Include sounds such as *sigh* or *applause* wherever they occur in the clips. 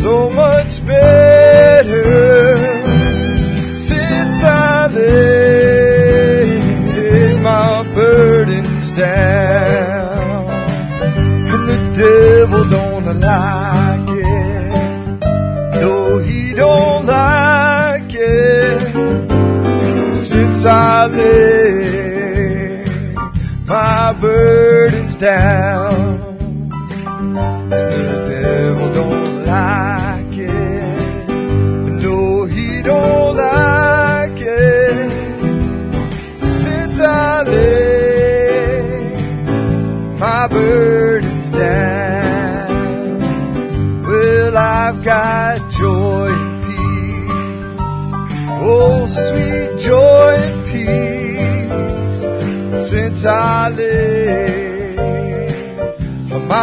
so much better since I laid my burdens down. And the devil don't like it, no, he don't like it since I laid my burdens down.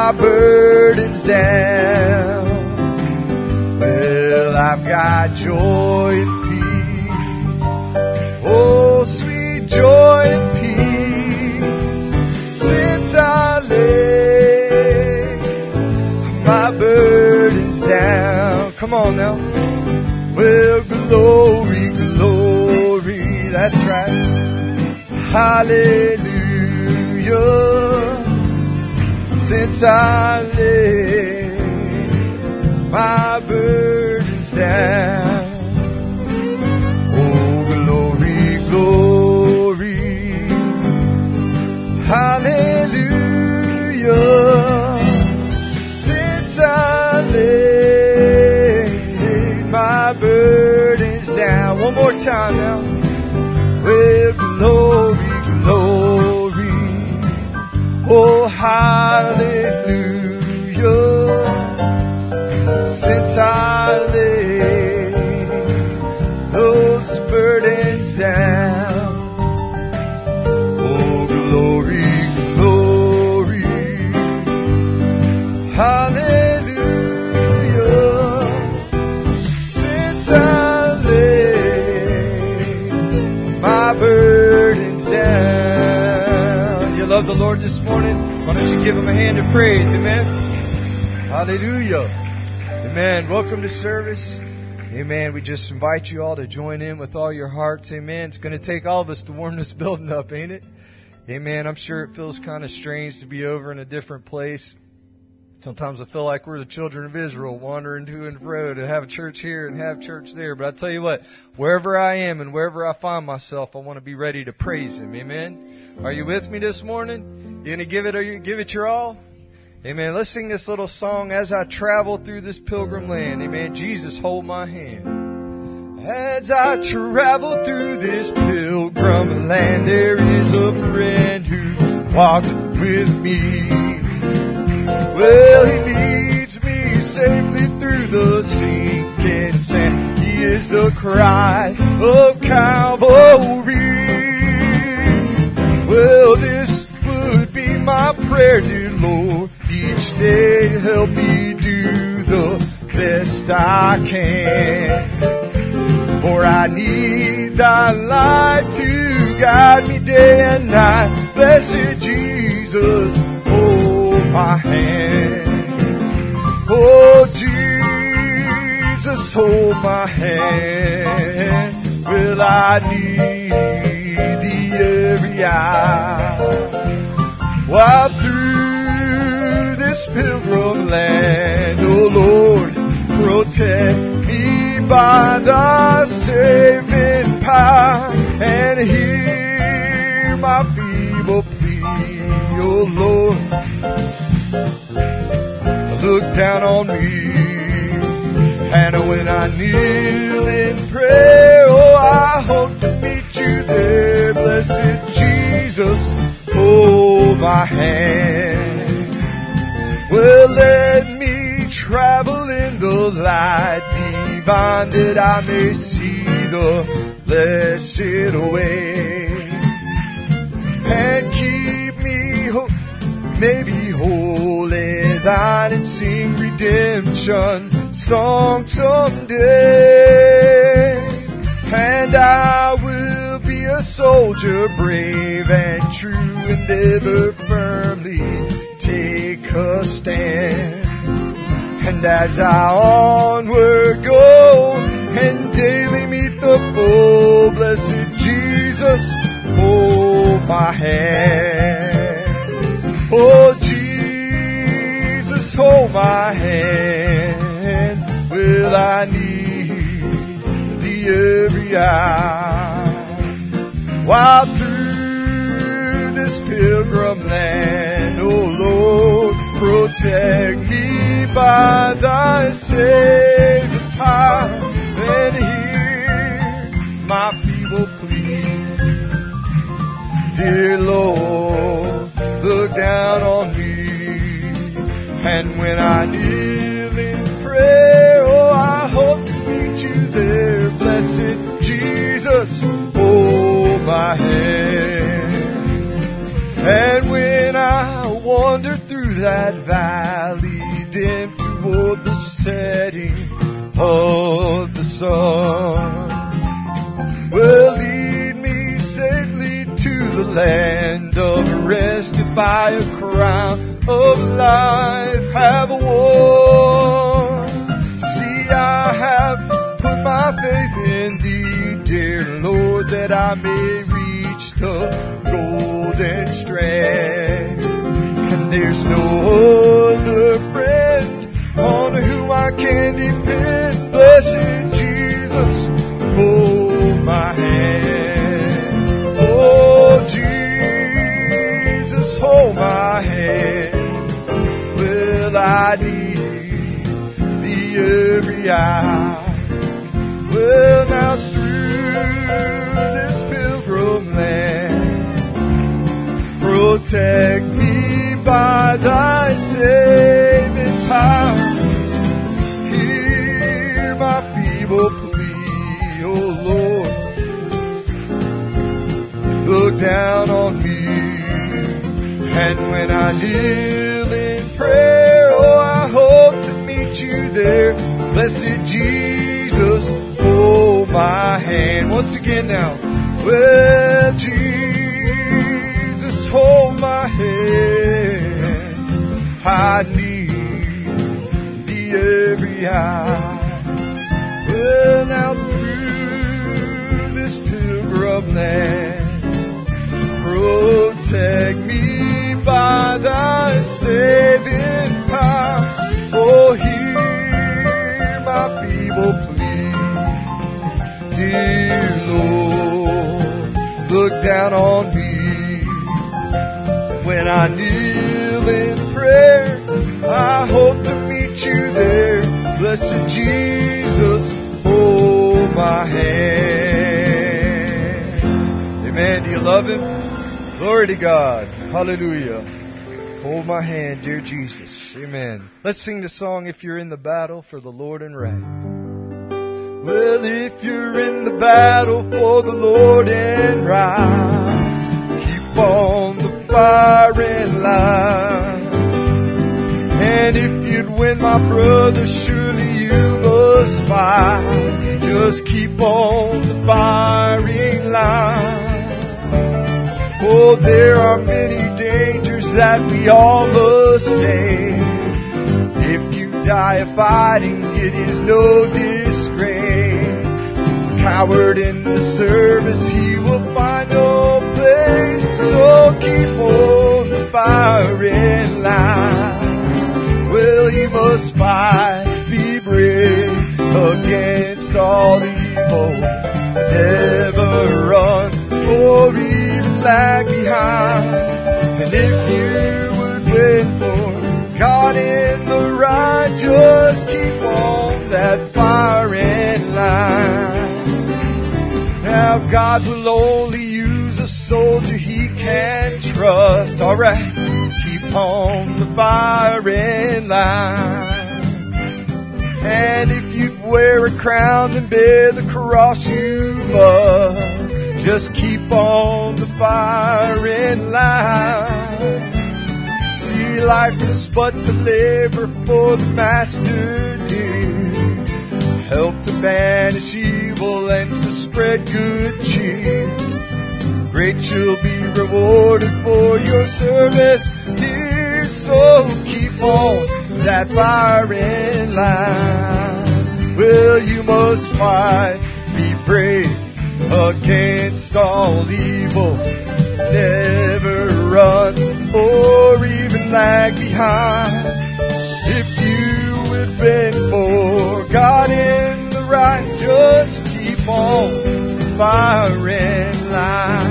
My burdens down. Well, I've got joy and peace. Oh, sweet joy and peace. Since I laid my burdens down. Come on now. Well, glory, glory. That's right. Hallelujah I laid my burdens down. Give him a hand of praise? Amen. Hallelujah. Amen. Welcome to service. Amen. We just invite you all to join in with all your hearts. Amen. It's going to take all of us to warm this *laughs* building up, ain't it? Amen. I'm sure it feels kind of strange to be over in a different place. Sometimes I feel like we're the children of Israel wandering to and fro to have a church here and have church there. But I tell you what, wherever I am and wherever I find myself, I want to be ready to praise Him. Amen. Are you with me this morning? You gonna give it? Are you give it your all? Amen. Let's sing this little song as I travel through this pilgrim land. Amen. Jesus, hold my hand. As I travel through this pilgrim land, there is a friend who walks with me. Well, he leads me safely through the sinking sand. He is the Christ of Calvary. Well, my prayer, dear Lord. Each day help me do the best I can. For I need thy light to guide me day and night. Blessed Jesus, hold my hand. Oh, Jesus, hold my hand. Will I need thee every hour? While through this pilgrim land, oh Lord, protect me by thy saving power and hear my feeble plea, oh Lord. Look down on me, and when I kneel in prayer, oh, I hope to meet you there, blessed Jesus. My hand. Well, let me travel in the light divine that I may see the blessed way. And keep me maybe holy thine and sing redemption song someday. And I will be a soldier brave and true and ever firmly take a stand. And as I onward go and daily meet the full blessed Jesus, hold my hand. Oh Jesus, hold my hand. Will I need the every hour? While pilgrim land, oh Lord, protect me by thy saving power and hear my feeble plea. Dear Lord, look down on me. And when I kneel in prayer, oh, I hope to meet you there. Blessed Jesus, hold my hand. And when I wander through that valley, dim toward the setting of the sun, will lead me safely to the land of rest I a crown of life have won. See, I have put my faith in thee, dear Lord, that I may reach the golden And there's no other friend on whom I can depend. Blessed Jesus, hold my hand. Oh, Jesus, hold my hand. Will I need thee every hour? Well, now protect me by thy saving power. Hear my feeble plea, oh Lord. Look down on me. And when I kneel in prayer, oh, I hope to meet you there. Blessed Jesus, hold my hand. Once again now. Well, Jesus, hand. I need the every hour. Well, now through this pilgrim land, protect me by thy saving power. Oh, hear my feeble plea. Dear Lord, look down on me. When I kneel in prayer, I hope to meet you there. Blessed Jesus, hold my hand. Amen. Do you love him? Glory to God. Hallelujah. Hold my hand, dear Jesus. Amen. Let's sing the song, If You're in the Battle for the Lord and Right. Well, if you're in the battle for the Lord and right, keep on firing line. And if you'd win, my brother, surely you must fight. Just keep on the firing line. Oh, there are many dangers that we all must face. If you die fighting, it is no disgrace. Coward in the service, he will So keep on the firing line. Well, you must fight, be brave against all evil. Never run or even lag behind. And if you would wait for God in the right, just keep on that firing line. Now God will only use a soldier he can trust. Alright, keep on the firing line. And if you wear a crown and bear the cross, you must just keep on the firing line. See, life is but to labor for the Master dear. Help to banish evil and to spread good cheer. Great you'll be rewarded for your service, dear. So keep on that firing line. Well, you must fight, be brave against all evil. Never run or even lag behind. If you would bend for God in the right, just keep on firing line.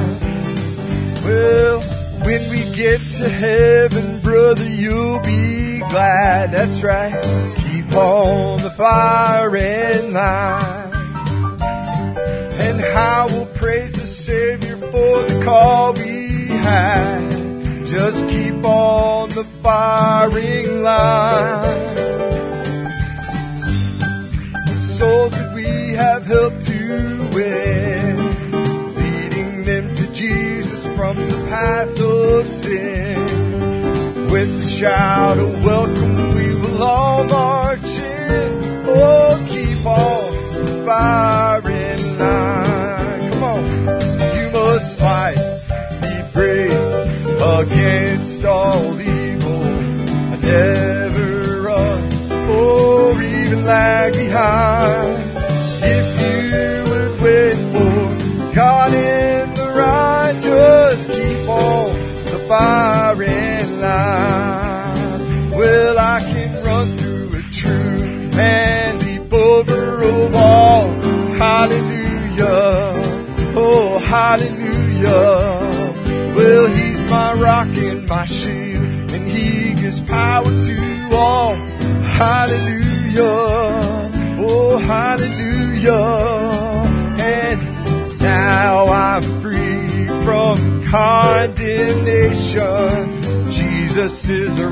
Well, when we get to heaven, brother, you'll be glad. That's right. Keep on the firing line. And how we'll praise the Savior for the call we had. Just keep on the firing line. The souls that we have helped to win, the of sin. With the shout of welcome, we will all march in. Oh, keep on the firing line. Come on, you must fight, be brave against all evil. I never run or even lag behind.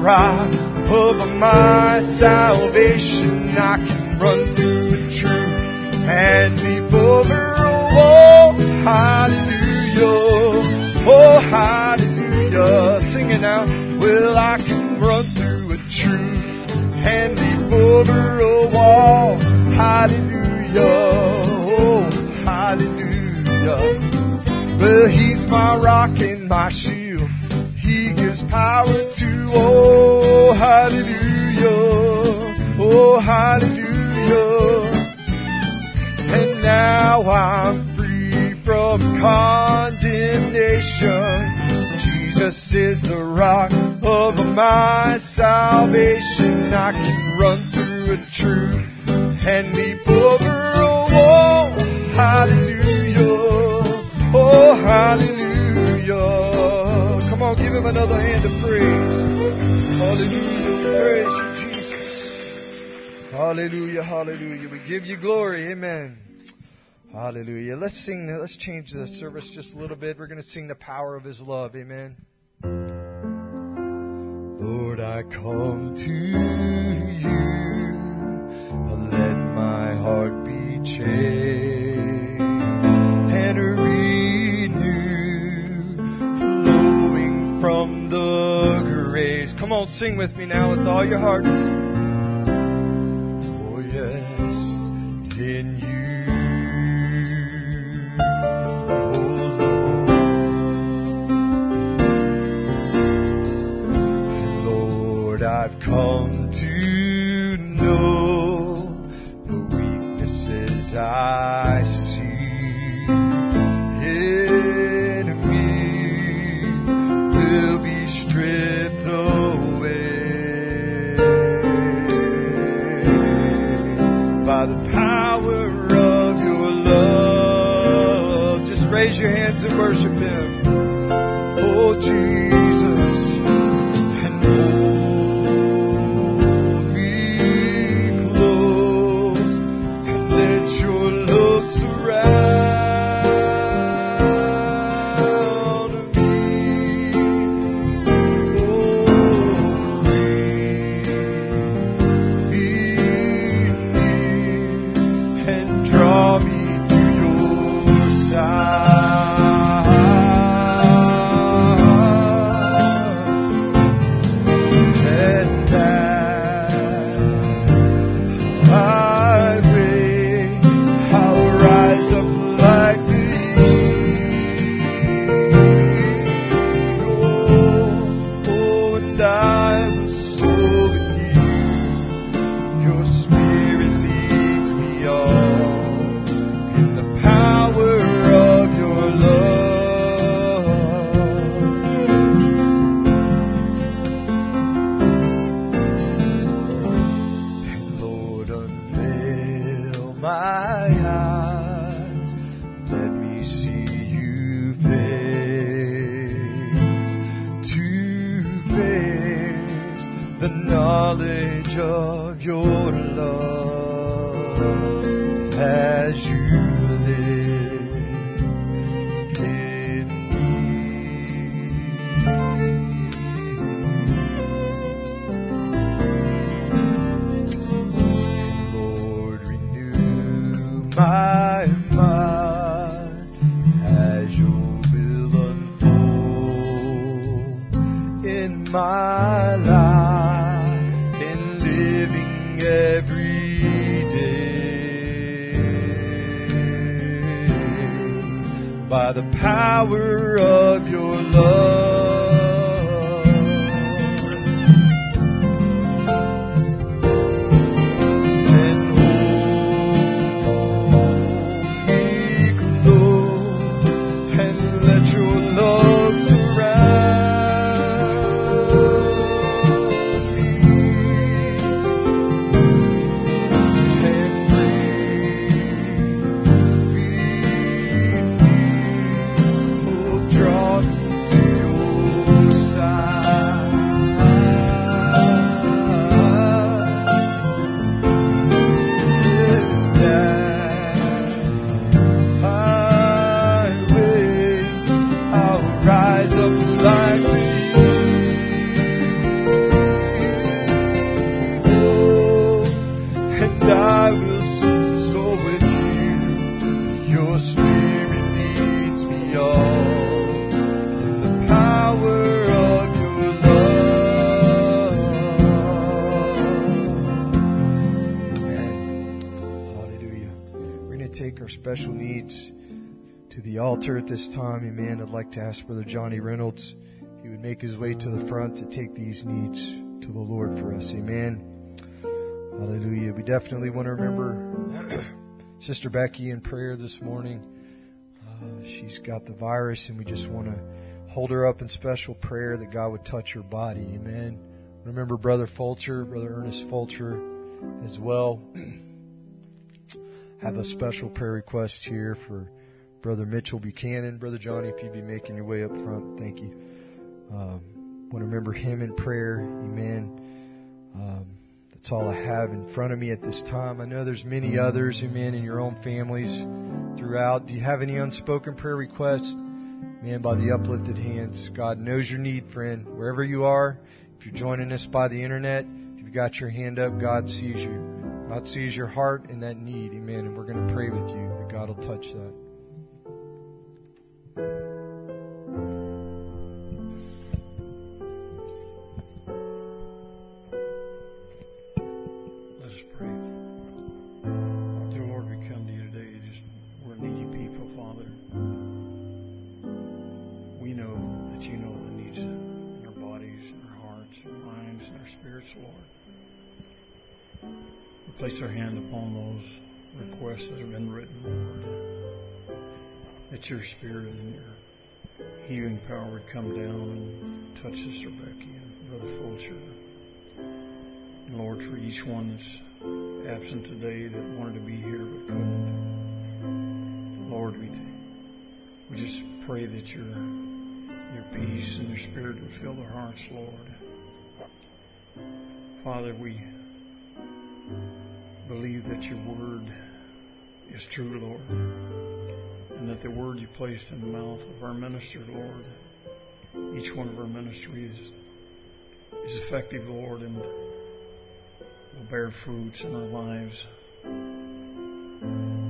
Rock of my salvation. I can my salvation. I can run through a troop and leap over a wall. Oh, hallelujah. Oh, hallelujah. Come on, give him another hand of praise. Hallelujah. Praise you, Jesus. Hallelujah, hallelujah. We give you glory. Amen. Hallelujah. Let's sing, let's change the service just a little bit. We're going to sing the power of his love. Amen. Lord, I come to you. Let my heart be changed and renewed, flowing from the grace. Come on, sing with me now with all your hearts. Oh, yes, in I've come to the altar at this time. Amen. I'd like to ask Brother Johnny Reynolds he would make his way to the front to take these needs to the Lord for us. Amen. Hallelujah. We definitely want to remember *clears throat* Sister Becky in prayer this morning. Uh, she's got the virus, and we just want to hold her up in special prayer that God would touch her body. Amen. Remember Brother Fulcher, Brother Ernest Fulcher as well. *clears throat* Have a special prayer request here for Brother Mitchell Buchanan. Brother Johnny, if you'd be making your way up front, thank you. Um, want to remember him in prayer. Amen. Um, that's all I have in front of me at this time. I know there's many others, amen, in your own families throughout. Do you have any unspoken prayer requests? Man, by the uplifted hands, God knows your need, friend. Wherever you are, if you're joining us by the internet, if you've got your hand up, God sees you. God sees your heart and that need, amen. And we're going to pray with you that God will touch that. Let for each one that's absent today that wanted to be here but couldn't. Lord, we we just pray that your your peace and your spirit would fill their hearts, Lord. Father, we believe that your word is true, Lord, and that the word you placed in the mouth of our minister, Lord, each one of our ministries is effective, Lord, and will bear fruits in our lives.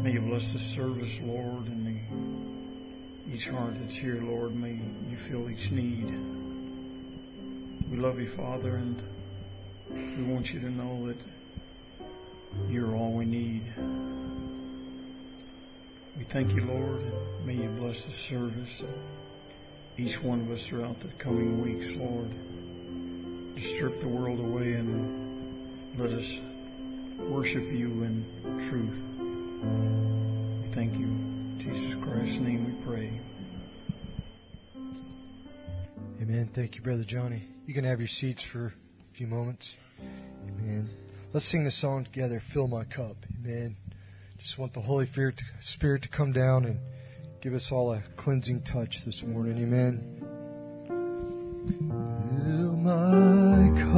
May you bless the service, Lord, and may each heart that's here, Lord, may you fill each need. We love you, Father, and we want you to know that you're all we need. We thank you, Lord, and may you bless the service, each one of us throughout the coming weeks, Lord. Strip the world away and let us worship you in truth. We thank you. In Jesus Christ's name we pray. Amen. Thank you, Brother Johnny. You can have your seats for a few moments. Amen. Let's sing the song together, Fill My Cup. Amen. Just want the Holy Spirit to come down and give us all a cleansing touch this morning. Amen. Fill my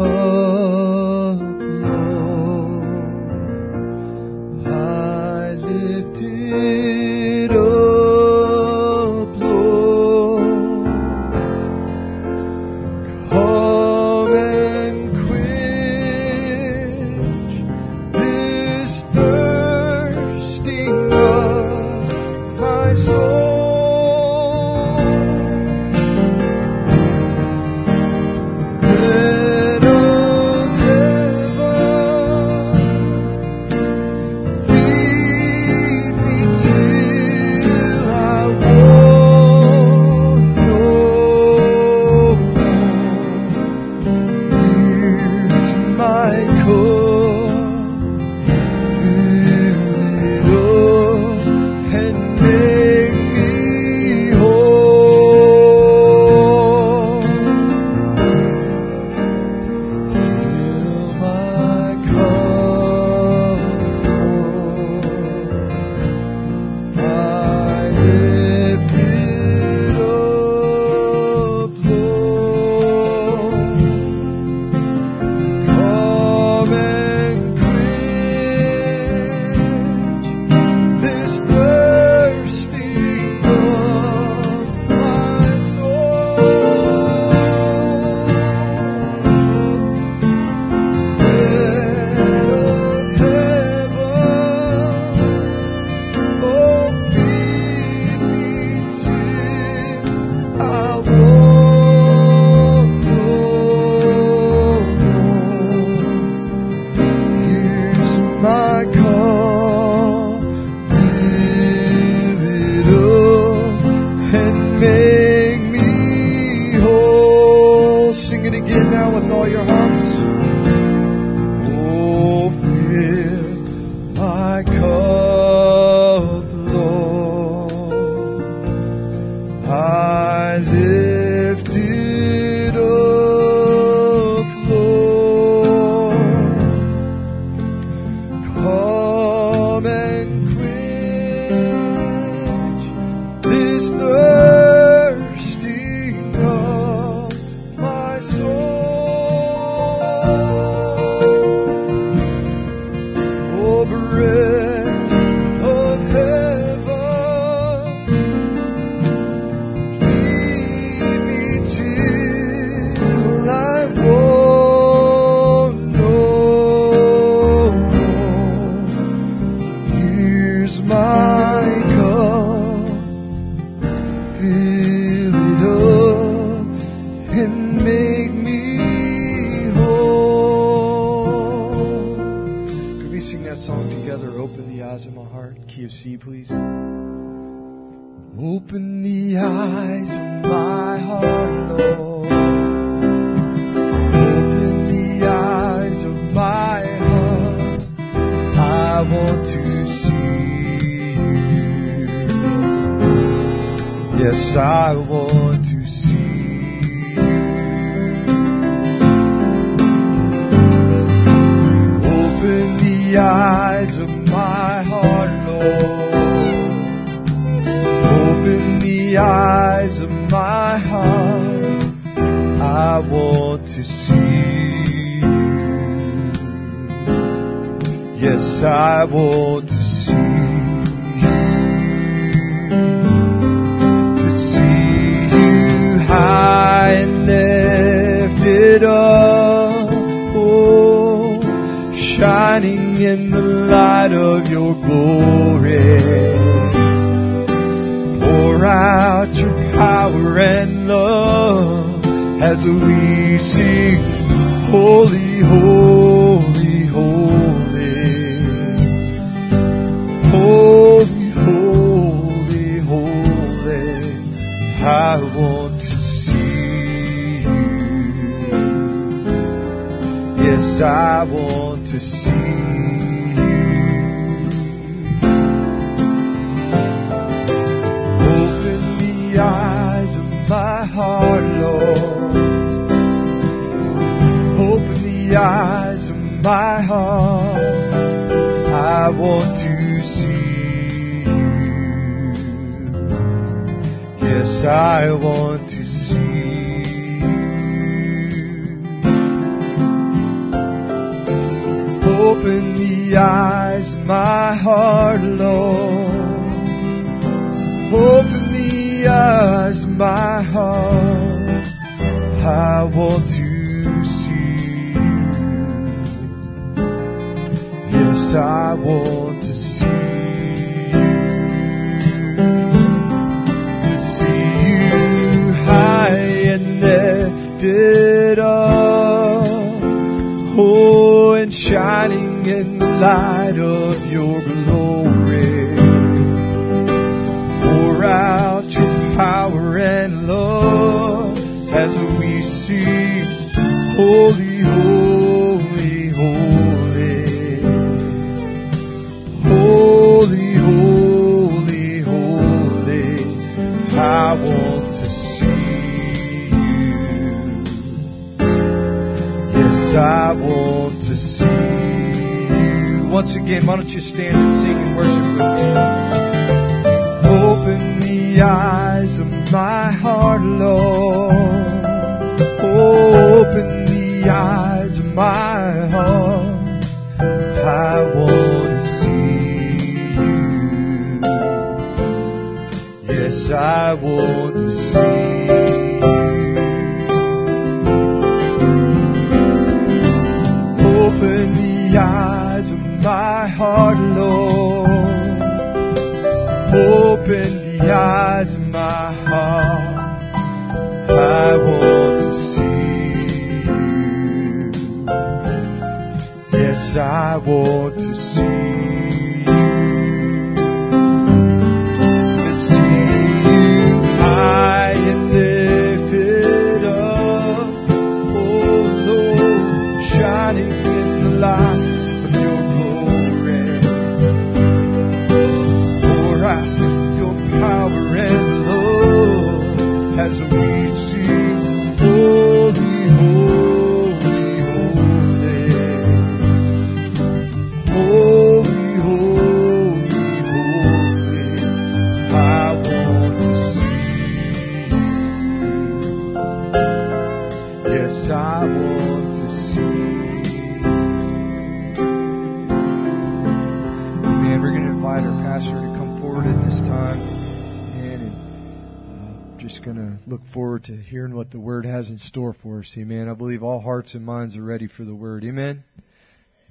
what the Word has in store for us. Amen. I believe all hearts and minds are ready for the Word. Amen.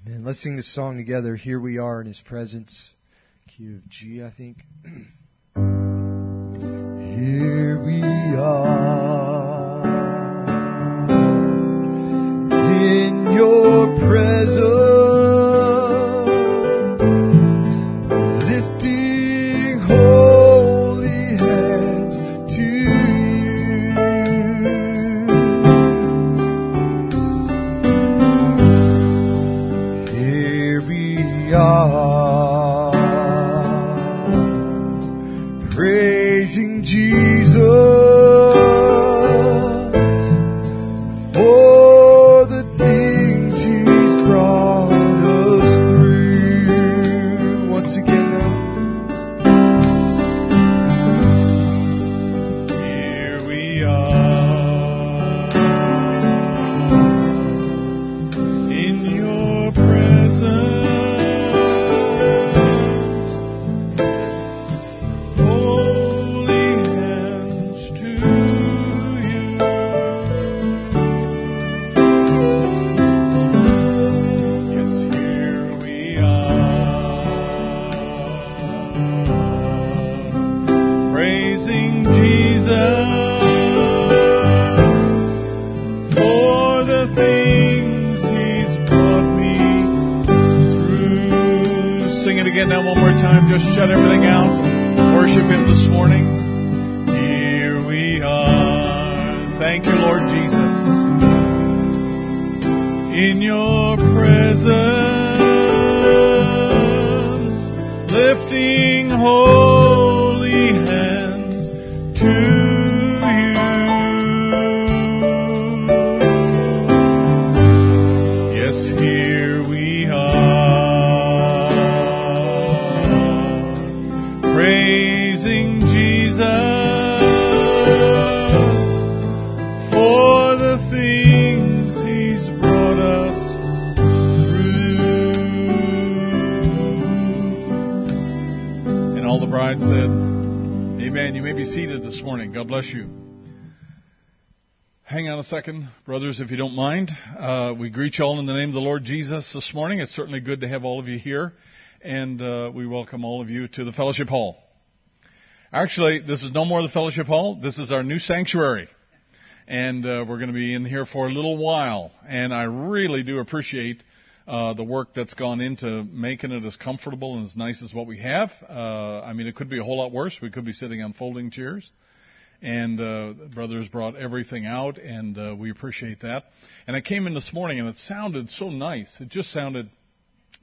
Amen. Let's sing this song together. Here we are in His presence. Key of G, I think. *clears throat* Here we are in your presence. Second, brothers, if you don't mind. Uh, we greet you all in the name of the Lord Jesus this morning. It's certainly good to have all of you here, and uh, we welcome all of you to the fellowship hall. Actually, this is no more the fellowship hall. This is our new sanctuary, and uh, we're going to be in here for a little while. And I really do appreciate uh, the work that's gone into making it as comfortable and as nice as what we have. Uh, I mean, it could be a whole lot worse. We could be sitting on folding chairs and uh, brothers brought everything out, and uh, we appreciate that. And I came in this morning, and it sounded so nice. It just sounded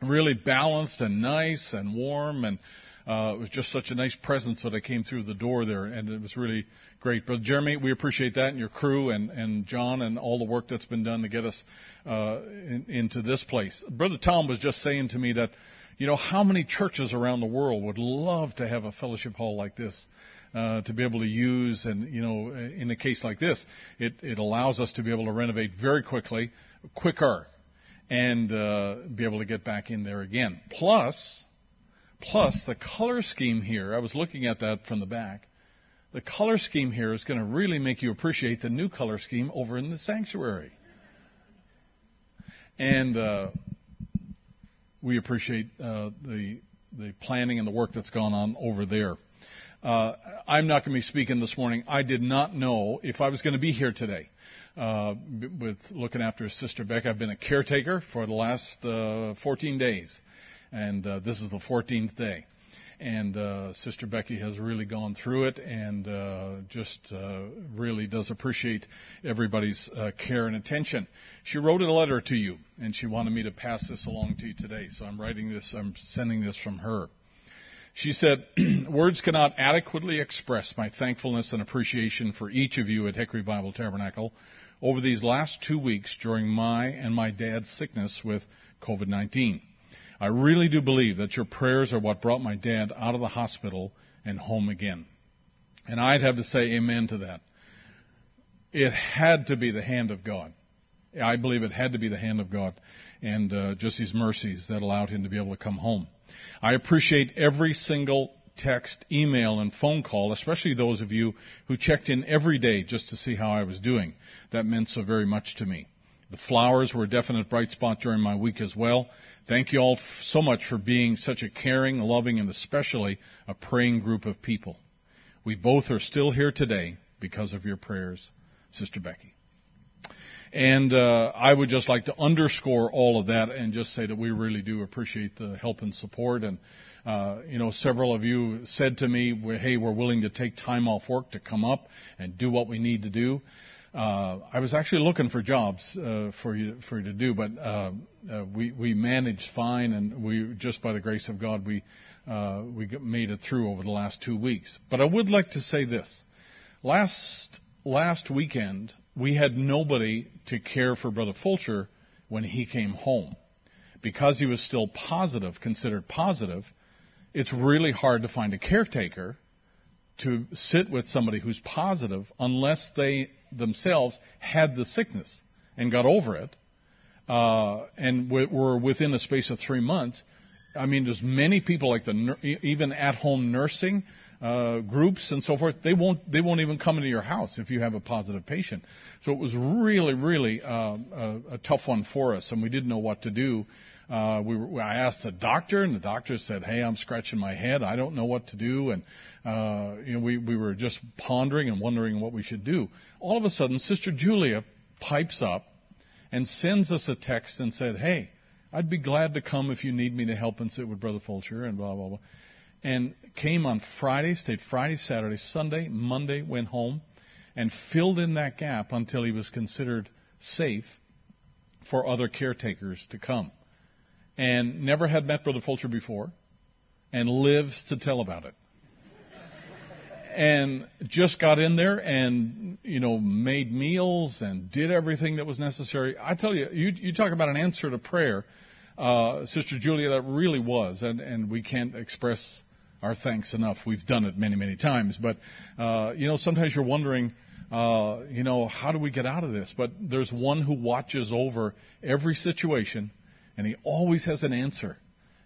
really balanced and nice and warm, and uh, it was just such a nice presence that I came through the door there, and it was really great. Brother Jeremy, we appreciate that, and your crew, and, and John, and all the work that's been done to get us uh, in, into this place. Brother Tom was just saying to me that, you know, how many churches around the world would love to have a fellowship hall like this? Uh, to be able to use. And, you know, in a case like this, it, it allows us to be able to renovate very quickly, quicker, and uh, be able to get back in there again. Plus, plus the color scheme here, I was looking at that from the back. The color scheme here is going to really make you appreciate the new color scheme over in the sanctuary. And uh, we appreciate uh, the the planning and the work that's gone on over there. Uh, I'm not going to be speaking this morning. I did not know if I was going to be here today. Uh, with looking after Sister Beck, I've been a caretaker for the last uh, 14 days, and uh, this is the 14th day. And uh, Sister Becky has really gone through it, and uh, just uh, really does appreciate everybody's uh, care and attention. She wrote a letter to you, and she wanted me to pass this along to you today. So I'm writing this. I'm sending this from her. She said, *clears throat* Words cannot adequately express my thankfulness and appreciation for each of you at Hickory Bible Tabernacle over these last two weeks during my and my dad's sickness with COVID 19. I really do believe that your prayers are what brought my dad out of the hospital and home again. And I'd have to say amen to that. It had to be the hand of God. I believe it had to be the hand of God and uh, just His mercies that allowed him to be able to come home. I appreciate every single text, email, and phone call, especially those of you who checked in every day just to see how I was doing. That meant so very much to me. The flowers were a definite bright spot during my week as well. Thank you all so much for being such a caring, loving, and especially a praying group of people. We both are still here today because of your prayers, Sister Becky. And uh, I would just like to underscore all of that and just say that we really do appreciate the help and support. And uh, you know, several of you said to me, "Hey, we're willing to take time off work to come up and do what we need to do." Uh, I was actually looking for jobs uh, for you for you to do, but uh, uh, we we managed fine, and we just by the grace of God we uh, we made it through over the last two weeks. But I would like to say this: last last weekend we had nobody to care for Brother Fulcher when he came home. Because he was still positive, considered positive, it's really hard to find a caretaker to sit with somebody who's positive unless they themselves had the sickness and got over it uh, and w- were within a space of three months. I mean, there's many people like the even at-home nursing uh, groups and so forth, they won't they won't even come into your house if you have a positive patient. So it was really really uh, a, a tough one for us, and we didn't know what to do. Uh, we were, I asked the doctor, and the doctor said, "Hey, I'm scratching my head. I don't know what to do." And uh, you know, we we were just pondering and wondering what we should do. All of a sudden, Sister Julia pipes up and sends us a text and said, "Hey, I'd be glad to come if you need me to help and sit with Brother Fulcher and blah blah blah." And came on Friday, stayed Friday, Saturday, Sunday, Monday, went home, and filled in that gap until he was considered safe for other caretakers to come. And never had met Brother Fulcher before, and lives to tell about it. and just got in there and, you know, made meals and did everything that was necessary. I tell you, you, you talk about an answer to prayer. Uh, Sister Julia, that really was, and, and we can't express our thanks enough. We've done it many, many times. But, uh, you know, sometimes you're wondering, uh, you know, how do we get out of this? But there's one who watches over every situation, and he always has an answer.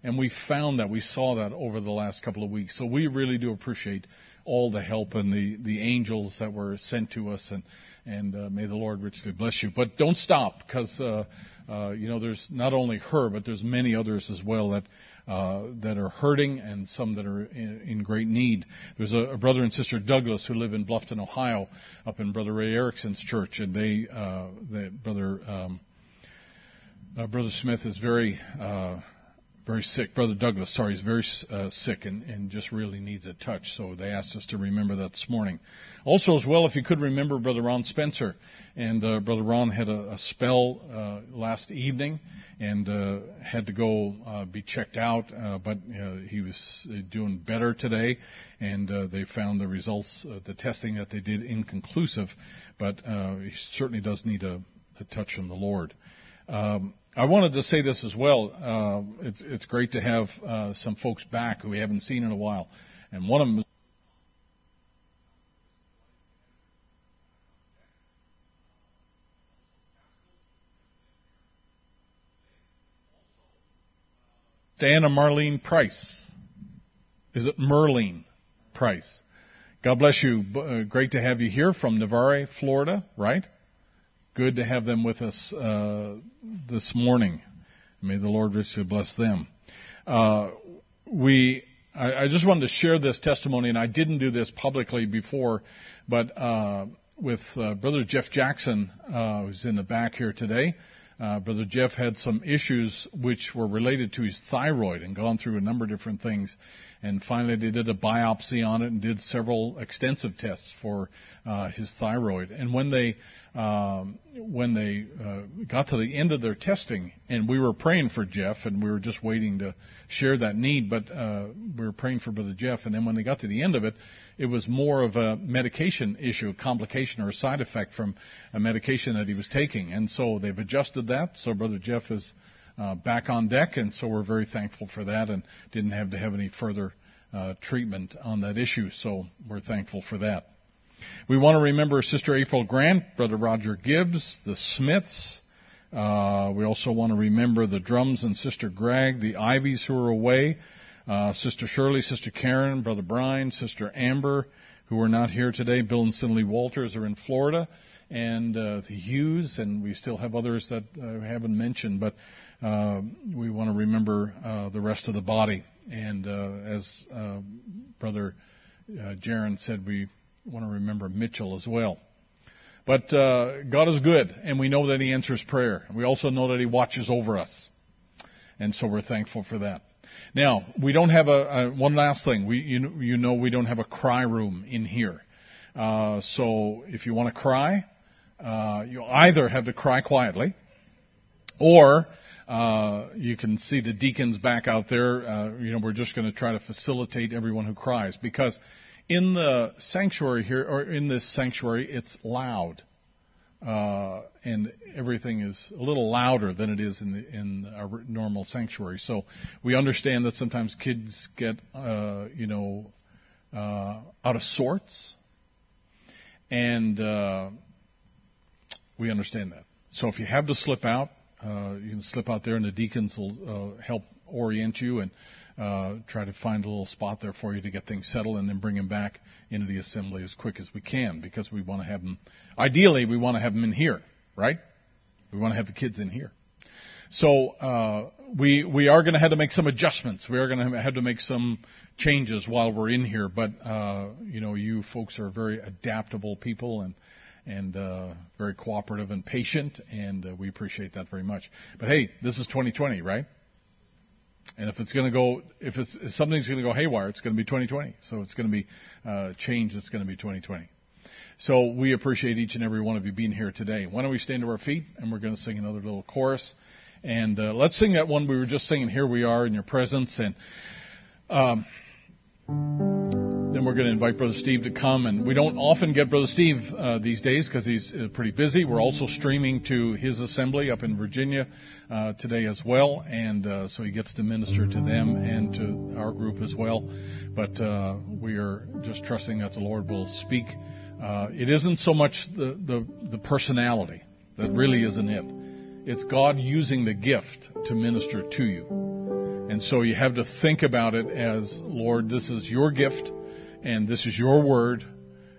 And we found that, we saw that over the last couple of weeks. So we really do appreciate all the help and the, the angels that were sent to us, and, and uh, may the Lord richly bless you. But don't stop, because, uh, uh, you know, there's not only her, but there's many others as well that uh, that are hurting and some that are in, in great need. There's a, a, brother and sister Douglas who live in Bluffton, Ohio, up in Brother Ray Erickson's church, and they, uh, they brother um, uh, brother Smith is very uh, very sick. Brother Douglas, sorry, is very uh, sick and, and just really needs a touch. So they asked us to remember that this morning. Also, as well, if you could remember Brother Ron Spencer. And uh, Brother Ron had a, a spell uh, last evening and uh, had to go uh, be checked out, uh, but uh, he was uh, doing better today. And uh, they found the results, uh, the testing that they did, inconclusive. But uh, he certainly does need a, a touch from the Lord. Um, I wanted to say this as well. Uh, it's, it's great to have uh, some folks back who we haven't seen in a while, and one of them. Diana Marlene Price. Is it Merlene Price? God bless you. Uh, great to have you here from Navarre, Florida, right? Good to have them with us uh, this morning. May the Lord richly bless them. Uh, we, I, I, just wanted to share this testimony, and I didn't do this publicly before, but uh, with uh, Brother Jeff Jackson, uh, who's in the back here today. Uh, Brother Jeff had some issues which were related to his thyroid and gone through a number of different things. And finally, they did a biopsy on it and did several extensive tests for uh, his thyroid. And when they um, when they uh, got to the end of their testing, and we were praying for Jeff, and we were just waiting to share that need, but uh, we were praying for Brother Jeff. And then when they got to the end of it, it was more of a medication issue, a complication or a side effect from a medication that he was taking. And so they've adjusted that. So Brother Jeff is uh, back on deck, and so we're very thankful for that, and didn't have to have any further uh, treatment on that issue. So we're thankful for that. We want to remember Sister April Grant, Brother Roger Gibbs, the Smiths. Uh, we also want to remember the Drums and Sister Greg, the Ivies who are away. uh, Sister Shirley, Sister Karen, Brother Brian, Sister Amber, who are not here today. Bill and Cindy Walters are in Florida, and uh, the Hughes, and we still have others that uh, haven't mentioned, but we want to remember uh, the rest of the body. And uh, as uh, Brother uh, Jaron said, we want to remember Mitchell as well. But uh, God is good, and we know that He answers prayer. We also know that He watches over us, and so we're thankful for that. Now, we don't have a, a one last thing. We, you, you know, we don't have a cry room in here. Uh, so if you want to cry, uh, you either have to cry quietly, or uh, you can see the deacons back out there. Uh, you know, we're just going to try to facilitate everyone who cries because in the sanctuary here, or in this sanctuary, it's loud. Uh, and everything is a little louder than it is in the, in normal sanctuary. So we understand that sometimes kids get, uh, you know, uh, out of sorts, and uh, we understand that. So if you have to slip out, uh, you can slip out there, and the deacons will uh, help orient you and uh, try to find a little spot there for you to get things settled, and then bring them back into the assembly as quick as we can, because we want to have them. Ideally, we want to have them in here, right? We want to have the kids in here. So uh, we we are going to have to make some adjustments. We are going to have to make some changes while we're in here. But uh, you know, you folks are very adaptable people and and uh, very cooperative and patient, and uh, we appreciate that very much. But hey, this is 2020, right? And if it's going to go, if, it's, if something's going to go haywire, it's going to be 2020. So it's going to be uh, change. It's going to be 2020. So we appreciate each and every one of you being here today. Why don't we stand to our feet and we're going to sing another little chorus. And uh, let's sing that one we were just singing. Here we are in your presence. And um, we're going to invite Brother Steve to come. And we don't often get Brother Steve uh, these days because he's uh, pretty busy. We're also streaming to his assembly up in Virginia uh, today as well. And uh, so he gets to minister to them and to our group as well. But uh, we are just trusting that the Lord will speak. Uh, it isn't so much the, the, the personality that really isn't it. It's God using the gift to minister to you. And so you have to think about it as, Lord, this is your gift and this is your word,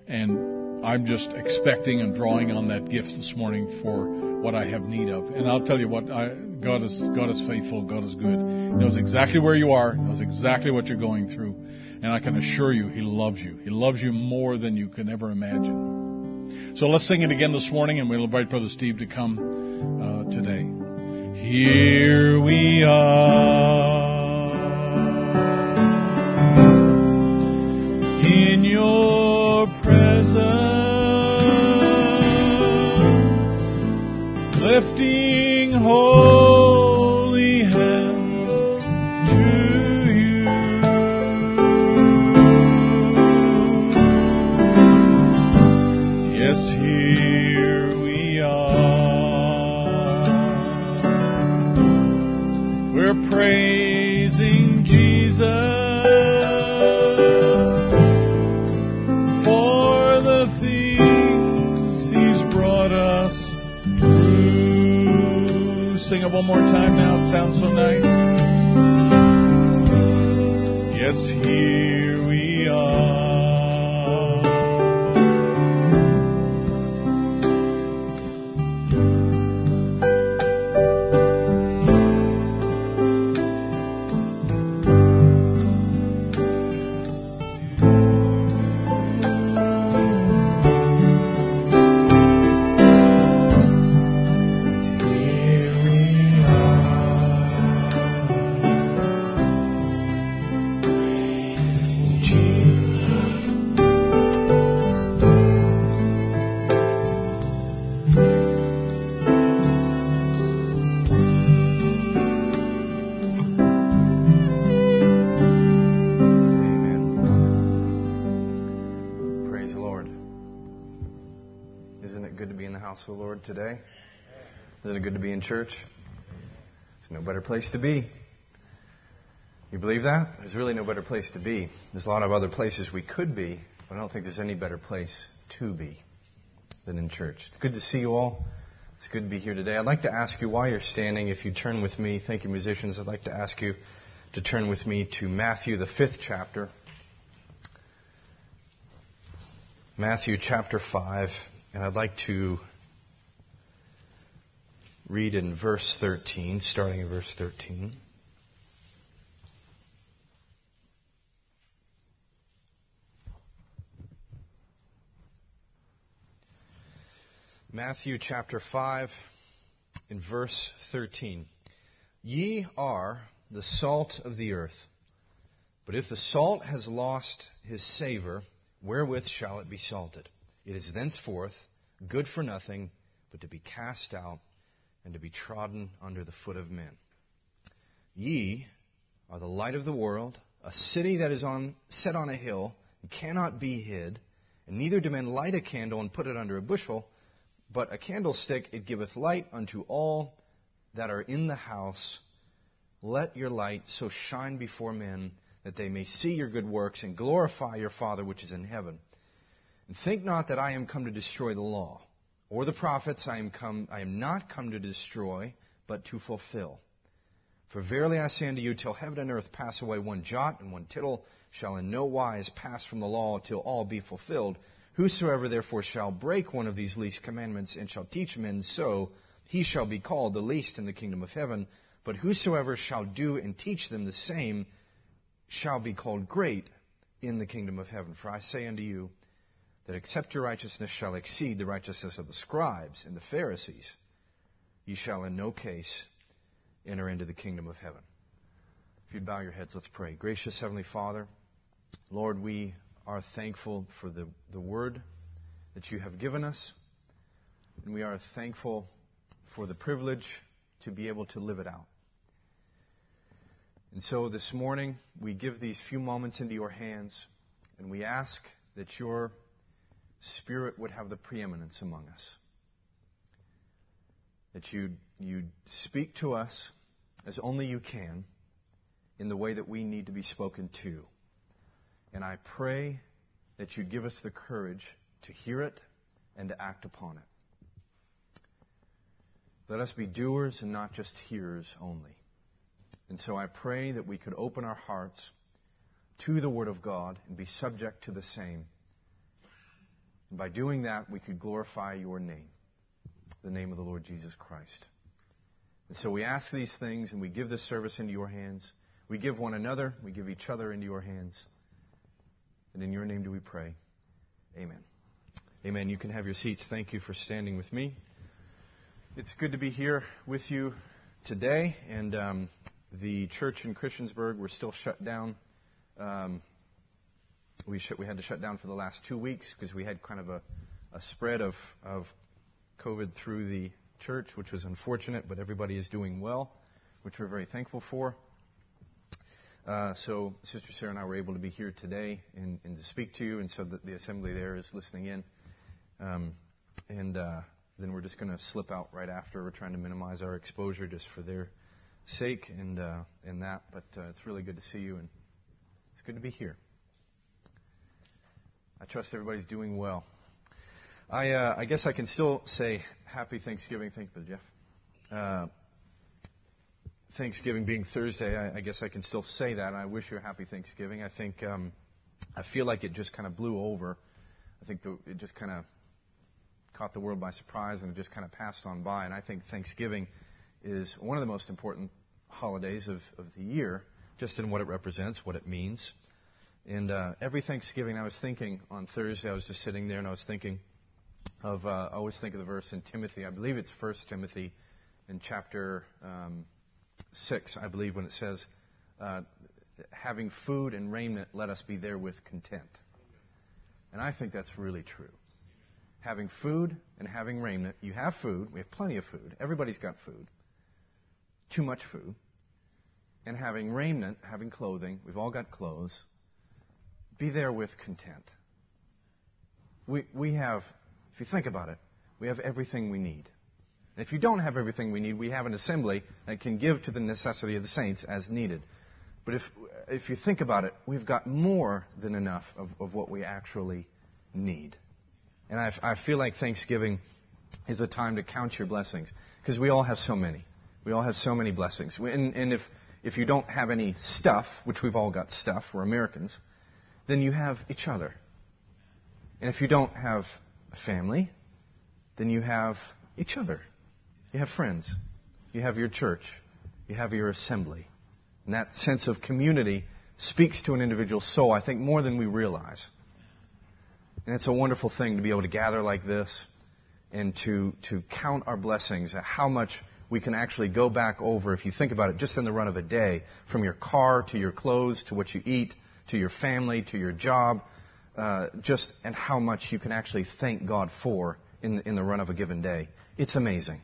and I'm just expecting and drawing on that gift this morning for what I have need of. And I'll tell you what, I, God is God is faithful, God is good. He knows exactly where you are, knows exactly what you're going through, and I can assure you, He loves you. He loves you more than you can ever imagine. So let's sing it again this morning, and we'll invite Brother Steve to come uh, today. Here we are. Presence, in church? There's no better place to be. You believe that? There's really no better place to be. There's a lot of other places we could be, but I don't think there's any better place to be than in church. It's good to see you all. It's good to be here today. I'd like to ask you why you're standing, if you turn with me, thank you, musicians, I'd like to ask you to turn with me to Matthew, the fifth chapter. Matthew chapter 5, and I'd like to read in verse 13, starting in verse 13. Matthew chapter 5, in verse 13. Ye are the salt of the earth. But if the salt has lost his savor, wherewith shall it be salted? It is thenceforth good for nothing but to be cast out and to be trodden under the foot of men. Ye are the light of the world. A city that is on, set on a hill cannot be hid, and neither do men light a candle and put it under a bushel, but a candlestick it giveth light unto all that are in the house. Let your light so shine before men that they may see your good works and glorify your Father which is in heaven. And think not that I am come to destroy the law or the prophets. I am come, I am not come to destroy, but to fulfill. For verily I say unto you, till heaven and earth pass away, one jot and one tittle shall in no wise pass from the law till all be fulfilled. Whosoever therefore shall break one of these least commandments and shall teach men so, he shall be called the least in the kingdom of heaven. But whosoever shall do and teach them the same shall be called great in the kingdom of heaven. For I say unto you that except your righteousness shall exceed the righteousness of the scribes and the Pharisees, ye shall in no case enter into the kingdom of heaven. If you'd bow your heads, let's pray. Gracious Heavenly Father, Lord, we are thankful for the, the word that you have given us, and we are thankful for the privilege to be able to live it out. And so this morning, we give these few moments into your hands, and we ask that your Spirit would have the preeminence among us. That you you speak to us as only you can in the way that we need to be spoken to. And I pray that you'd give us the courage to hear it and to act upon it. Let us be doers and not just hearers only. And so I pray that we could open our hearts to the Word of God and be subject to the same. And by doing that, we could glorify your name, the name of the Lord Jesus Christ. And so we ask these things and we give this service into your hands. We give one another, we give each other into your hands. And in your name do we pray. Amen. Amen. You can have your seats. Thank you for standing with me. It's good to be here with you today. And um, the church in Christiansburg, we're still shut down. Um, we, sh- we had to shut down for the last two weeks because we had kind of a, a spread of, of COVID through the church, which was unfortunate, but everybody is doing well, which we're very thankful for. Uh, so Sister Sarah and I were able to be here today and, and to speak to you, and so the, the assembly there is listening in. Um, and uh, then we're just going to slip out right after. We're trying to minimize our exposure just for their sake and uh, and that. But uh, it's really good to see you, and it's good to be here. I trust everybody's doing well. I uh, I guess I can still say Happy Thanksgiving. Thank you, Jeff. Uh, Thanksgiving being Thursday, I, I, guess I can still say that. I wish you a happy Thanksgiving. I think um, I feel like it just kind of blew over. I think the, it just kind of caught the world by surprise and it just kind of passed on by. And I think Thanksgiving is one of the most important holidays of, of the year, just in what it represents, what it means. And uh, every Thanksgiving, I was thinking on Thursday, I was just sitting there and I was thinking of, uh, I always think of the verse in Timothy. I believe it's First Timothy in chapter. Um, 6, I believe, when it says, uh, having food and raiment, let us be there with content. And I think that's really true. Having food and having raiment, you have food, we have plenty of food, everybody's got food, too much food. And having raiment, having clothing, we've all got clothes, be there with content. We, we have, if you think about it, we have everything we need. And if you don't have everything we need, we have an assembly that can give to the necessity of the saints as needed. But if, if you think about it, we've got more than enough of, of what we actually need. And I, I feel like Thanksgiving is a time to count your blessings because we all have so many. We all have so many blessings. And, and if, if you don't have any stuff, which we've all got stuff, we're Americans, then you have each other. And if you don't have a family, then you have each other. You have friends. You have your church. You have your assembly. And that sense of community speaks to an individual's soul, I think, more than we realize. And it's a wonderful thing to be able to gather like this and to, to count our blessings, how much we can actually go back over, if you think about it, just in the run of a day, from your car to your clothes to what you eat to your family to your job, uh, just and how much you can actually thank God for in, in the run of a given day. It's amazing.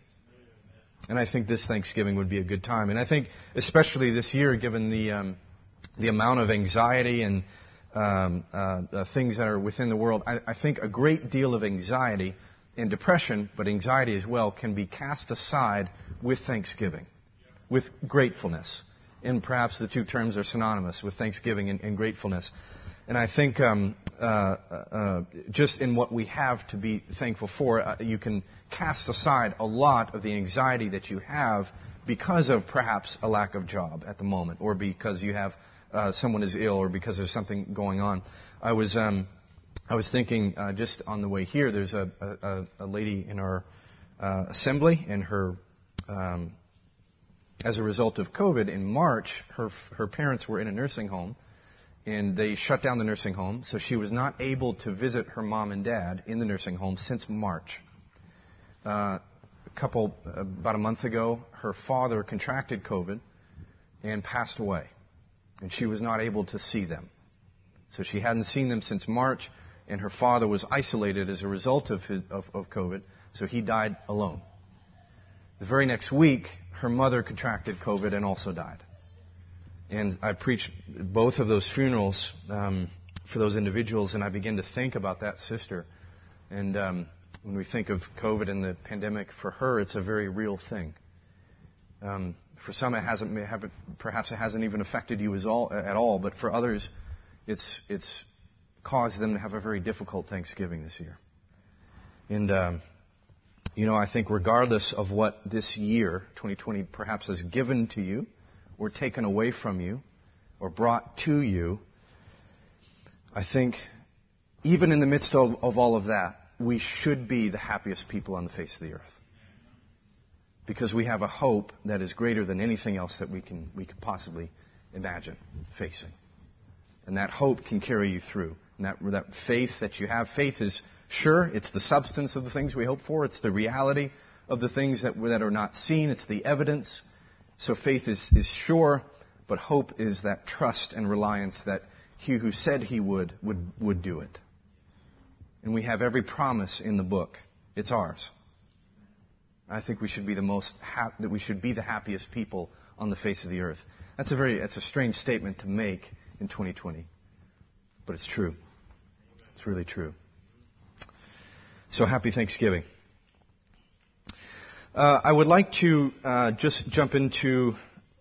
And I think this Thanksgiving would be a good time. And I think, especially this year, given the, um, the amount of anxiety and um, uh, uh, things that are within the world, I, I think a great deal of anxiety and depression, but anxiety as well, can be cast aside with thanksgiving, with gratefulness. And perhaps the two terms are synonymous with thanksgiving and, and gratefulness. And I think um, uh, uh, just in what we have to be thankful for, uh, you can cast aside a lot of the anxiety that you have because of perhaps a lack of job at the moment, or because you have uh, someone is ill, or because there's something going on. I was um, I was thinking uh, just on the way here. There's a, a, a lady in our uh, assembly, and her um, as a result of COVID in March, her her parents were in a nursing home and they shut down the nursing home, so she was not able to visit her mom and dad in the nursing home since March. Uh, a couple, about a month ago, her father contracted COVID and passed away, and she was not able to see them. So she hadn't seen them since March, and her father was isolated as a result of, his, of, of COVID, so he died alone. The very next week, her mother contracted COVID and also died. And I preached both of those funerals um, for those individuals, and I began to think about that sister. And um, when we think of COVID and the pandemic, for her, it's a very real thing. Um, for some, it hasn't, perhaps it hasn't even affected you all, at all, but for others, it's, it's caused them to have a very difficult Thanksgiving this year. And, um, you know, I think regardless of what this year, 2020, perhaps has given to you, or taken away from you or brought to you, I think even in the midst of, of all of that, we should be the happiest people on the face of the earth. Because we have a hope that is greater than anything else that we can, we could possibly imagine facing. And that hope can carry you through. And that, that faith that you have, faith is sure, it's the substance of the things we hope for, it's the reality of the things that, that are not seen, it's the evidence so faith is, is sure, but hope is that trust and reliance that he who said he would, would, would do it. And we have every promise in the book. It's ours. I think we should be the most hap- that we should be the happiest people on the face of the earth. That's a very that's a strange statement to make in 2020, but it's true. It's really true. So happy Thanksgiving. Uh, I would like to uh, just jump into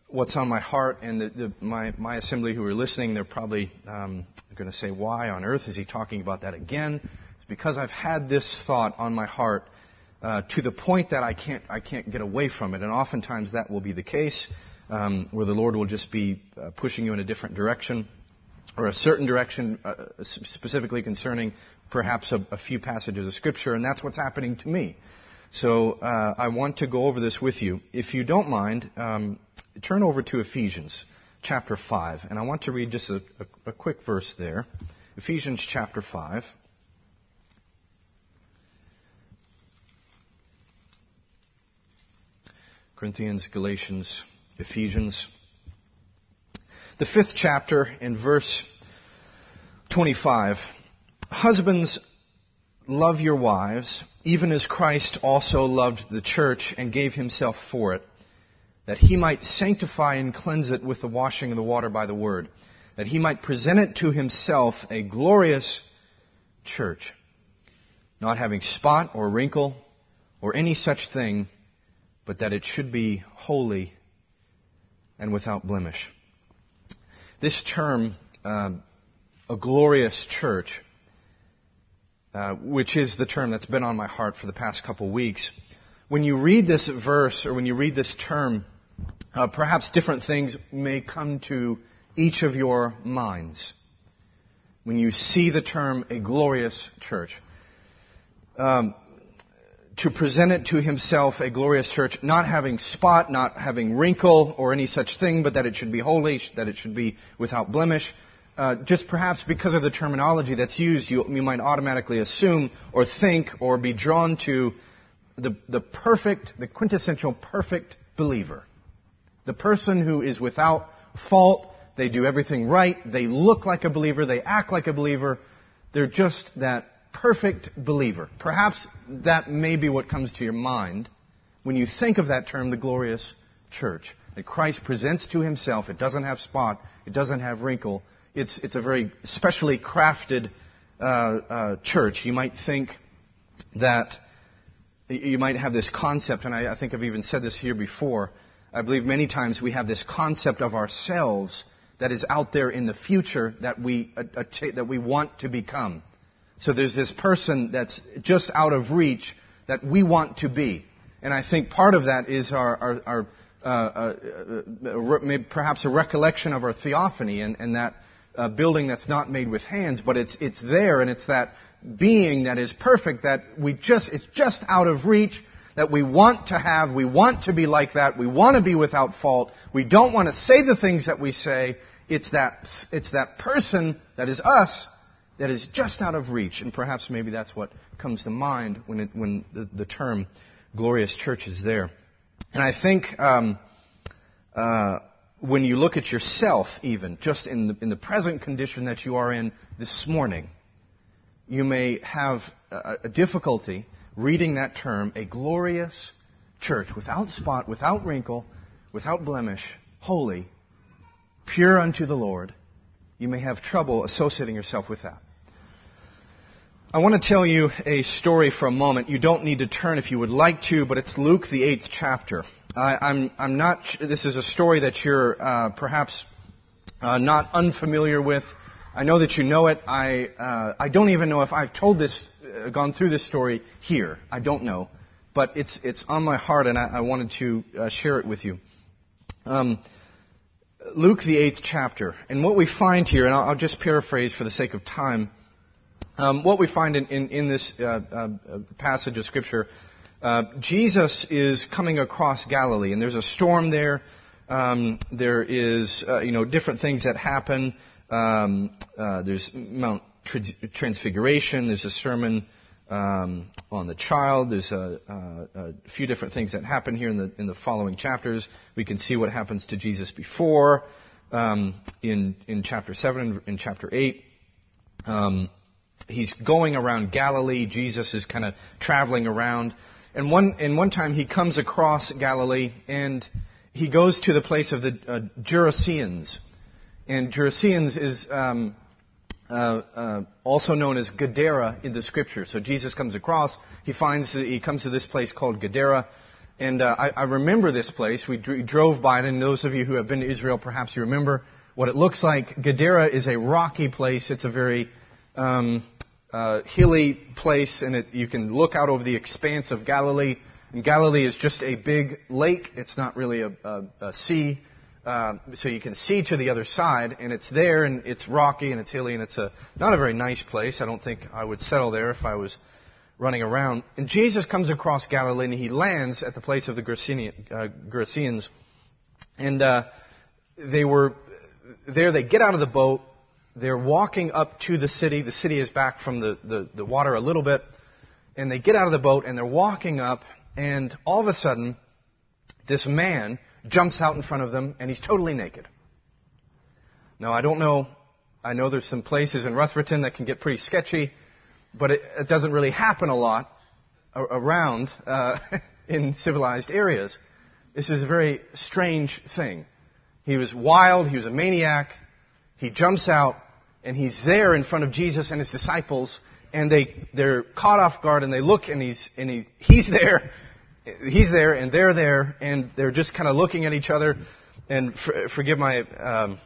what's on my heart, and the, the, my, my assembly who are listening, they're probably um, going to say, Why on earth is he talking about that again? It's because I've had this thought on my heart uh, to the point that I can't, I can't get away from it, and oftentimes that will be the case, um, where the Lord will just be uh, pushing you in a different direction or a certain direction, uh, specifically concerning perhaps a, a few passages of Scripture, and that's what's happening to me. So uh, I want to go over this with you. If you don't mind, um, turn over to Ephesians chapter 5, and I want to read just a, a, a quick verse there. Ephesians chapter 5. Corinthians, Galatians, Ephesians. The fifth chapter in verse 25. Husbands, love your wives, even as Christ also loved the church and gave himself for it, that he might sanctify and cleanse it with the washing of the water by the word, that he might present it to himself a glorious church, not having spot or wrinkle or any such thing, but that it should be holy and without blemish. This term, uh, a glorious church, uh, which is the term that's been on my heart for the past couple weeks. When you read this verse or when you read this term, uh, perhaps different things may come to each of your minds when you see the term a glorious church. Um, to present it to himself a glorious church, not having spot, not having wrinkle or any such thing, but that it should be holy, that it should be without blemish. Uh, just perhaps because of the terminology that's used, you, you might automatically assume or think or be drawn to the, the perfect, the quintessential perfect believer. The person who is without fault, they do everything right, they look like a believer, they act like a believer, they're just that perfect believer. Perhaps that may be what comes to your mind when you think of that term, the glorious church. That Christ presents to himself. It doesn't have spot. It doesn't have wrinkle. It's, it's a very specially crafted uh, uh, church. You might think that you might have this concept, and I, I think I've even said this here before. I believe many times we have this concept of ourselves that is out there in the future that we, uh, that we want to become. So there's this person that's just out of reach that we want to be. And I think part of that is our, our, our uh, uh, uh, perhaps a recollection of our theophany and, and that uh, building that's not made with hands, but it's, it's there and it's that being that is perfect that we just, it's just out of reach that we want to have. We want to be like that. We want to be without fault. We don't want to say the things that we say. It's that, it's that person that is us that is just out of reach. And perhaps maybe that's what comes to mind when, it, when the, the, term glorious church is there. And I think um, uh, when you look at yourself, even just in the, in the present condition that you are in this morning, you may have a, a difficulty reading that term, a glorious church, without spot, without wrinkle, without blemish, holy, pure unto the Lord. You may have trouble associating yourself with that. I want to tell you a story for a moment. You don't need to turn if you would like to, but it's Luke, the eighth chapter. I, I'm, I'm not, this is a story that you're uh, perhaps uh, not unfamiliar with. I know that you know it. I, uh, I don't even know if I've told this, uh, gone through this story here. I don't know. But it's, it's on my heart and I, I wanted to uh, share it with you. Um, Luke, the eighth chapter. And what we find here, and I'll, I'll just paraphrase for the sake of time, um, what we find in, in, in this uh, passage of Scripture, uh, Jesus is coming across Galilee, and there's a storm there. Um, there is, uh, you know, different things that happen. Um, uh, there's Mount Transfiguration. There's a sermon um, on the child. There's a, a, a, few different things that happen here in the in the following chapters. We can see what happens to Jesus before um, in in chapter seven, in chapter eight. Um, he's going around Galilee. Jesus is kind of traveling around. And one, and one time he comes across Galilee and he goes to the place of the uh, Gerasenes. And Gerasenes is um, uh, uh, also known as Gadara in the scripture. So Jesus comes across, he finds, he comes to this place called Gadara. And uh, I, I, remember this place. We dr- drove by it, and those of you who have been to Israel, perhaps you remember what it looks like. Gadara is a rocky place. It's a very um, uh, hilly place, and it, you can look out over the expanse of Galilee. And Galilee is just a big lake. It's not really a, a, a sea. Uh, so you can see to the other side, and it's there, and it's rocky, and it's hilly, and it's a not a very nice place. I don't think I would settle there if I was running around. And Jesus comes across Galilee, and he lands at the place of the Gerasenes, uh, and uh, they were there. They get out of the boat, they're walking up to the city. The city is back from the, the, the, water a little bit. And they get out of the boat and they're walking up, and all of a sudden, this man jumps out in front of them and he's totally naked. Now, I don't know. I know there's some places in Rutherford that can get pretty sketchy, but it, it doesn't really happen a lot around uh, *laughs* in civilized areas. This is a very strange thing. He was wild, he was a maniac, he jumps out and he's there in front of Jesus and his disciples and they, they're caught off guard and they look and he's, and he, *laughs* he's there, he's there and they're there and they're just kind of looking at each other and for, forgive my, um,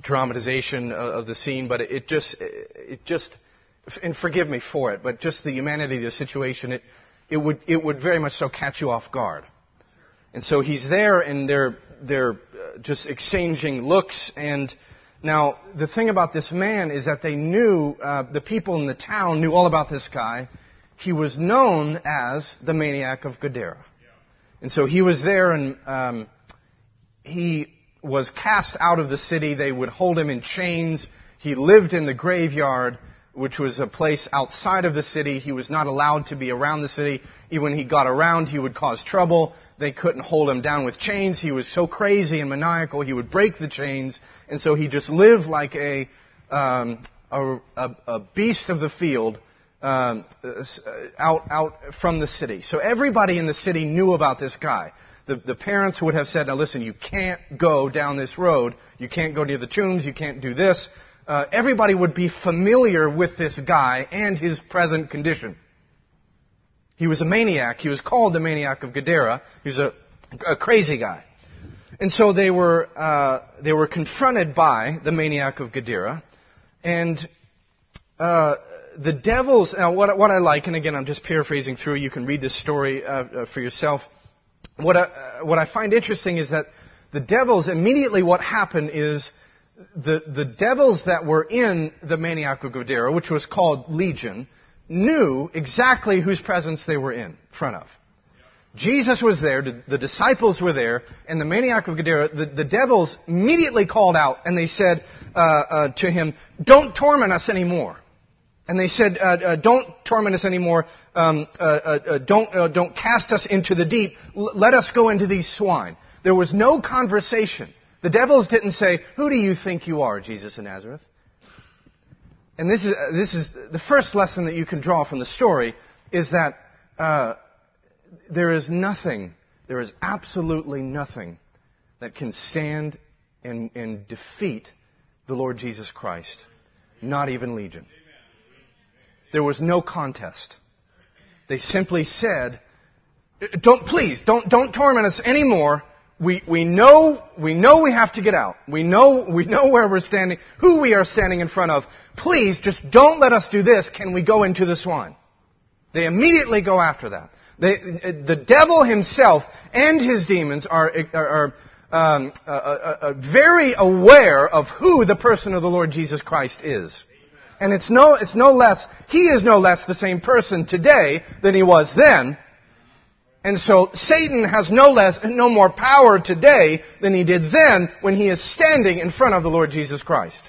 dramatization of the scene, but it just, it just, and forgive me for it, but just the humanity of the situation, it, it would, it would very much so catch you off guard. And so he's there and they're, they're uh, just exchanging looks. And now the thing about this man is that they knew, uh, the people in the town knew all about this guy. He was known as the maniac of Gadara. And so he was there and um, he was cast out of the city. They would hold him in chains. He lived in the graveyard, which was a place outside of the city. He was not allowed to be around the city. Even when he got around, he would cause trouble. They couldn't hold him down with chains. He was so crazy and maniacal, he would break the chains. And so he just lived like a, um, a, a, a beast of the field um, out, out from the city. So everybody in the city knew about this guy the, the parents would have said, now listen, you can't go down this road. You can't go near the tombs. You can't do this. Uh, everybody would be familiar with this guy and his present condition. He was a maniac. He was called the maniac of Gadara. He was a, a crazy guy. And so they were, uh, they were confronted by the maniac of Gadara. And uh, the devils, now what, what I like, and again I'm just paraphrasing through, you can read this story uh, uh for yourself what I, uh, what I find interesting is that the devils, immediately what happened is the, the devils that were in the maniac of Gadara, which was called Legion, knew exactly whose presence they were in front of. Jesus was there, the disciples were there, and the maniac of Gadara, the, the devils immediately called out and they said uh, uh, to him, Don't torment us anymore. And they said, uh, uh, Don't torment us anymore. Um, uh, uh, don't, don't cast us into the deep. L- let us go into these swine. There was no conversation. The devils didn't say, Who do you think you are, Jesus of Nazareth? And this is, uh, this is the first lesson that you can draw from the story is that uh, there is nothing, there is absolutely nothing that can stand and, and defeat the Lord Jesus Christ. Not even Legion. There was no contest. They simply said, uh, don't, please, don't, don't torment us anymore. We, we know, we know we have to get out. We know, *laughs* we know where we're standing, who we are standing in front of. Please, just don't let us do this. Can we go into the swine? They immediately go after that. They, the devil himself and his demons are, are, are um, uh, uh, uh, very aware of who the person of the Lord Jesus Christ is. And it's no, it's no less, he is no less the same person today than he was then. And so Satan has no less, no more power today than he did then when he is standing in front of the Lord Jesus Christ.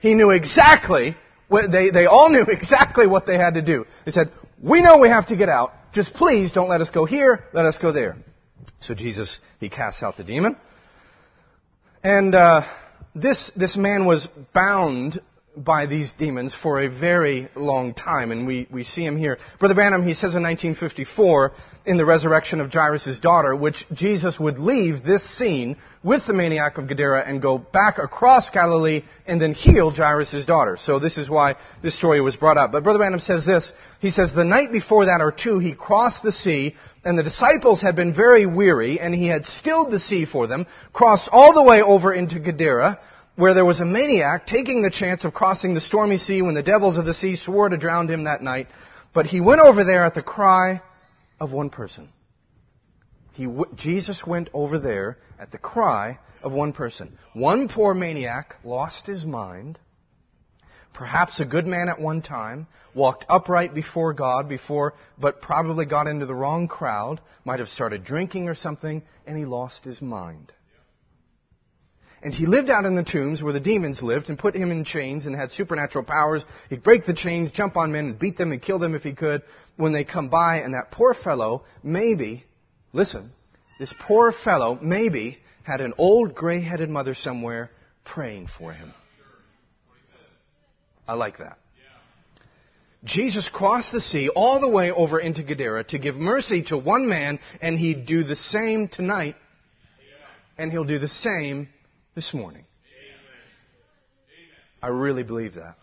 He knew exactly what they, they all knew *laughs* exactly what they had to do. They said, we know we have to get out. Just please don't let us go here. Let us go there. So Jesus, he casts out the demon. And, uh, this, this man was bound by these demons for a very long time, and we, we see him here. Brother Branham, he says in 1954, in the resurrection of Jairus' daughter, which Jesus would leave this scene with the maniac of Gadara and go back across Galilee and then heal Jairus' daughter. So this is why this story was brought up. But Brother Branham says this, he says, the night before that or two, he crossed the sea and the disciples had been very weary, and he had stilled the sea for them, crossed all the way over into Gadara, where there was a maniac taking the chance of crossing the stormy sea when the devils of the sea swore to drown him that night. But he went over there at the cry of one person. He w- Jesus went over there at the cry of one person. One poor maniac lost his mind, perhaps a good man at one time, walked upright before God before, but probably got into the wrong crowd, might have started drinking or something, and he lost his mind. And he lived out in the tombs where the demons lived and put him in chains and had supernatural powers. He'd break the chains, jump on men, and beat them and kill them if he could when they come by. And that poor fellow, maybe, listen, this poor fellow, maybe, had an old gray headed mother somewhere praying for him. I like that. Jesus crossed the sea all the way over into Gadara to give mercy to one man, and he'd do the same tonight, and he'll do the same this morning. I really believe that.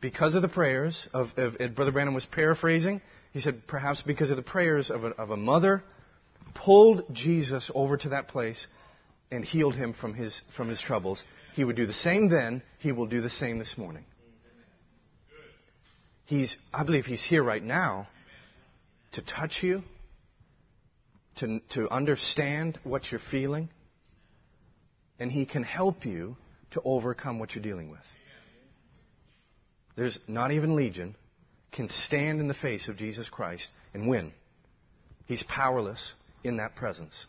Because of the prayers of, of, Brother Branham was paraphrasing, he said perhaps because of the prayers of a, of a mother, pulled Jesus over to that place and healed him from his, from his troubles. He would do the same then. He will do the same this morning. He's, I believe he's here right now to touch you, to, to understand what you're feeling, and He can help you to overcome what you're dealing with. There's not even Legion can stand in the face of Jesus Christ and win. He's powerless in that presence.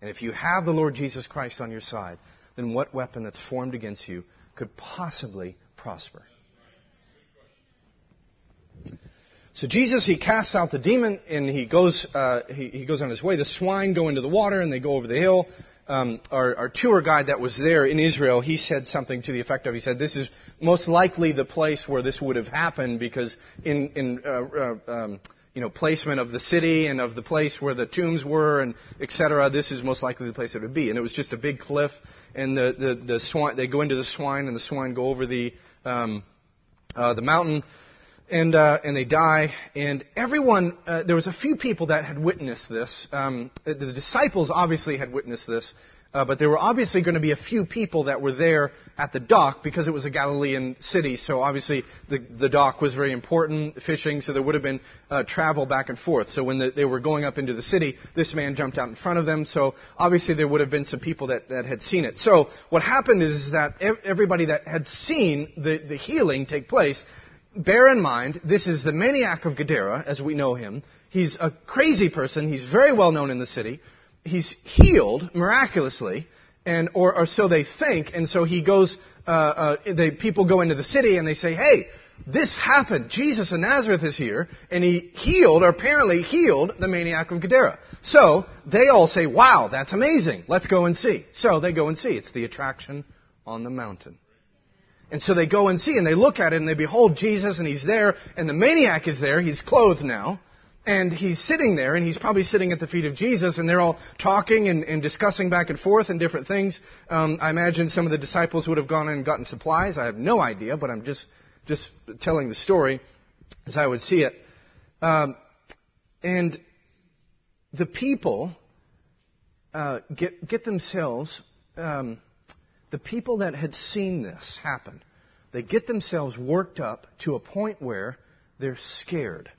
And if you have the Lord Jesus Christ on your side, then what weapon that's formed against you could possibly prosper? So Jesus, he casts out the demon and he goes, uh, he, he, goes on his way. The swine go into the water and they go over the hill. Um, our, our, tour guide that was there in Israel, he said something to the effect of, he said, this is most likely the place where this would have happened because in, in uh, uh, um, you know, placement of the city and of the place where the tombs were and etc. This is most likely the place it would be. And it was just a big cliff and the, the, the swine, they go into the swine and the swine go over the, um, uh, the mountain and uh, and they die. And everyone, uh, there was a few people that had witnessed this. Um, the disciples obviously had witnessed this, uh, but there were obviously going to be a few people that were there at the dock because it was a Galilean city. So obviously the the dock was very important, fishing. So there would have been uh, travel back and forth. So when the, they were going up into the city, this man jumped out in front of them. So obviously there would have been some people that, that had seen it. So what happened is that everybody that had seen the, the healing take place bear in mind, this is the maniac of Gadara, as we know him. He's a crazy person. He's very well known in the city. He's healed miraculously, and or, or so they think. And so he goes. Uh, uh, people go into the city and they say, "Hey, this happened. Jesus of Nazareth is here, and he healed, or apparently healed, the maniac of Gadara." So they all say, "Wow, that's amazing. Let's go and see." So they go and see. It's the attraction on the mountain. And so they go and see and they look at it and they behold Jesus and he's there and the maniac is there. He's clothed now. And he's sitting there and he's probably sitting at the feet of Jesus and they're all talking and, and discussing back and forth and different things. Um, I imagine some of the disciples would have gone and gotten supplies. I have no idea, but I'm just, just telling the story as I would see it. Um, and the people uh, get, get themselves um, the people that had seen this happen, they get themselves worked up to a point where they're scared.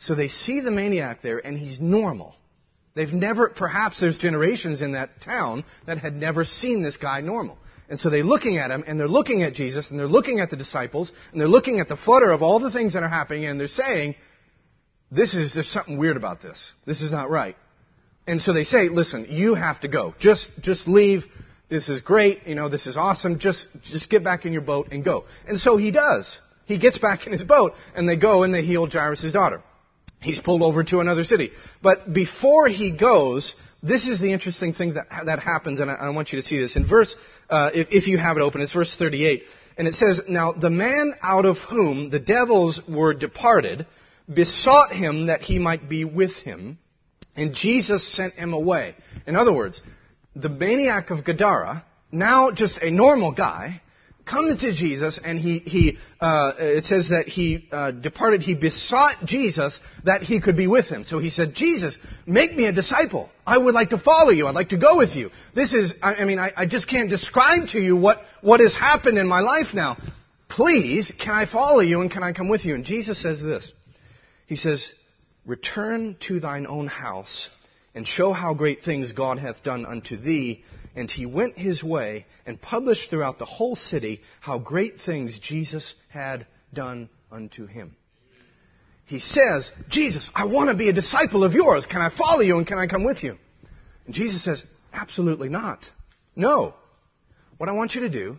So they see the maniac there and he's normal. They've never, perhaps there's generations in that town that had never seen this guy normal. And so they're looking at him and they're looking at Jesus and they're looking at the disciples and they're looking at the flutter of all the things that are happening and they're saying, this is, there's something weird about this. This is not right. And so they say, listen, you have to go. Just, just leave. This is great. You know, this is awesome. Just, just get back in your boat and go. And so he does. He gets back in his boat and they go and they heal Jairus' daughter. He's pulled over to another city. But before he goes, this is the interesting thing that, that happens, and I, I want you to see this. In verse, uh, if, if you have it open, it's verse 38. And it says, Now the man out of whom the devils were departed besought him that he might be with him, and Jesus sent him away. In other words, the maniac of Gadara, now just a normal guy, comes to Jesus and he, he uh, it says that he uh, departed, he besought Jesus that he could be with him. So he said, Jesus, make me a disciple. I would like to follow you. I'd like to go with you. This is, I, I mean, I, I just can't describe to you what, what has happened in my life now. Please, can I follow you and can I come with you? And Jesus says this. He says, return to thine own house and show how great things God hath done unto thee. And he went his way and published throughout the whole city how great things Jesus had done unto him. He says, Jesus, I want to be a disciple of yours. Can I follow you and can I come with you? And Jesus says, Absolutely not. No. What I want you to do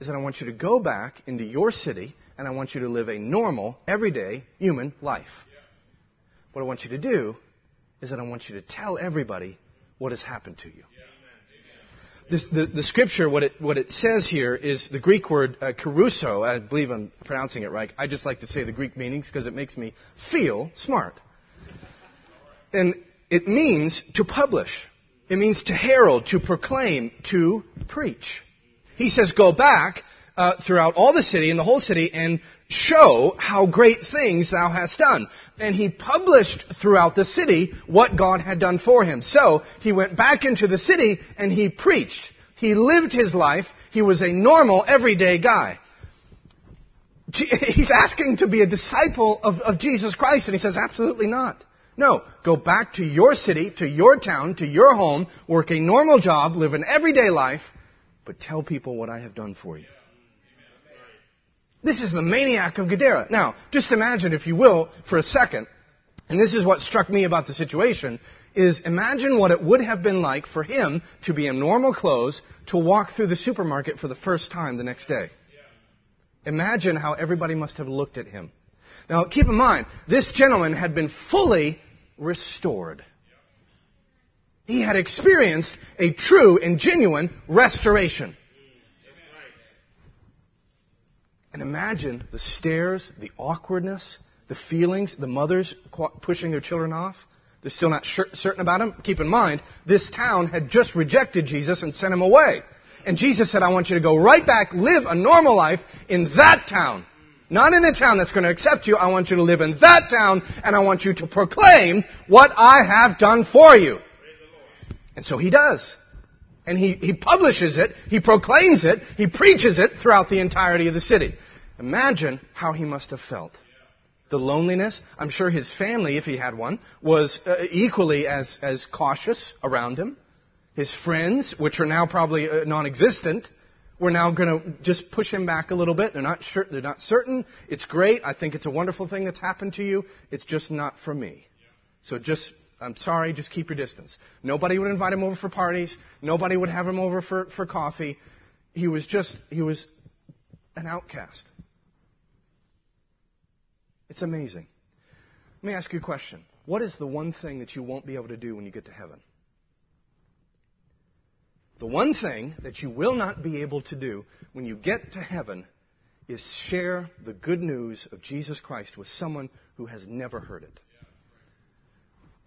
is that I want you to go back into your city and I want you to live a normal, everyday human life. What I want you to do is that I want you to tell everybody what has happened to you. This, the, the, scripture, what it, what it says here is the Greek word uh, kerusso. I believe I'm pronouncing it right. I just like to say the Greek meanings because it makes me feel smart. And it means to publish. It means to herald, to proclaim, to preach. He says, go back uh, throughout all the city and the whole city and show how great things thou hast done. And he published throughout the city what God had done for him. So he went back into the city and he preached. He lived his life. He was a normal, everyday guy. *laughs* He's asking to be a disciple of, of Jesus Christ, and he says, absolutely not. No, go back to your city, to your town, to your home, work a normal job, live an everyday life, but tell people what I have done for you. This is the maniac of Gadara. Now, just imagine, if you will, for a second, and this is what struck me about the situation, is imagine what it would have been like for him to be in normal clothes to walk through the supermarket for the first time the next day. Imagine how everybody must have looked at him. Now, keep in mind, this gentleman had been fully restored. He had experienced a true and genuine restoration. And imagine the stares, the awkwardness, the feelings, the mothers pushing their children off. They're still not certain about him. Keep in mind, this town had just rejected Jesus and sent him away. And Jesus said, I want you to go right back, live a normal life in that town. Not in a town that's going to accept you. I want you to live in that town and I want you to proclaim what I have done for you. And so he does. And he, he publishes it, he proclaims it, he preaches it throughout the entirety of the city. Imagine how he must have felt. The loneliness, I'm sure his family, if he had one, was uh, equally as, as cautious around him. His friends, which are now probably uh, non-existent, were now going to just push him back a little bit. They're not sure, they're not certain. It's great. I think it's a wonderful thing that's happened to you. It's just not for me. So just, I'm sorry, just keep your distance. Nobody would invite him over for parties. Nobody would have him over for, for coffee. He was just, he was an outcast. It's amazing. Let me ask you a question. What is the one thing that you won't be able to do when you get to heaven? The one thing that you will not be able to do when you get to heaven is share the good news of Jesus Christ with someone who has never heard it.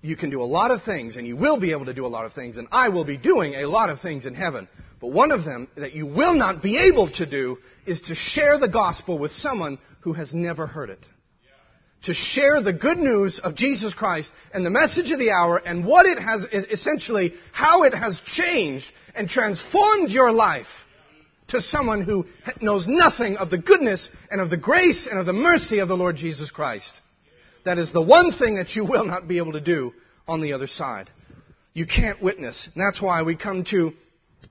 You can do a lot of things, and you will be able to do a lot of things, and I will be doing a lot of things in heaven. But one of them that you will not be able to do is to share the gospel with someone who has never heard it to share the good news of Jesus Christ and the message of the hour and what it has, essentially, how it has changed and transformed your life to someone who knows nothing of the goodness and of the grace and of the mercy of the Lord Jesus Christ. That is the one thing that you will not be able to do on the other side. You can't witness. And that's why we come to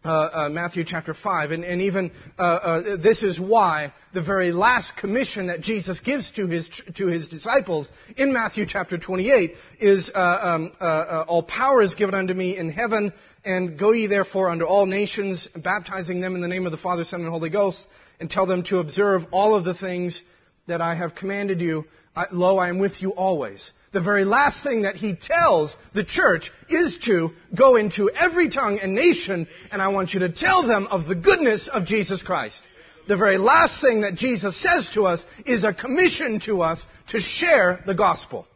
uh, uh, Matthew chapter 5. And, and even uh, uh, this is why the very last commission that Jesus gives to his, to his disciples in Matthew chapter 28 is uh, um, uh, All power is given unto me in heaven, and go ye therefore unto all nations, baptizing them in the name of the Father, Son, and Holy Ghost, and tell them to observe all of the things that I have commanded you. I, lo, I am with you always the very last thing that he tells the church is to go into every tongue and nation, and I want you to tell them of the goodness of Jesus Christ. The very last thing that Jesus says to us is a commission to us to share the gospel.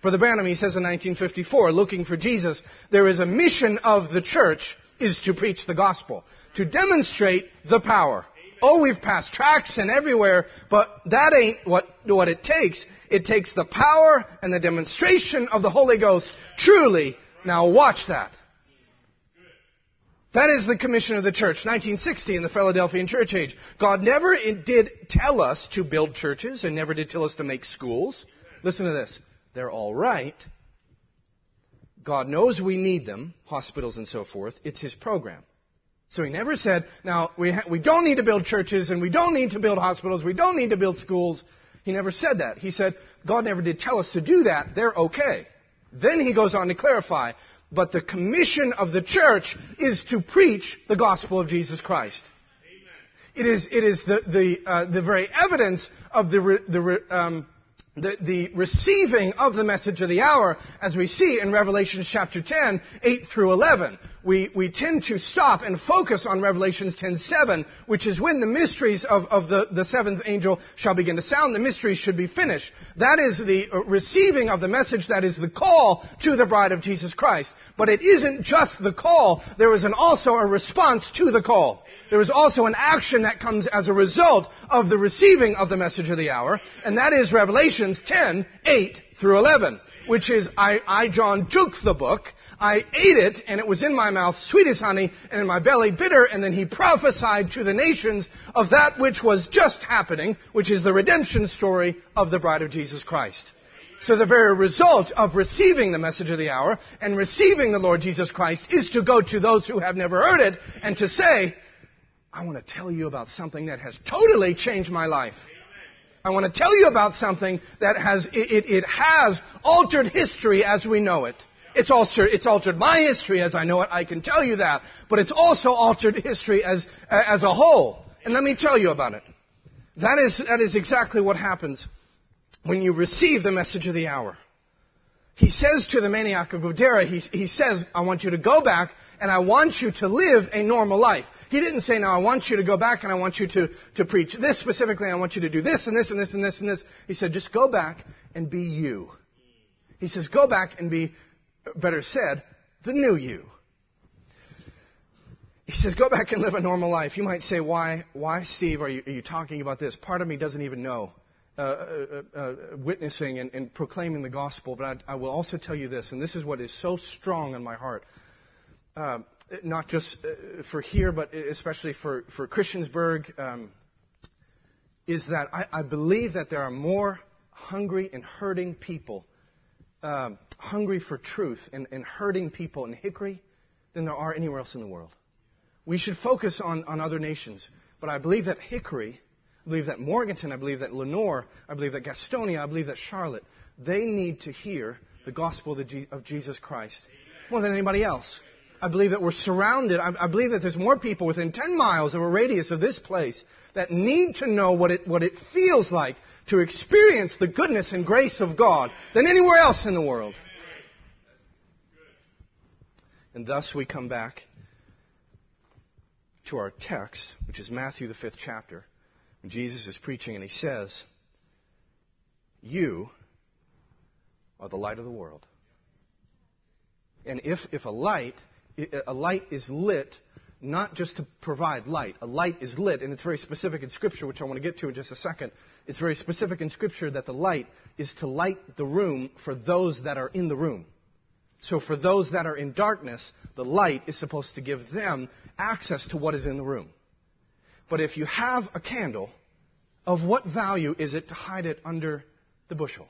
Brother Branham, he says in 1954, looking for Jesus, there is a mission of the church is to preach the gospel, to demonstrate the power. Oh, we've passed tracts and everywhere, but that ain't what, what it takes. It takes the power and the demonstration of the Holy Ghost truly. Now watch that. That is the commission of the church, 1960 in the Philadelphian church age. God never did tell us to build churches and never did tell us to make schools. Listen to this. They're all right. God knows we need them, hospitals and so forth. It's His program. So He never said, now, we, ha- we don't need to build churches and we don't need to build hospitals, we don't need to build schools. He never said that. He said, God never did tell us to do that. They're okay. Then he goes on to clarify, but the commission of the church is to preach the gospel of Jesus Christ. Amen. It is, it is the, the, uh, the very evidence of the, re, the um, the, the, receiving of the message of the hour, as we see in Revelation chapter 10, 8 through 11. We, we tend to stop and focus on Revelations 10:7, which is when the mysteries of, of the, the seventh angel shall begin to sound. The mysteries should be finished. That is the uh, receiving of the message, that is the call to the bride of Jesus Christ. But it isn't just the call, there is an, also a response to the call there is also an action that comes as a result of the receiving of the message of the hour, and that is Revelations 10:8 through 11, which is, I, I, John, took the book, I ate it, and it was in my mouth sweet as honey, and in my belly bitter, and then he prophesied to the nations of that which was just happening, which is the redemption story of the bride of Jesus Christ. So the very result of receiving the message of the hour and receiving the Lord Jesus Christ is to go to those who have never heard it and to say, I want to tell you about something that has totally changed my life. I want to tell you about something that has, it, it, it has altered history as we know it. It's altered, it's altered my history as I know it, I can tell you that. But it's also altered history as, as a whole. And let me tell you about it. That is, that is exactly what happens when you receive the message of the hour. He says to the maniac of Gadara, he, he says, I want you to go back and I want you to live a normal life. He didn't say, now I want you to go back and I want you to, to preach this specifically, I want you to do this and this and this and this and this. He said, just go back and be you. He says, go back and be, better said, the new you. He says, go back and live a normal life. You might say, why, why Steve, are you, are you talking about this? Part of me doesn't even know. Uh, uh, uh, uh, witnessing and, and, proclaiming the gospel, but I, I, will also tell you this, and this is what is so strong in my heart. Uh, not just uh, for here, but especially for, for Christiansburg, um, is that I, I, believe that there are more hungry and hurting people, um, hungry for truth and, and hurting people in Hickory than there are anywhere else in the world. We should focus on, on other nations, but I believe that Hickory I believe that Morganton, I believe that Lenoir, I believe that Gastonia, I believe that Charlotte, they need to hear the gospel of Jesus Christ more than anybody else. I believe that we're surrounded. I believe that there's more people within 10 miles of a radius of this place that need to know what it, what it feels like to experience the goodness and grace of God than anywhere else in the world. And thus we come back to our text, which is Matthew, the fifth chapter. When Jesus is preaching and he says, You are the light of the world. And if, if a light, a light is lit not just to provide light, a light is lit, and it's very specific in Scripture, which I want to get to in just a second. It's very specific in Scripture that the light is to light the room for those that are in the room. So for those that are in darkness, the light is supposed to give them access to what is in the room. But if you have a candle, of what value is it to hide it under the bushel?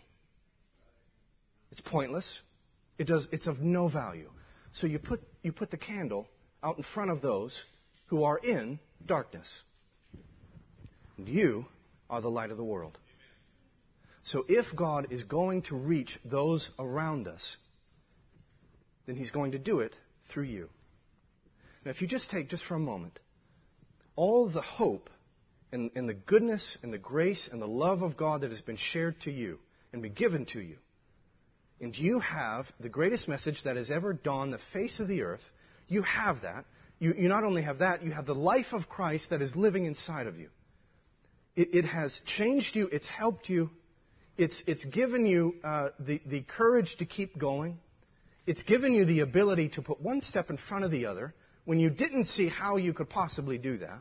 It's pointless. It does, it's of no value. So you put, you put the candle out in front of those who are in darkness. And you are the light of the world. So if God is going to reach those around us, then He's going to do it through you. Now, if you just take, just for a moment, all the hope and, and the goodness and the grace and the love of God that has been shared to you and been given to you, and you have the greatest message that has ever dawned the face of the earth, you have that. You, you not only have that, you have the life of Christ that is living inside of you. It, it has changed you, it's helped you, it's, it's given you uh, the, the courage to keep going. It's given you the ability to put one step in front of the other when you didn't see how you could possibly do that.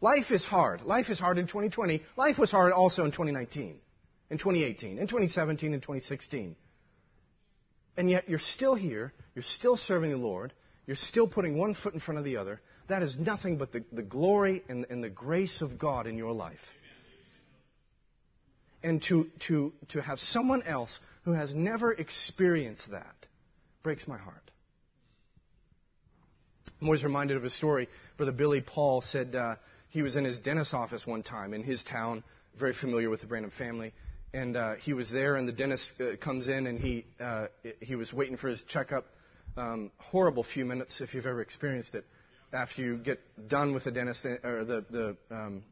Life is hard. Life is hard in 2020. Life was hard also in 2019, in 2018, in 2017, in 2016. And yet you're still here. You're still serving the Lord. You're still putting one foot in front of the other. That is nothing but the, the glory and, and the grace of God in your life. And to, to, to have someone else who has never experienced that breaks my heart. I'm always reminded of a story. Brother Billy Paul said, uh, he was in his dentist's office one time in his town, very familiar with the Branham family. And uh, he was there, and the dentist uh, comes in, and he uh, he was waiting for his checkup. Um, horrible few minutes if you've ever experienced it. After you get done with the dentist uh, or the the, um,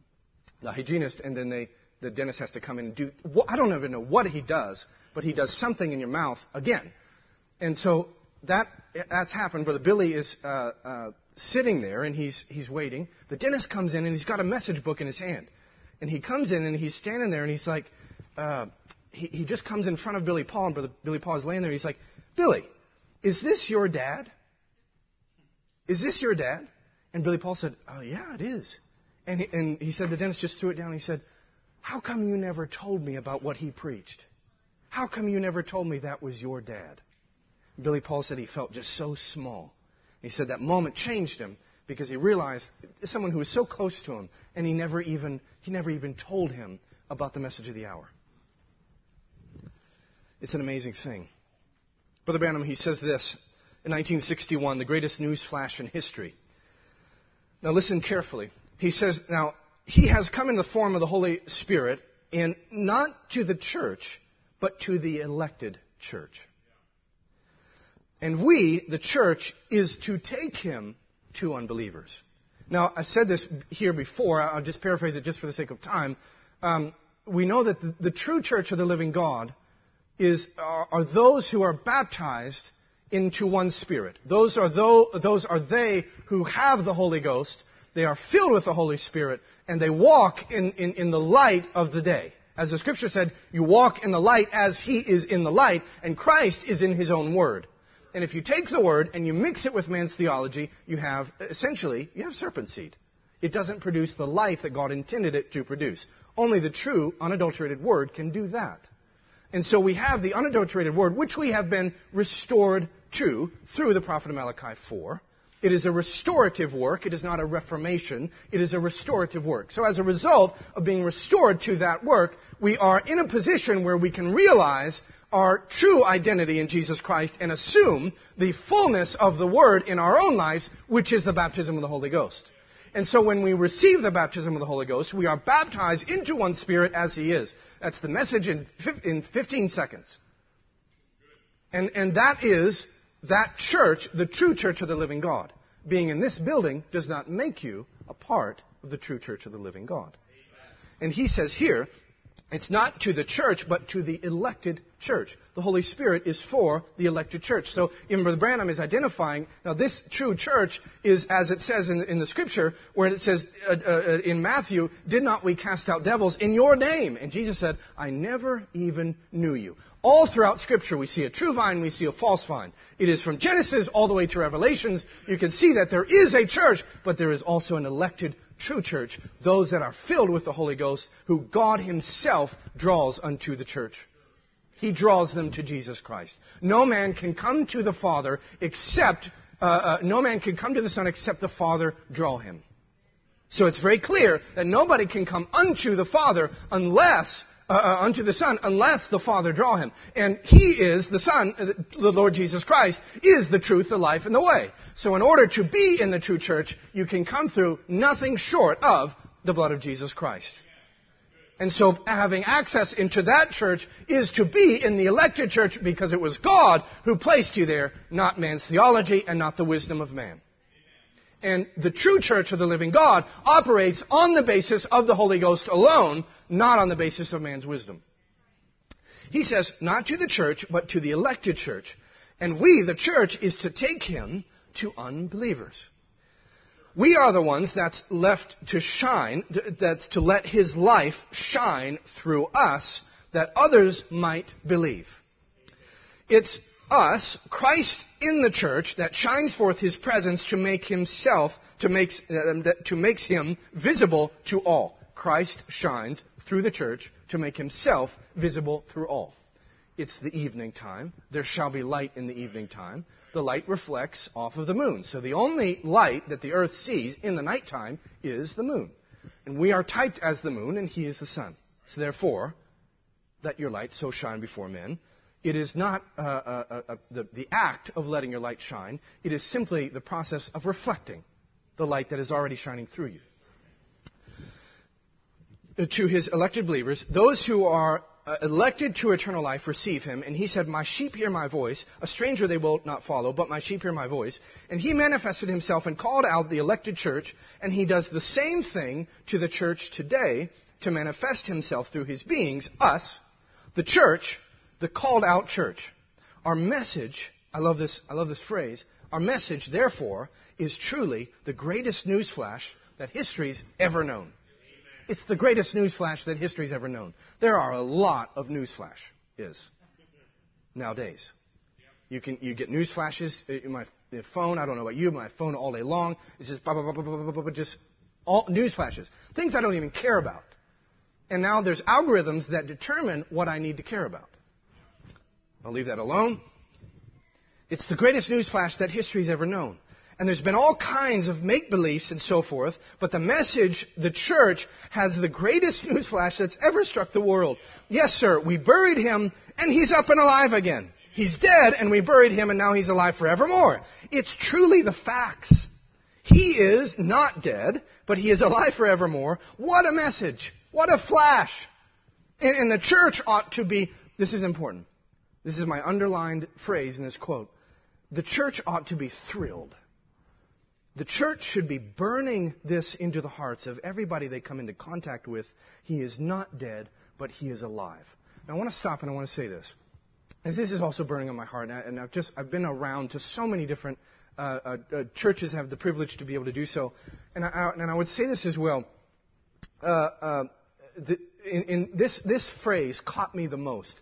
the hygienist, and then they the dentist has to come in and do. I don't even know what he does, but he does something in your mouth again. And so that that's happened. Brother Billy is uh, uh, sitting there and he's, he's waiting. The dentist comes in and he's got a message book in his hand. And he comes in and he's standing there and he's like, uh, he, he just comes in front of Billy Paul and Brother Billy Paul is laying there. and He's like, Billy, is this your dad? Is this your dad? And Billy Paul said, Oh, yeah, it is. And he, and he said, the dentist just threw it down. And he said, How come you never told me about what he preached? How come you never told me that was your dad? Billy Paul said he felt just so small. He said that moment changed him because he realized someone who was so close to him and he never even he never even told him about the message of the hour. It's an amazing thing. Brother Branham, he says this in 1961, the greatest news flash in history. Now listen carefully. He says, now, he has come in the form of the Holy Spirit, and not to the church, but to the elected church. And we, the church, is to take him to unbelievers. Now, I've said this here before. I'll just paraphrase it just for the sake of time. Um, we know that the, the, true church of the living God is, are, are, those who are baptized into one spirit. Those are, those are they who have the Holy Ghost. They are filled with the Holy Spirit, and they walk in, in, in the light of the day. As the scripture said, you walk in the light as he is in the light, and Christ is in his own word. And if you take the word and you mix it with man's theology, you have, essentially, you have serpent seed. It doesn't produce the life that God intended it to produce. Only the true, unadulterated word can do that. And so we have the unadulterated word, which we have been restored to through the prophet Malachi 4. It is a restorative work. It is not a reformation. It is a restorative work. So as a result of being restored to that work, we are in a position where we can realize our true identity in Jesus Christ and assume the fullness of the Word in our own lives, which is the baptism of the Holy Ghost. And so when we receive the baptism of the Holy Ghost, we are baptized into one Spirit as He is. That's the message in, in 15 seconds. And, and that is that church, the true church of the living God. Being in this building does not make you a part of the true church of the living God. And he says here, it's not to the church, but to the elected church. The Holy Spirit is for the elected church. So even Brother Branham is identifying, now this true church is, as it says in, in the scripture, where it says uh, uh, in Matthew, did not we cast out devils in your name? And Jesus said, I never even knew you. All throughout scripture we see a true vine, we see a false vine. It is from Genesis all the way to Revelations. You can see that there is a church, but there is also an elected true church, those that are filled with the Holy Ghost, who God Himself draws unto the church. He draws them to Jesus Christ. No man can come to the Father except, uh, uh, no man can come to the Son except the Father draw him. So it's very clear that nobody can come unto the Father unless uh, uh, unto the Son unless the Father draw him. And He is, the Son, uh, the Lord Jesus Christ, is the truth, the life, and the way. So in order to be in the true church, you can come through nothing short of the blood of Jesus Christ. And so having access into that church is to be in the elected church because it was God who placed you there, not man's theology and not the wisdom of man. And the true church of the living God operates on the basis of the Holy Ghost alone, not on the basis of man's wisdom. He says, not to the church, but to the elected church. And we, the church, is to take him to unbelievers. We are the ones that's left to shine, that's to let his life shine through us that others might believe. It's us, Christ in the church, that shines forth his presence to make himself, to make, um, to makes him visible to all. Christ shines through the church to make himself visible through all. It's the evening time. There shall be light in the evening time. The light reflects off of the moon. So the only light that the earth sees in the nighttime is the moon. And we are typed as the moon, and he is the sun. So therefore, let your light so shine before men it is not uh, uh, uh, uh, the, the act of letting your light shine. It is simply the process of reflecting the light that is already shining through you. To his elected believers, those who are uh, elected to eternal life receive him. And he said, My sheep hear my voice. A stranger they will not follow, but my sheep hear my voice. And he manifested himself and called out the elected church. And he does the same thing to the church today to manifest himself through his beings, us, the church, the called out church. Our message, I love this, I love this phrase, our message, therefore, is truly the greatest newsflash that history's ever known. It's the greatest newsflash that history's ever known. There are a lot of newsflash is nowadays. You can you get news flashes uh, in my uh, phone. I don't know about you, my phone all day long. It's just blah, blah, blah, blah, blah, blah, just all news flashes, things I don't even care about. And now there's algorithms that determine what I need to care about. I'll leave that alone. It's the greatest news flash that history's ever known. And there's been all kinds of make beliefs and so forth, but the message, the church, has the greatest *laughs* newsflash that's ever struck the world. Yes, sir, we buried him, and he's up and alive again. He's dead, and we buried him, and now he's alive forevermore. It's truly the facts. He is not dead, but he is alive forevermore. What a message! What a flash! And, and the church ought to be, this is important. This is my underlined phrase in this quote. The church ought to be thrilled the church should be burning this into the hearts of everybody they come into contact with. He is not dead, but he is alive. Now, I want to stop and I want to say this. As this is also burning on my heart, and I've just I've been around to so many different uh, uh, uh, churches have the privilege to be able to do so, and I, and I would say this as well. Uh, uh, the, in, in this this phrase caught me the most.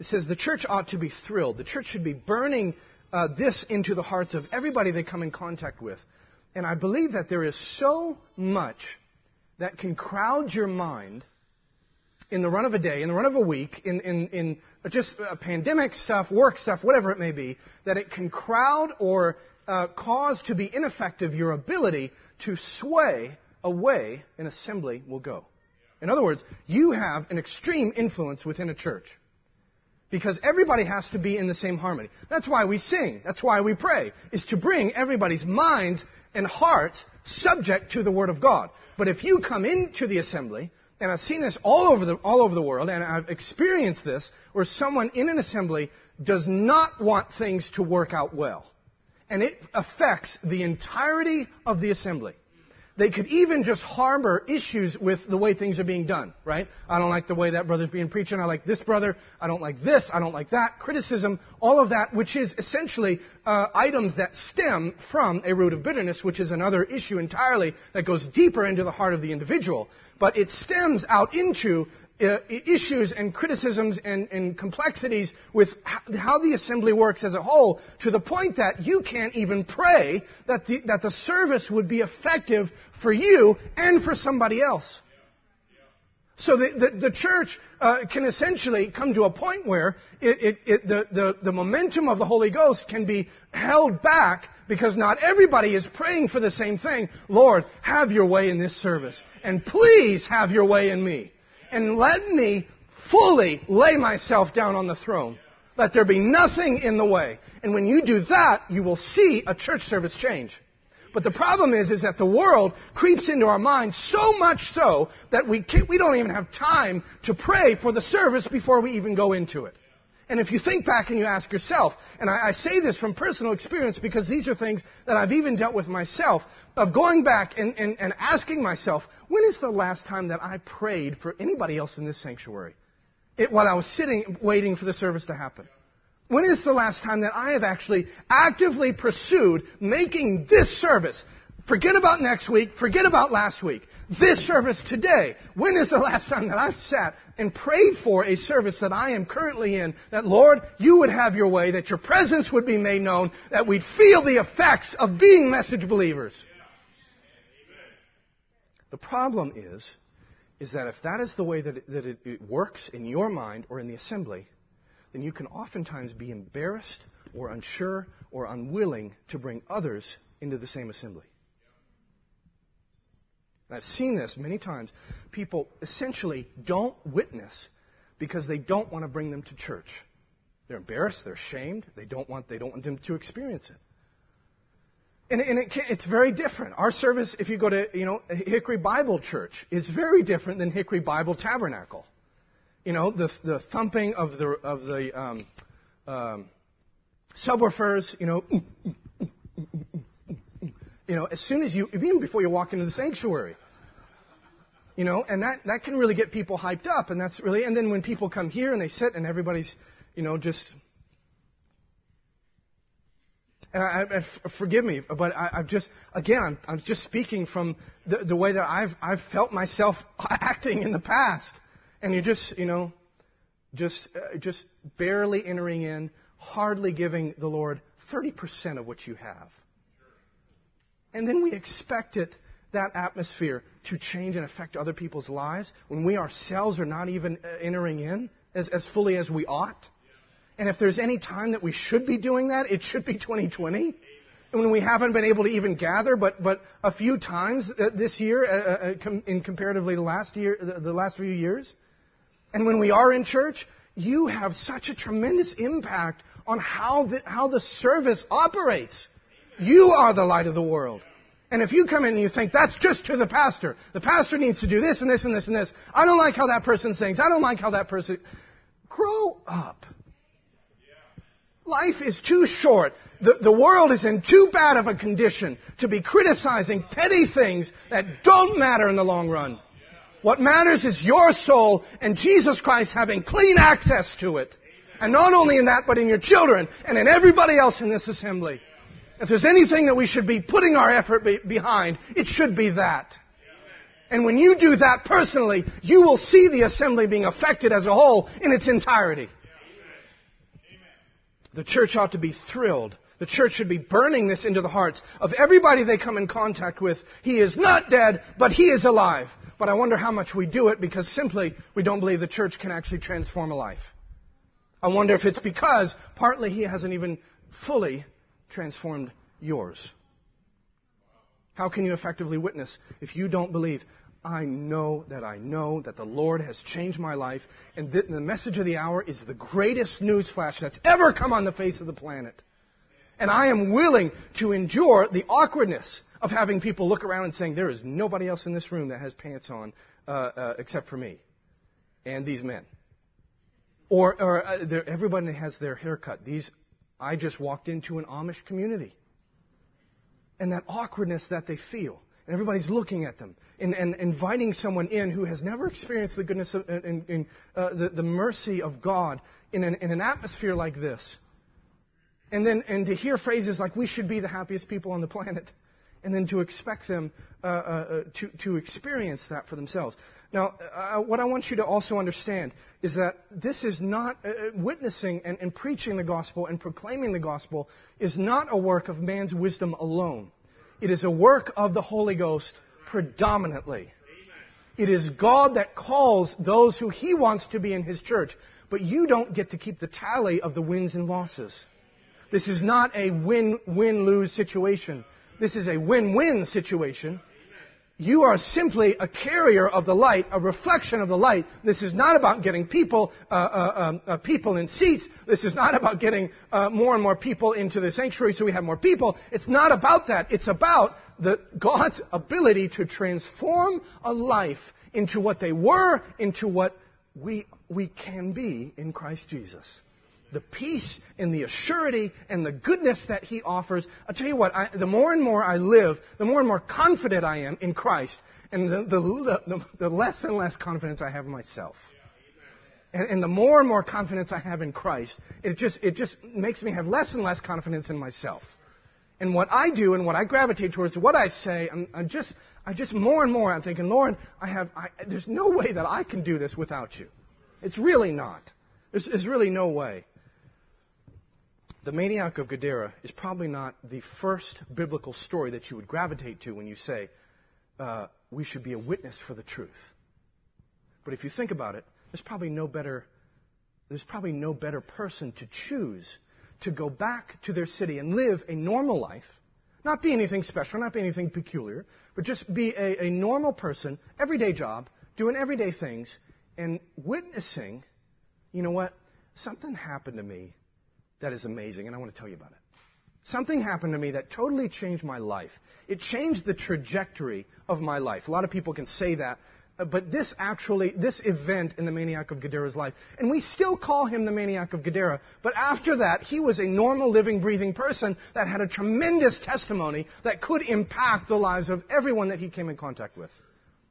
It says the church ought to be thrilled. The church should be burning uh, this into the hearts of everybody they come in contact with. And I believe that there is so much that can crowd your mind in the run of a day, in the run of a week, in, in, in just uh, pandemic stuff, work stuff, whatever it may be, that it can crowd or uh, cause to be ineffective your ability to sway away an assembly will go. In other words, you have an extreme influence within a church. Because everybody has to be in the same harmony. That's why we sing. That's why we pray. Is to bring everybody's minds and hearts subject to the Word of God. But if you come into the assembly, and I've seen this all over the, all over the world, and I've experienced this, where someone in an assembly does not want things to work out well. And it affects the entirety of the assembly. They could even just harbor issues with the way things are being done, right? I don't like the way that brother's being preaching. I like this brother. I don't like this. I don't like that. Criticism, all of that, which is essentially uh, items that stem from a root of bitterness, which is another issue entirely that goes deeper into the heart of the individual. But it stems out into uh, issues and criticisms and, and complexities with how the assembly works as a whole to the point that you can't even pray that the, that the service would be effective for you and for somebody else. So the, the, the church uh, can essentially come to a point where it, it, it, the, the, the momentum of the Holy Ghost can be held back because not everybody is praying for the same thing. Lord, have your way in this service. And please have your way in me and let me fully lay myself down on the throne. Let there be nothing in the way. And when you do that, you will see a church service change. But the problem is, is that the world creeps into our minds so much so that we, we don't even have time to pray for the service before we even go into it. And if you think back and you ask yourself, and I, I, say this from personal experience because these are things that I've even dealt with myself, of going back and, and, and asking myself, when is the last time that I prayed for anybody else in this sanctuary? It, while I was sitting waiting for the service to happen. When is the last time that I have actually actively pursued making this service? Forget about next week, forget about last week. This service today. When is the last time that I've sat and prayed for a service that I am currently in, that Lord, you would have your way, that your presence would be made known, that we'd feel the effects of being message believers? The problem is, is that if that is the way that, it, that it, it works in your mind or in the assembly, then you can oftentimes be embarrassed or unsure or unwilling to bring others into the same assembly. And I've seen this many times. People essentially don't witness because they don't want to bring them to church. They're embarrassed, they're ashamed, they don't want, they don't want them to experience it. And, and it it's very different. Our service, if you go to, you know, Hickory Bible Church, is very different than Hickory Bible Tabernacle. You know, the, the thumping of the, of the um, um, subwoofers, you know, you know, as soon as you, even before you walk into the sanctuary. You know, and that, that can really get people hyped up, and that's really, and then when people come here and they sit and everybody's, you know, just and I, I, forgive me, but I, am just, again, I'm, I'm, just speaking from the, the way that I've, I've felt myself *laughs* acting in the past. And you're just, you know, just, uh, just barely entering in, hardly giving the Lord 30% of what you have. And then we expect it, that atmosphere, to change and affect other people's lives when we ourselves are not even uh, entering in as, as fully as we ought. And if there's any time that we should be doing that, it should be 2020. when we haven't been able to even gather, but, but a few times uh, this year, uh, uh, com- in comparatively last year, the last few years. And when we are in church, you have such a tremendous impact on how the, how the service operates. You are the light of the world. And if you come in and you think that's just to the pastor, the pastor needs to do this and this and this and this. I don't like how that person sings. I don't like how that person. Grow up. Life is too short. The, the world is in too bad of a condition to be criticizing petty things that don't matter in the long run. What matters is your soul and Jesus Christ having clean access to it. And not only in that, but in your children and in everybody else in this assembly. If there's anything that we should be putting our effort be behind, it should be that. And when you do that personally, you will see the assembly being affected as a whole in its entirety. The church ought to be thrilled. The church should be burning this into the hearts of everybody they come in contact with. He is not dead, but he is alive. But I wonder how much we do it because simply we don't believe the church can actually transform a life. I wonder if it's because partly he hasn't even fully transformed yours. How can you effectively witness if you don't believe? I know that I know that the Lord has changed my life, and the message of the hour is the greatest news flash that's ever come on the face of the planet. And I am willing to endure the awkwardness of having people look around and saying, There is nobody else in this room that has pants on uh, uh, except for me and these men. Or, or uh, everybody has their haircut. These I just walked into an Amish community. And that awkwardness that they feel. And everybody's looking at them and, and inviting someone in who has never experienced the goodness of, and, and uh, the, the mercy of God in an, in an atmosphere like this. And then and to hear phrases like, we should be the happiest people on the planet. And then to expect them uh, uh, uh to, to experience that for themselves. Now, uh, what I want you to also understand is that this is not uh, uh, witnessing and, and, preaching the gospel and proclaiming the gospel is not a work of man's wisdom alone. It is a work of the Holy Ghost predominantly. It is God that calls those who He wants to be in His church, but you don't get to keep the tally of the wins and losses. This is not a win-win-lose situation. This is a win-win situation you are simply a carrier of the light, a reflection of the light. This is not about getting people, uh, uh, um, uh, people in seats. This is not about getting uh, more and more people into the sanctuary so we have more people. It's not about that. It's about the, God's ability to transform a life into what they were, into what we, we can be in Christ Jesus the peace and the assurity and the goodness that He offers. I'll tell you what, I, the more and more I live, the more and more confident I am in Christ, and the, the, the, the less and less confidence I have in myself. And, and, the more and more confidence I have in Christ, it just, it just makes me have less and less confidence in myself. And what I do and what I gravitate towards, what I say, I'm, I'm just, I just more and more I'm thinking, Lord, I have, I, there's no way that I can do this without you. It's really not. There's, there's really no way. The maniac of Gadara is probably not the first biblical story that you would gravitate to when you say, uh, we should be a witness for the truth. But if you think about it, there's probably no better, there's probably no better person to choose to go back to their city and live a normal life, not be anything special, not be anything peculiar, but just be a, a normal person, everyday job, doing everyday things, and witnessing, you know what? Something happened to me that is amazing, and I want to tell you about it. Something happened to me that totally changed my life. It changed the trajectory of my life. A lot of people can say that, uh, but this actually, this event in the maniac of Gadara's life, and we still call him the maniac of Gadara, but after that, he was a normal, living, breathing person that had a tremendous testimony that could impact the lives of everyone that he came in contact with.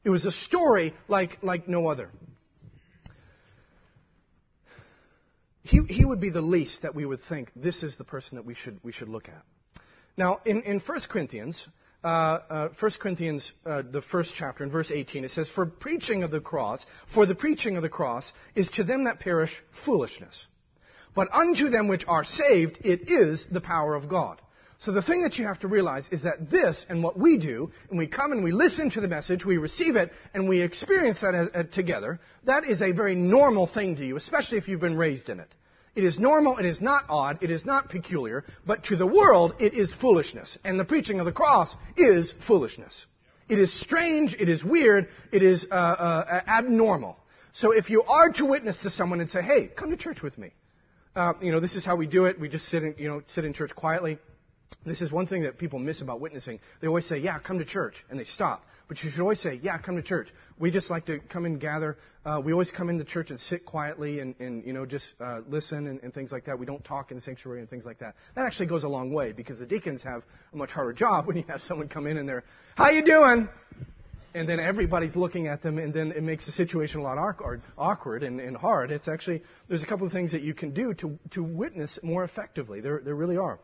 It was a story like, like no other. He, he would be the least that we would think this is the person that we should, we should look at. Now, in, in 1 Corinthians, uh, uh, 1 Corinthians, uh, the first chapter, in verse 18, it says, For preaching of the cross, for the preaching of the cross is to them that perish foolishness. But unto them which are saved, it is the power of God. So the thing that you have to realize is that this and what we do, and we come and we listen to the message, we receive it, and we experience that as, uh, together, that is a very normal thing to you, especially if you've been raised in it. It is normal, it is not odd, it is not peculiar, but to the world it is foolishness. And the preaching of the cross is foolishness. It is strange, it is weird, it is uh, uh, abnormal. So if you are to witness to someone and say, hey, come to church with me. Uh, you know, this is how we do it. We just sit in, you know, sit in church quietly. This is one thing that people miss about witnessing. They always say, yeah, come to church, and they stop. But you should always say, yeah, come to church. We just like to come and gather. Uh, we always come into church and sit quietly and, and you know, just uh, listen and, and things like that. We don't talk in the sanctuary and things like that. That actually goes a long way because the deacons have a much harder job *laughs* when you have someone come in and they're, how you doing? and then everybody's looking at them, and then it makes the situation a lot awkward, and, and hard. It's actually there's a couple of things that you can do to to witness more effectively. There there really are.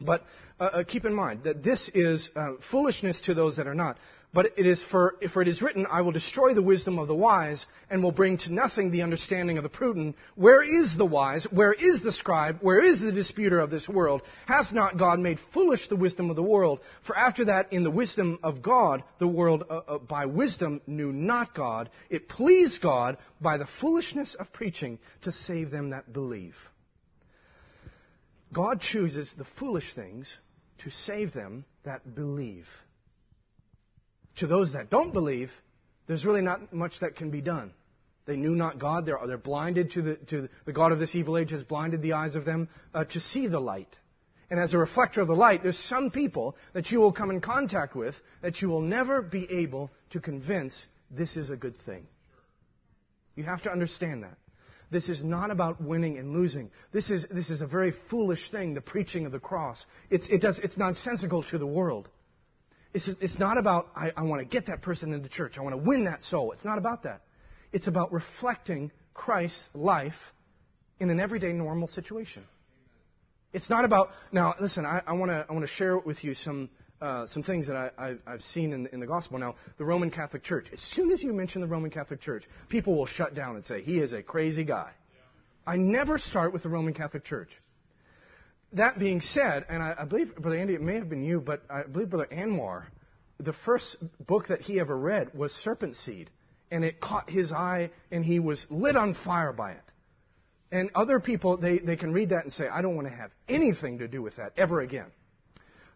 But uh, uh, keep in mind that this is uh, foolishness to those that are not. But it is for, for it is written, I will destroy the wisdom of the wise and will bring to nothing the understanding of the prudent. Where is the wise? Where is the scribe? Where is the disputer of this world? Hath not God made foolish the wisdom of the world? For after that, in the wisdom of God, the world uh, uh, by wisdom knew not God. It pleased God by the foolishness of preaching to save them that believe. God chooses the foolish things to save them that believe. To those that don't believe, there's really not much that can be done. They knew not God. They're, they're blinded to the, to the God of this evil age has blinded the eyes of them uh, to see the light. And as a reflector of the light, there's some people that you will come in contact with that you will never be able to convince this is a good thing. You have to understand that. This is not about winning and losing. This is, this is a very foolish thing, the preaching of the cross. It's, it does, it's nonsensical to the world. It's, it's not about, I, I want to get that person into church. I want to win that soul. It's not about that. It's about reflecting Christ's life in an everyday normal situation. It's not about, now listen, I, I want to share with you some, uh, some things that I, have seen in, in, the gospel. Now, the Roman Catholic Church, as soon as you mention the Roman Catholic Church, people will shut down and say, he is a crazy guy. I never start with the Roman Catholic Church. That being said, and I, I, believe, Brother Andy, it may have been you, but I believe Brother Anwar, the first book that he ever read was Serpent Seed. And it caught his eye, and he was lit on fire by it. And other people, they, they can read that and say, I don't want to have anything to do with that ever again.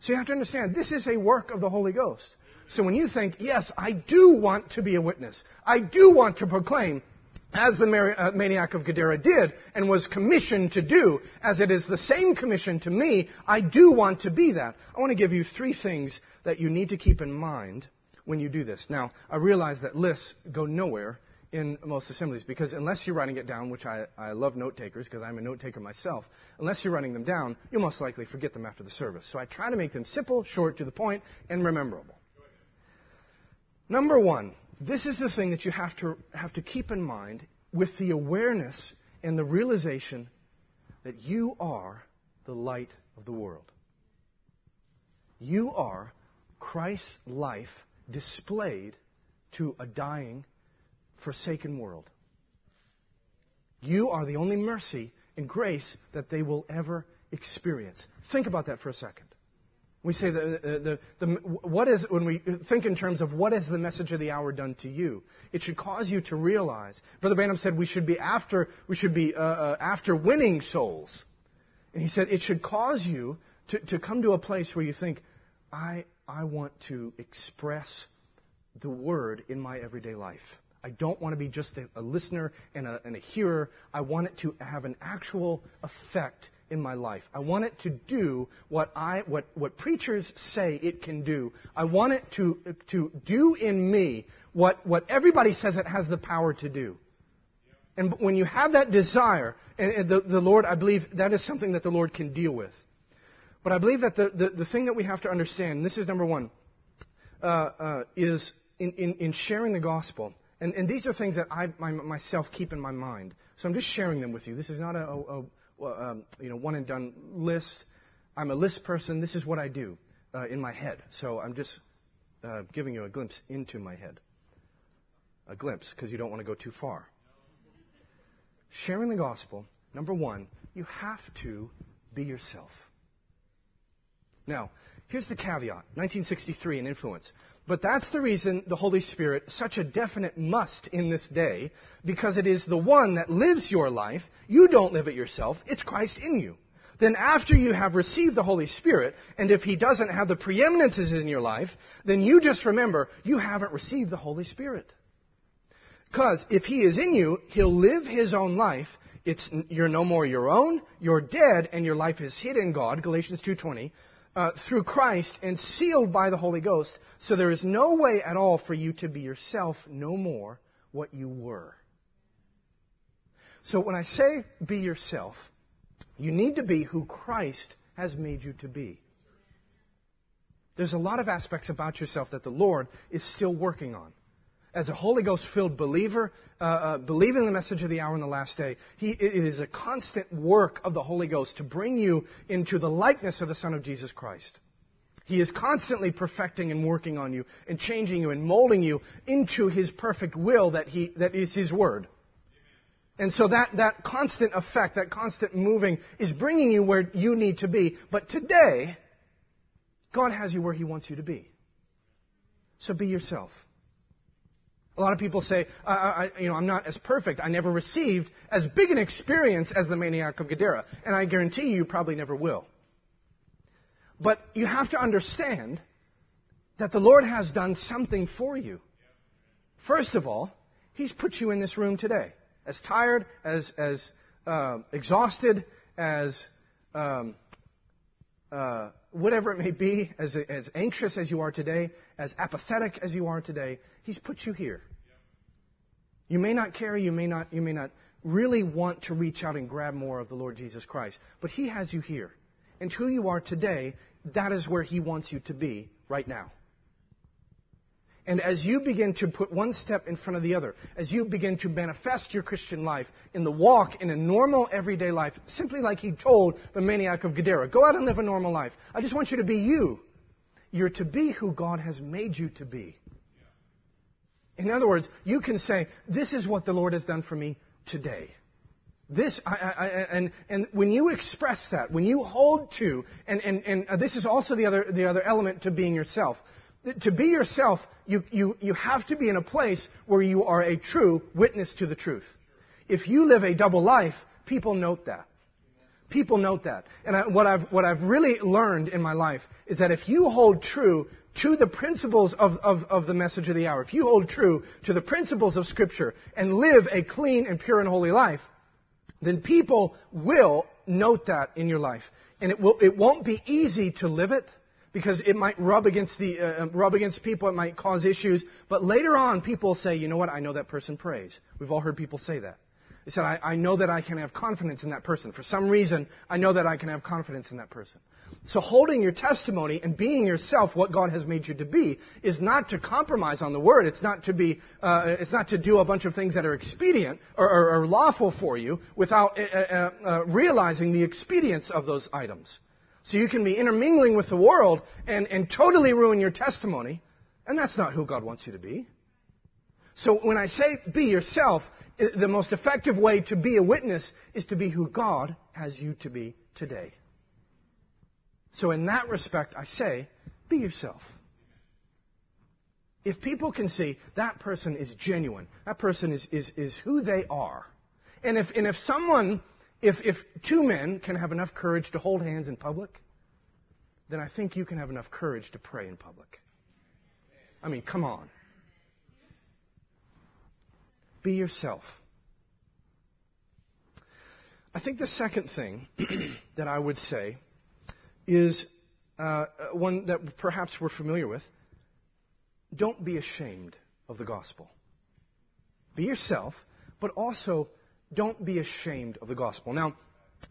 So you have to understand, this is a work of the Holy Ghost. So when you think, yes, I do want to be a witness, I do want to proclaim, as the uh, maniac of Gadara did and was commissioned to do, as it is the same commission to me, I do want to be that. I want to give you three things that you need to keep in mind when you do this. Now, I realize that lists go nowhere in most assemblies because unless you're writing it down, which I, I love note takers because I'm a note taker myself, unless you're writing them down, you'll most likely forget them after the service. So I try to make them simple, short, to the point, and rememberable. Number one, this is the thing that you have to, have to keep in mind with the awareness and the realization that you are the light of the world. You are Christ's life displayed to a dying, forsaken world. You are the only mercy and grace that they will ever experience. Think about that for a second. We say the, the, the, the, what is, when we think in terms of what has the message of the hour done to you, it should cause you to realize. Brother Branham said we should be after, we should be uh, uh, after winning souls. And he said it should cause you to, to come to a place where you think, I, I want to express the word in my everyday life. I don't want to be just a, a listener and a, and a hearer. I want it to have an actual effect in my life. I want it to do what I what what preachers say it can do. I want it to to do in me what what everybody says it has the power to do. And when you have that desire, and the, the Lord, I believe that is something that the Lord can deal with. But I believe that the, the, the thing that we have to understand, and this is number one, uh, uh, is in, in, in, sharing the gospel. And, and these are things that I my, myself keep in my mind. So I'm just sharing them with you. This is not a, a, um, you know, one and done list. I'm a list person. This is what I do uh, in my head. So I'm just uh, giving you a glimpse into my head. A glimpse, because you don't want to go too far. Sharing the gospel, number one, you have to be yourself. Now, here's the caveat 1963 and influence. But that's the reason the Holy Spirit, such a definite must in this day, because it is the one that lives your life. You don't live it yourself, it's Christ in you. Then, after you have received the Holy Spirit, and if He doesn't have the preeminences in your life, then you just remember you haven't received the Holy Spirit. Because if He is in you, He'll live His own life. It's, you're no more your own, you're dead, and your life is hid in God, Galatians 2.20 uh, through Christ and sealed by the Holy Ghost. So there is no way at all for you to be yourself no more what you were. So when I say be yourself, you need to be who Christ has made you to be. There's a lot of aspects about yourself that the Lord is still working on as a Holy Ghost filled believer, uh, uh, believing the message of the hour in the last day, he, it is a constant work of the Holy Ghost to bring you into the likeness of the Son of Jesus Christ. He is constantly perfecting and working on you and changing you and molding you into His perfect will that, he, that is His Word. And so that, that constant effect, that constant moving is bringing you where you need to be. But today, God has you where He wants you to be. So be yourself. A lot of people say, I, I, you know, I'm not as perfect. I never received as big an experience as the maniac of Gadara. And I guarantee you, you probably never will. But you have to understand that the Lord has done something for you. First of all, He's put you in this room today. As tired, as, as uh, exhausted, as um, uh, whatever it may be, as, as anxious as you are today, as apathetic as you are today, He's put you here. You may not care, you may not, you may not really want to reach out and grab more of the Lord Jesus Christ, but He has you here. And who you are today, that is where He wants you to be right now. And as you begin to put one step in front of the other, as you begin to manifest your Christian life in the walk in a normal everyday life, simply like he told the maniac of Gadara, go out and live a normal life. I just want you to be you. You're to be who God has made you to be. In other words, you can say, this is what the Lord has done for me today. This, I, I, and, and when you express that, when you hold to, and, and, and uh, this is also the other, the other element to being yourself. To be yourself, you, you, you have to be in a place where you are a true witness to the truth. If you live a double life, people note that. People note that. And I, what, I've, what I've really learned in my life is that if you hold true to the principles of, of, of the message of the hour, if you hold true to the principles of Scripture and live a clean and pure and holy life, then people will note that in your life. And it, will, it won't be easy to live it because it might rub against the uh, uh, rub against people. It might cause issues. But later on, people say, "You know what? I know that person prays." We've all heard people say that. They said, I, I know that I can have confidence in that person. For some reason, I know that I can have confidence in that person. So holding your testimony and being yourself, what God has made you to be, is not to compromise on the word. It's not to be, uh, it's not to do a bunch of things that are expedient or, or, or lawful for you without uh, uh, uh realizing the expedience of those items. So you can be intermingling with the world and, and totally ruin your testimony, and that's not who God wants you to be. So when I say be yourself, the most effective way to be a witness is to be who God has you to be today. So in that respect, I say, be yourself. If people can see that person is genuine, that person is, is, is who they are, and if, and if someone if, if two men can have enough courage to hold hands in public, then I think you can have enough courage to pray in public. I mean, come on. Be yourself. I think the second thing *clears throat* that I would say is uh, one that perhaps we're familiar with. Don't be ashamed of the gospel. Be yourself, but also don't be ashamed of the gospel. Now,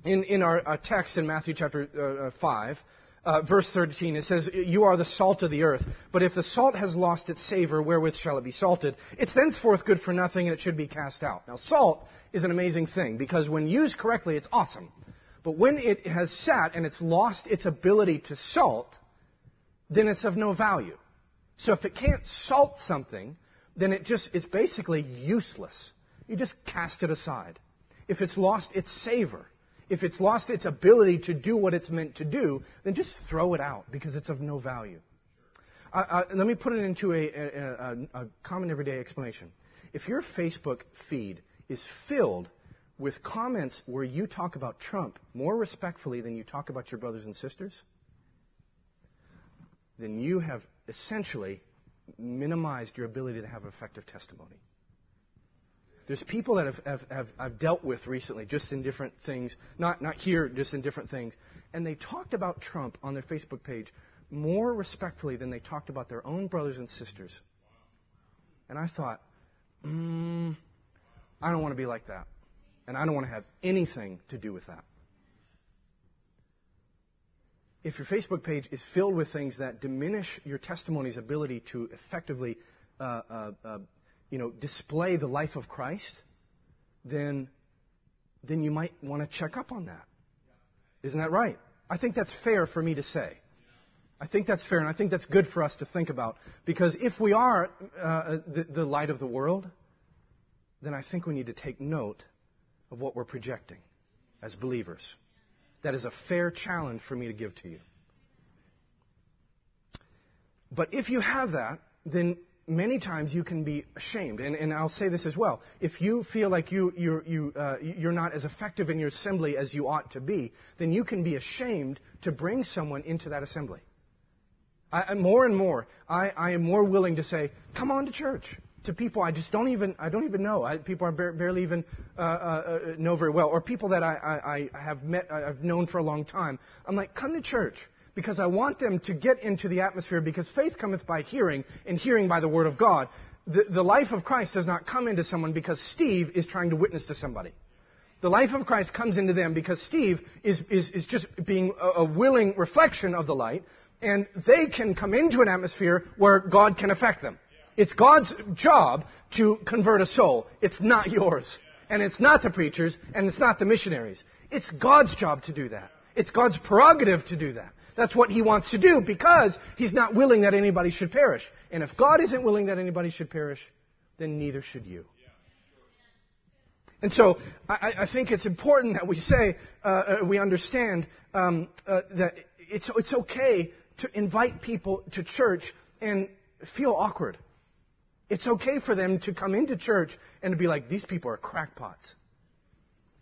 in, in our uh, text in Matthew chapter uh, uh 5, uh, verse 13, it says, You are the salt of the earth. But if the salt has lost its savor, wherewith shall it be salted? It's thenceforth good for nothing, and it should be cast out. Now, salt is an amazing thing, because when used correctly, it's awesome. But when it has sat and it's lost its ability to salt, then it's of no value. So if it can't salt something, then it just is basically useless you just cast it aside. If it's lost its savor, if it's lost its ability to do what it's meant to do, then just throw it out because it's of no value. Uh, uh, let me put it into a, a, a, a common everyday explanation. If your Facebook feed is filled with comments where you talk about Trump more respectfully than you talk about your brothers and sisters, then you have essentially minimized your ability to have effective testimony. There's people that have, have, have, I've dealt with recently, just in different things, not, not here, just in different things, and they talked about Trump on their Facebook page more respectfully than they talked about their own brothers and sisters. And I thought, mm, I don't want to be like that. And I don't want to have anything to do with that. If your Facebook page is filled with things that diminish your testimony's ability to effectively uh, uh, uh, you know, display the life of Christ, then, then you might want to check up on that. Isn't that right? I think that's fair for me to say. I think that's fair, and I think that's good for us to think about. Because if we are uh, the, the light of the world, then I think we need to take note of what we're projecting as believers. That is a fair challenge for me to give to you. But if you have that, then many times you can be ashamed. And, and I'll say this as well. If you feel like you, you're, you, uh, you're not as effective in your assembly as you ought to be, then you can be ashamed to bring someone into that assembly. I, more and more, I, I am more willing to say, come on to church to people I just don't even I don't even know. I, people I barely even uh, uh, uh, know very well, or people that I, I, I have met I've known for a long time. I'm like, come to church because I want them to get into the atmosphere because faith cometh by hearing and hearing by the word of God. The, the life of Christ does not come into someone because Steve is trying to witness to somebody. The life of Christ comes into them because Steve is, is, is just being a, a willing reflection of the light, and they can come into an atmosphere where God can affect them. It's God's job to convert a soul. It's not yours. And it's not the preachers, and it's not the missionaries. It's God's job to do that. It's God's prerogative to do that. That's what He wants to do because He's not willing that anybody should perish. And if God isn't willing that anybody should perish, then neither should you. And so I, I think it's important that we say, uh, uh we understand um, uh, that it's, it's okay to invite people to church and feel awkward. It's okay for them to come into church and to be like, these people are crackpots.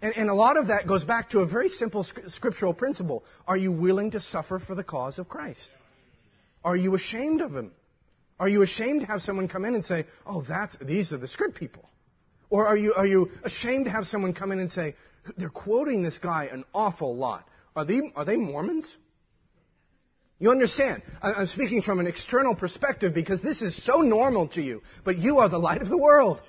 And, and a lot of that goes back to a very simple scriptural principle. Are you willing to suffer for the cause of Christ? Are you ashamed of him? Are you ashamed to have someone come in and say, oh, that's, these are the script people? Or are you, are you ashamed to have someone come in and say, they're quoting this guy an awful lot? Are they, are they Mormons? You understand? I'm speaking from an external perspective because this is so normal to you, but you are the light of the world.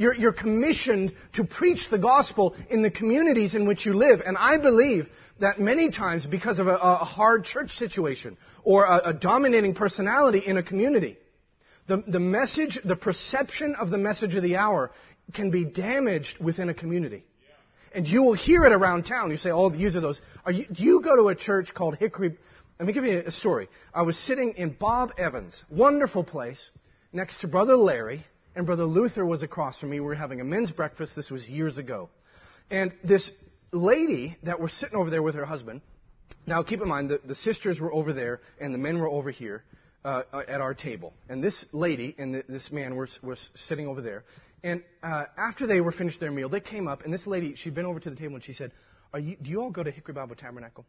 You're, you're, commissioned to preach the gospel in the communities in which you live. And I believe that many times, because of a, a hard church situation or a, a, dominating personality in a community, the, the message, the perception of the message of the hour can be damaged within a community. And you will hear it around town. You say, oh, these are those. Are you, do you go to a church called Hickory let me give you a story. I was sitting in Bob Evans, wonderful place, next to Brother Larry, and Brother Luther was across from me. We were having a men's breakfast. This was years ago. And this lady that was sitting over there with her husband, now keep in mind that the sisters were over there and the men were over here uh, at our table. And this lady and the, this man were, were sitting over there. And uh, after they were finished their meal, they came up, and this lady, she'd been over to the table and she said, Are you, Do you all go to Hickory Bible Tabernacle?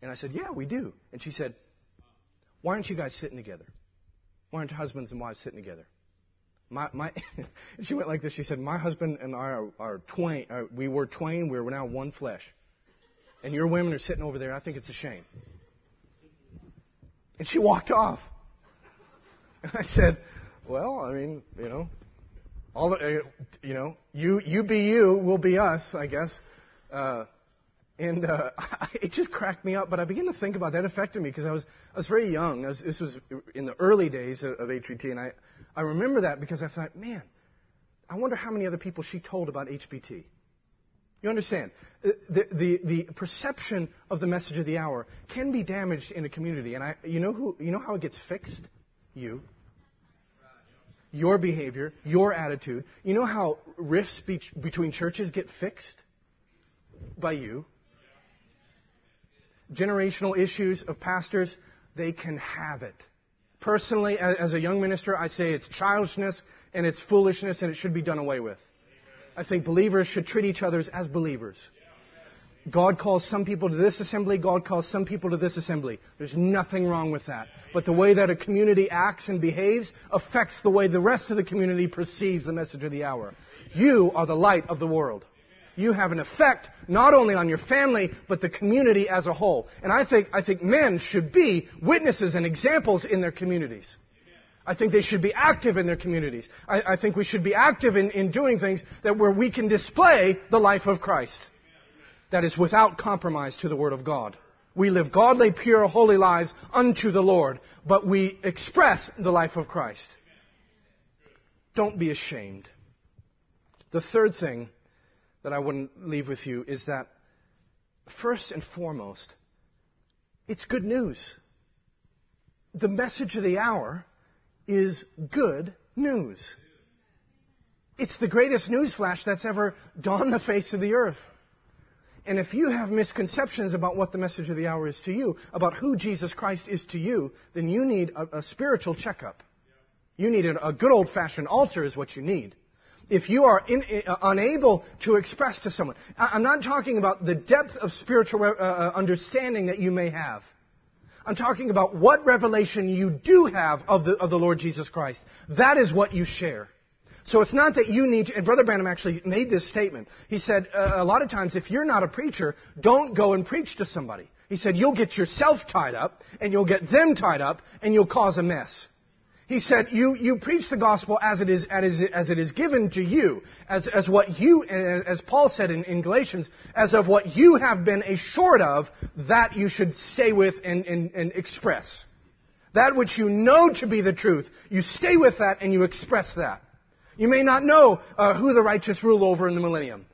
And I said, Yeah, we do. And she said, Why aren't you guys sitting together? Why aren't husbands and wives sitting together? My, my, *laughs* she went like this. She said, My husband and I are, are twain. Are, we were twain. We're now one flesh. And your women are sitting over there. I think it's a shame. And she walked off. And *laughs* I said, Well, I mean, you know, all the, uh, you know, you, you be you, we'll be us, I guess. Uh, and uh, *laughs* it just cracked me up. But I began to think about that affected me because I was I was very young. Was, this was in the early days of, of HBT, and I I remember that because I thought, man, I wonder how many other people she told about HBT. You understand? Uh, the, the, the perception of the message of the hour can be damaged in a community. And I, you, know who, you know how it gets fixed? You. Your behavior, your attitude. You know how rifts be- between churches get fixed? By you generational issues of pastors, they can have it. Personally, as a young minister, I say it's childishness and it's foolishness and it should be done away with. I think believers should treat each other as believers. God calls some people to this assembly, God calls some people to this assembly. There's nothing wrong with that. But the way that a community acts and behaves affects the way the rest of the community perceives the message of the hour. You are the light of the world. You have an effect not only on your family, but the community as a whole. And I think, I think men should be witnesses and examples in their communities. I think they should be active in their communities. I, I think we should be active in, in doing things that where we can display the life of Christ that is without compromise to the Word of God. We live godly, pure, holy lives unto the Lord, but we express the life of Christ. Don't be ashamed. The third thing that I wouldn't leave with you is that, first and foremost, it's good news. The message of the hour is good news. It's the greatest news flash that's ever dawned the face of the earth. And if you have misconceptions about what the message of the hour is to you, about who Jesus Christ is to you, then you need a, a spiritual checkup. You need a, a good old fashioned altar, is what you need. If you are in, uh, unable to express to someone, I, am not talking about the depth of spiritual uh, uh, understanding that you may have. I'm talking about what revelation you do have of the, of the Lord Jesus Christ. That is what you share. So it's not that you need to, and Brother Branham actually made this statement. He said, uh, a lot of times if you're not a preacher, don't go and preach to somebody. He said, you'll get yourself tied up, and you'll get them tied up, and you'll cause a mess. He said, you, you preach the gospel as it is, as, as it is given to you, as, as what you, as Paul said in, in Galatians, as of what you have been assured of, that you should stay with and, and, and express. That which you know to be the truth, you stay with that and you express that. You may not know uh, who the righteous rule over in the millennium.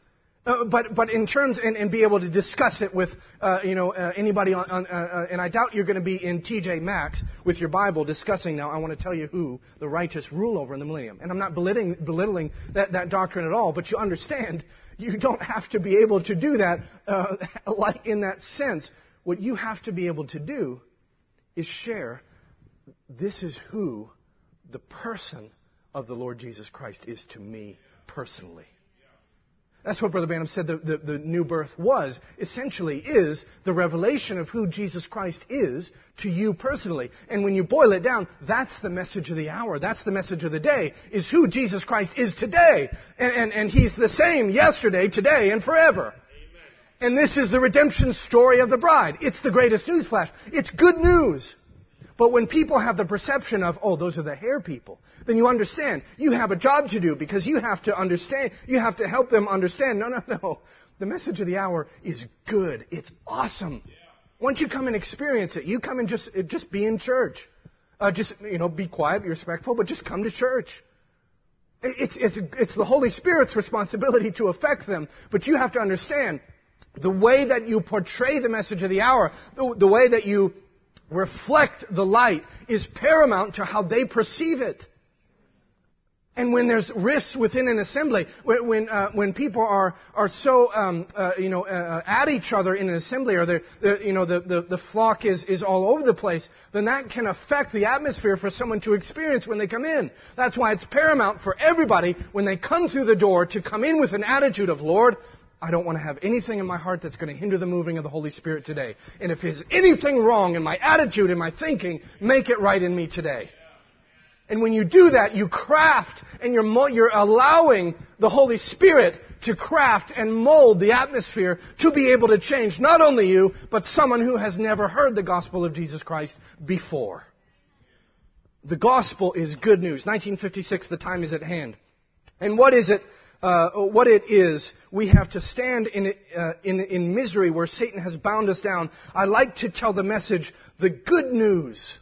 Uh, but, but in terms, and, and, be able to discuss it with, uh, you know, uh, anybody on, on uh, uh, and I doubt you're going to be in TJ Maxx with your Bible discussing now, I want to tell you who the righteous rule over in the millennium. And I'm not belittling, belittling that, that doctrine at all, but you understand, you don't have to be able to do that, *laughs* like in that sense. What you have to be able to do is share, this is who the person of the Lord Jesus Christ is to me personally. That's what Brother Branham said the, the, the, new birth was. Essentially is the revelation of who Jesus Christ is to you personally. And when you boil it down, that's the message of the hour. That's the message of the day, is who Jesus Christ is today. And, and, and He's the same yesterday, today, and forever. Amen. And this is the redemption story of the bride. It's the greatest news flash. It's good news. But when people have the perception of, oh, those are the hair people, then you understand. You have a job to do because you have to understand. You have to help them understand. No, no, *laughs* no. The message of the hour is good. It's awesome. Once you come and experience it, you come and just, just be in church. Uh, just, you know, be quiet, be respectful, but just come to church. It's, it's, it's the Holy Spirit's responsibility to affect them, but you have to understand the way that you portray the message of the hour, the, the way that you reflect the light is paramount to how they perceive it. And when there's rifts within an assembly, when when, uh, when people are are so um, uh, you know uh, at each other in an assembly, or they're, they're, you know the, the, the flock is is all over the place, then that can affect the atmosphere for someone to experience when they come in. That's why it's paramount for everybody when they come through the door to come in with an attitude of Lord, I don't want to have anything in my heart that's going to hinder the moving of the Holy Spirit today. And if there's anything wrong in my attitude, in my thinking, make it right in me today. And when you do that, you craft and you're, you're allowing the Holy Spirit to craft and mold the atmosphere to be able to change not only you, but someone who has never heard the gospel of Jesus Christ before. The gospel is good news. 1956, the time is at hand. And what is it uh, what it is, we have to stand in, uh, in, in misery where Satan has bound us down. I like to tell the message, the good news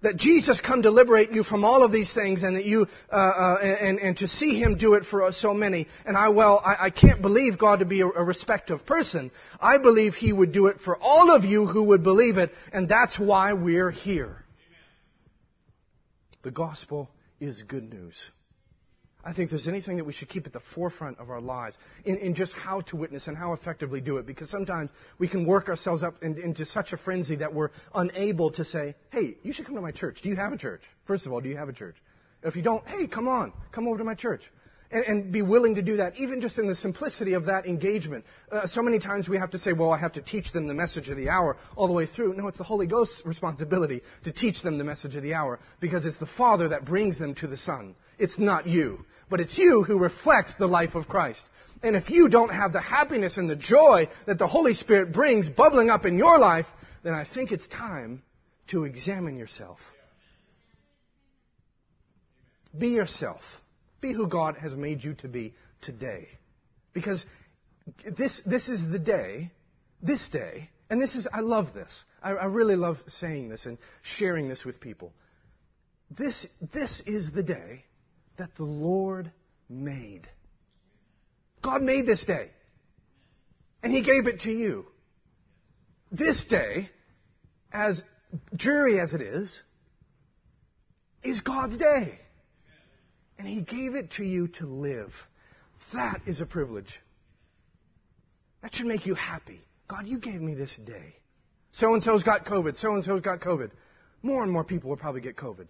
that Jesus come to liberate you from all of these things and that you, uh, uh, and, and to see Him do it for so many. And I, well, I, I can't believe God to be a, a respective person. I believe He would do it for all of you who would believe it, and that's why we're here. The gospel is good news. I think there's anything that we should keep at the forefront of our lives in, in just how to witness and how effectively do it. Because sometimes we can work ourselves up in, into such a frenzy that we're unable to say, hey, you should come to my church. Do you have a church? First of all, do you have a church? If you don't, hey, come on, come over to my church and, and, be willing to do that, even just in the simplicity of that engagement. Uh, so many times we have to say, well, I have to teach them the message of the hour all the way through. No, it's the Holy Ghost's responsibility to teach them the message of the hour because it's the Father that brings them to the Son. It's not you, but it's you who reflects the life of Christ. And if you don't have the happiness and the joy that the Holy Spirit brings bubbling up in your life, then I think it's time to examine yourself. Be yourself. Be who God has made you to be today. Because this, this is the day, this day, and this is, I love this. I, I really love saying this and sharing this with people. This, this is the day that the Lord made. God made this day. And He gave it to you. This day, as dreary as it is, is God's day and He gave it to you to live. That is a privilege. That should make you happy. God, you gave me this day. So and so's got COVID. So and so's got COVID. More and more people will probably get COVID.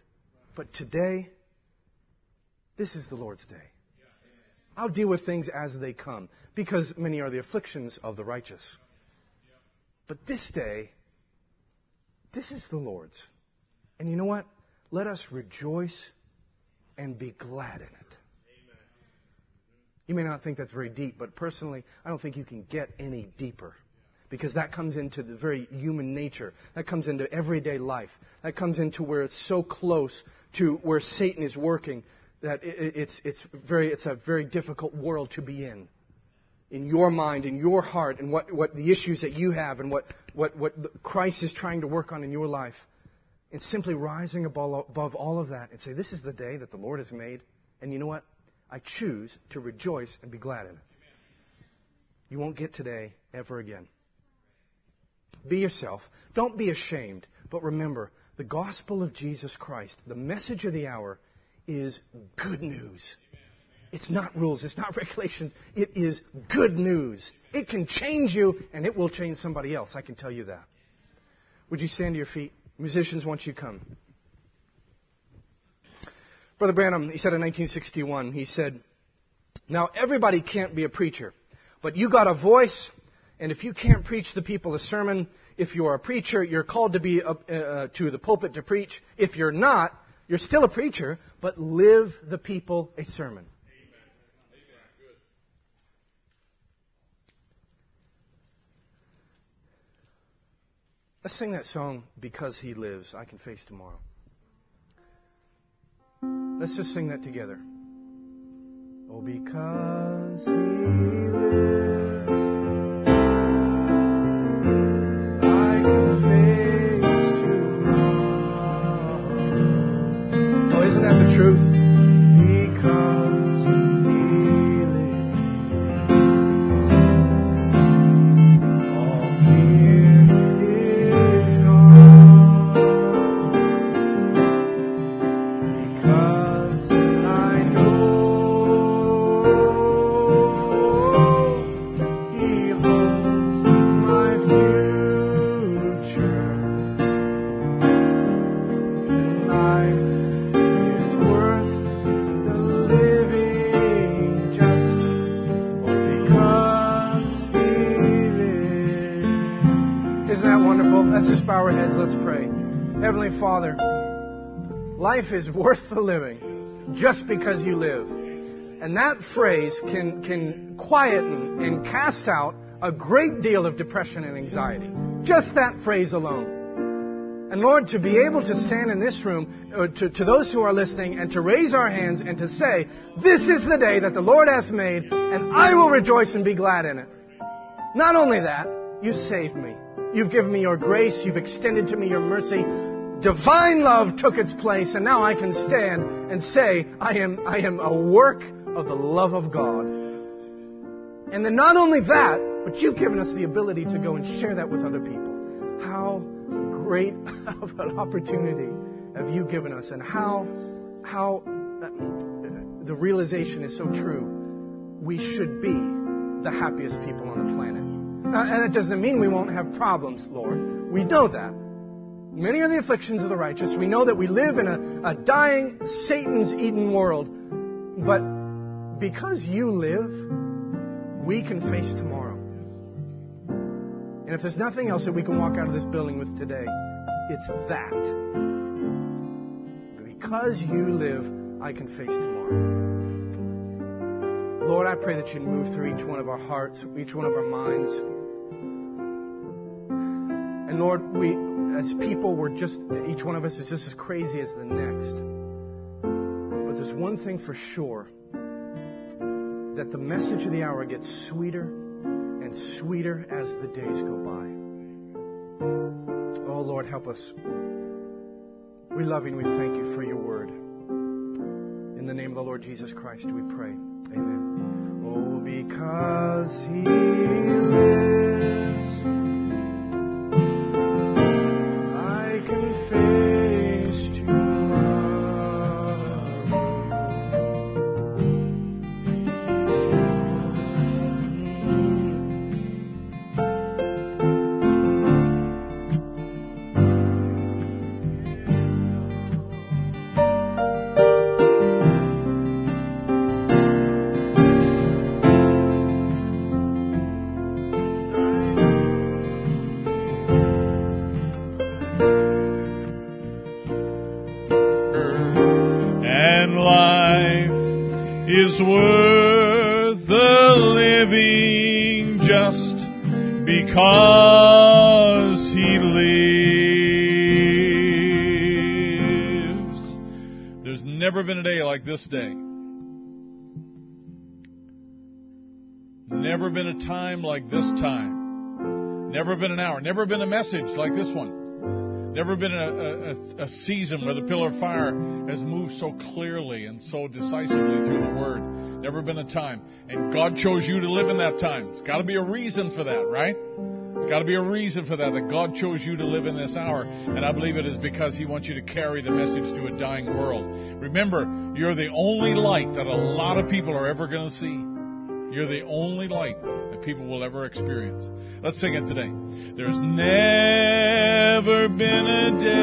But today, this is the Lord's day. I'll deal with things as they come because many are the afflictions of the righteous. But this day, this is the Lord's. And you know what? Let us rejoice and be glad in it. You may not think that's very deep, but personally, I don't think you can get any deeper. Because that comes into the very human nature. That comes into everyday life. That comes into where it's so close to where Satan is working that it's, it's, very, it's a very difficult world to be in. In your mind, in your heart, and what, what the issues that you have, and what, what, what Christ is trying to work on in your life. And simply rising above all of that and say, This is the day that the Lord has made. And you know what? I choose to rejoice and be glad in it. You won't get today ever again. Be yourself. Don't be ashamed. But remember, the gospel of Jesus Christ, the message of the hour, is good news. It's not rules, it's not *laughs* regulations. It is good news. It can change you, and it will change somebody else. I can tell you that. Would you stand to your feet? Musicians, once you come. Brother Branham, he said in 1961, he said, Now everybody can't be a preacher, but you got a voice, and if you can't preach the people a sermon, if you're a preacher, you're called to be uh, uh, to the pulpit to preach. If you're not, you're still a preacher, but live the people a sermon. Let's sing that song, Because He Lives, I Can Face Tomorrow. Let's just sing that together. Oh, because He lives, life is worth the living just because you live. And that phrase can, can quieten and cast out a great deal of depression and anxiety. Just that phrase alone. And Lord, to be able to stand in this room, to, to those who are listening, and to raise our hands and to say, This is the day that the Lord has made, and I will rejoice and be glad in it. Not only that, you saved me. You've given me your grace. You've extended to me your mercy divine love took its place, and now I can stand and say, I am, I am a work of the love of God. And then not only that, but you've given us the ability to go and share that with other people. How great *laughs* of an opportunity have you given us, and how, how uh, the realization is so true. We should be the happiest people on the planet. Now, and that doesn't mean we won't have problems, Lord. We know that. Many are the afflictions of the righteous. We know that we live in a, a dying, Satan's eaten world. But because you live, we can face tomorrow. And if there's nothing else that we can walk out of this building with today, it's that. Because you live, I can face tomorrow. Lord, I pray that you'd move through each one of our hearts, each one of our minds. And Lord, we, as people, we're just, each one of us is just as crazy as the next. But there's one thing for sure that the message of the hour gets sweeter and sweeter as the days go by. Oh, Lord, help us. We love you and we thank you for your word. In the name of the Lord Jesus Christ, we pray. Amen. Oh, because he lives, I like this day. Never been a time like this time. Never been an hour. Never been a message like this one. Never been a, a, a, season where the pillar of fire has moved so clearly and so decisively through the Word. Never been a time. And God chose you to live in that time. It's got to be a reason for that, right? It's got to be a reason for that, that God chose you to live in this hour. And I believe it is because He wants you to carry the message to a dying world. Remember, you're the only light that a lot of people are ever going to see. You're the only light that people will ever experience. Let's sing it today. There's never been a day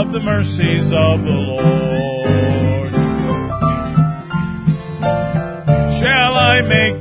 of the mercies of the Lord. Shall I make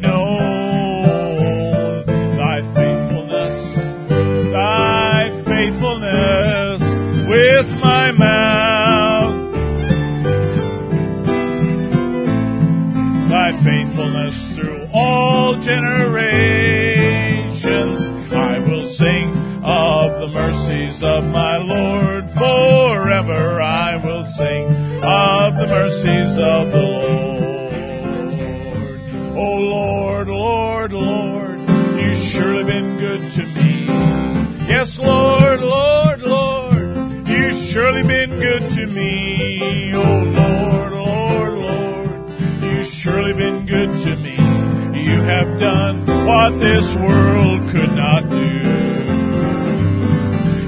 have done what this world could not do.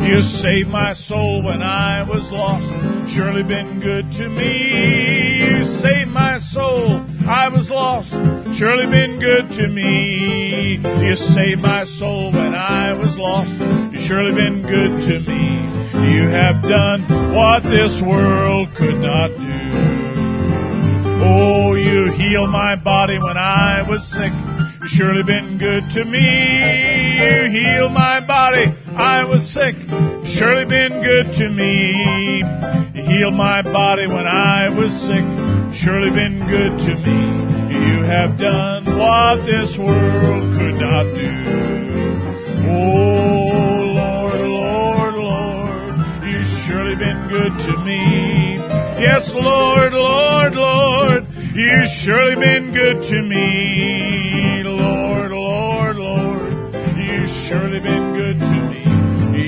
You saved my soul when I was lost. Surely been good to me. You saved my soul. I was lost. Surely been good to me. You saved my soul when I was lost. You surely been good to me. You have done what this world could not do. Oh, you healed my body when I was sick. You surely been good to me. You healed my body. I was sick. Surely been good to me. You healed my body when I was sick. You've Surely been good to me. You have done what this world could not do. Oh, Lord, Lord, Lord, you've surely been good to me. Yes, Lord, Lord, Lord, you've surely been good to me. Surely been good to me.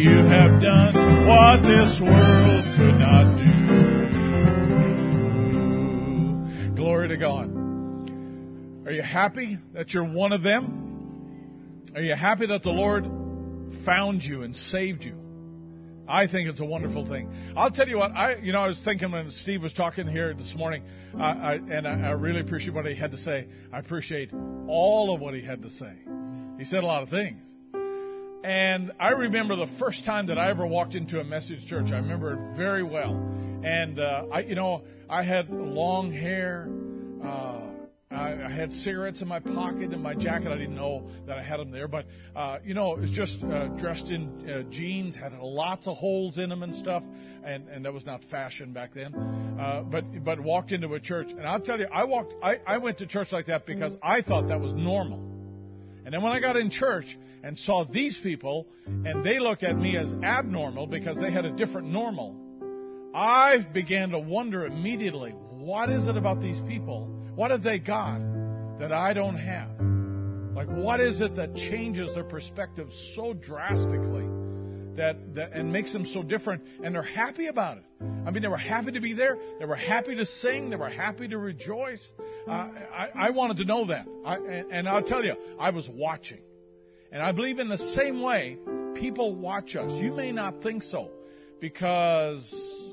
You have done what this world could not do. Glory to God. Are you happy that you're one of them? Are you happy that the Lord found you and saved you? I think it's a wonderful thing. I'll tell you what, I you know I was thinking when Steve was talking here this morning, uh, I, and I, I really appreciate what he had to say. I appreciate all of what he had to say. He said a lot of things. And I remember the first time that I ever walked into a message church. I remember it very well. And uh, I, you know, I had long hair. Uh, I, I had cigarettes in my pocket in my jacket. I didn't know that I had them there, but uh, you know, it was just uh, dressed in uh, jeans, had lots of holes in them and stuff, and and that was not fashion back then. Uh, but but walked into a church, and I'll tell you, I walked, I I went to church like that because I thought that was normal. And And then when I got in church and saw these people, and they looked at me as abnormal because they had a different normal, I began to wonder immediately what is it about these people? What have they got that I don't have? Like, what is it that changes their perspective so drastically that, that and makes them so different? And they're happy about it. I mean, they were happy to be there. They were happy to sing. They were happy to rejoice. Uh, I, I wanted to know that. I, and, and I'll tell you, I was watching. And I believe in the same way, people watch us. You may not think so because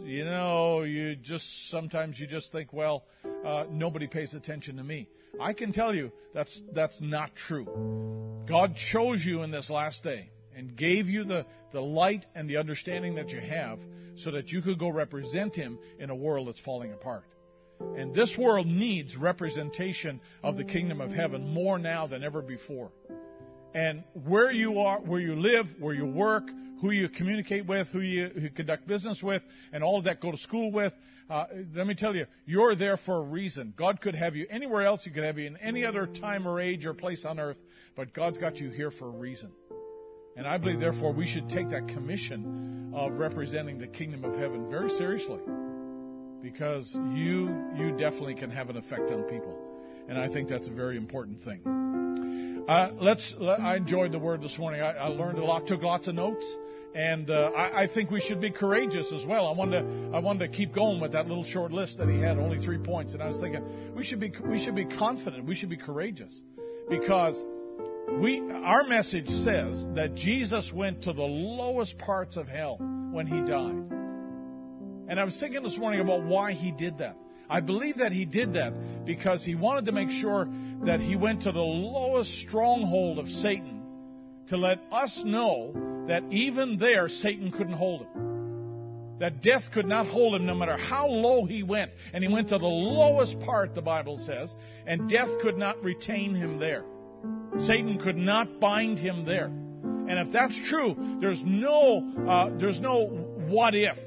you know you just sometimes you just think well uh, nobody pays attention to me. I can tell you that's that's not true. God chose you in this last day and gave you the, the light and the understanding that you have so that you could go represent him in a world that's falling apart. And this world needs representation of the kingdom of heaven more now than ever before and where you are where you live where you work who you communicate with, who you who conduct business with, and all of that go to school with. Uh, let me tell you, you're there for a reason. God could have you anywhere else. He could have you in any other time or age or place on earth, but God's got you here for a reason. And I believe, therefore, we should take that commission of representing the kingdom of heaven very seriously, because you you definitely can have an effect on people, and I think that's a very important thing. Uh, let's. I enjoyed the word this morning. I, I learned a lot, took lots of notes. And uh, I, I, think we should be courageous as well. I wanted to, I wanted to keep going with that little short list that he had, only three points. And I was thinking we should be we should be confident, we should be courageous, because we our message says that Jesus went to the lowest parts of hell when he died. And I was thinking this morning about why he did that. I believe that he did that because he wanted to make sure that he went to the lowest stronghold of Satan to let us know that even there Satan couldn't hold him. That death could not hold him no matter how low he went. And he went to the lowest part, the Bible says, and death could not retain him there. Satan could not bind him there. And if that's true, there's no, uh, there's no what if.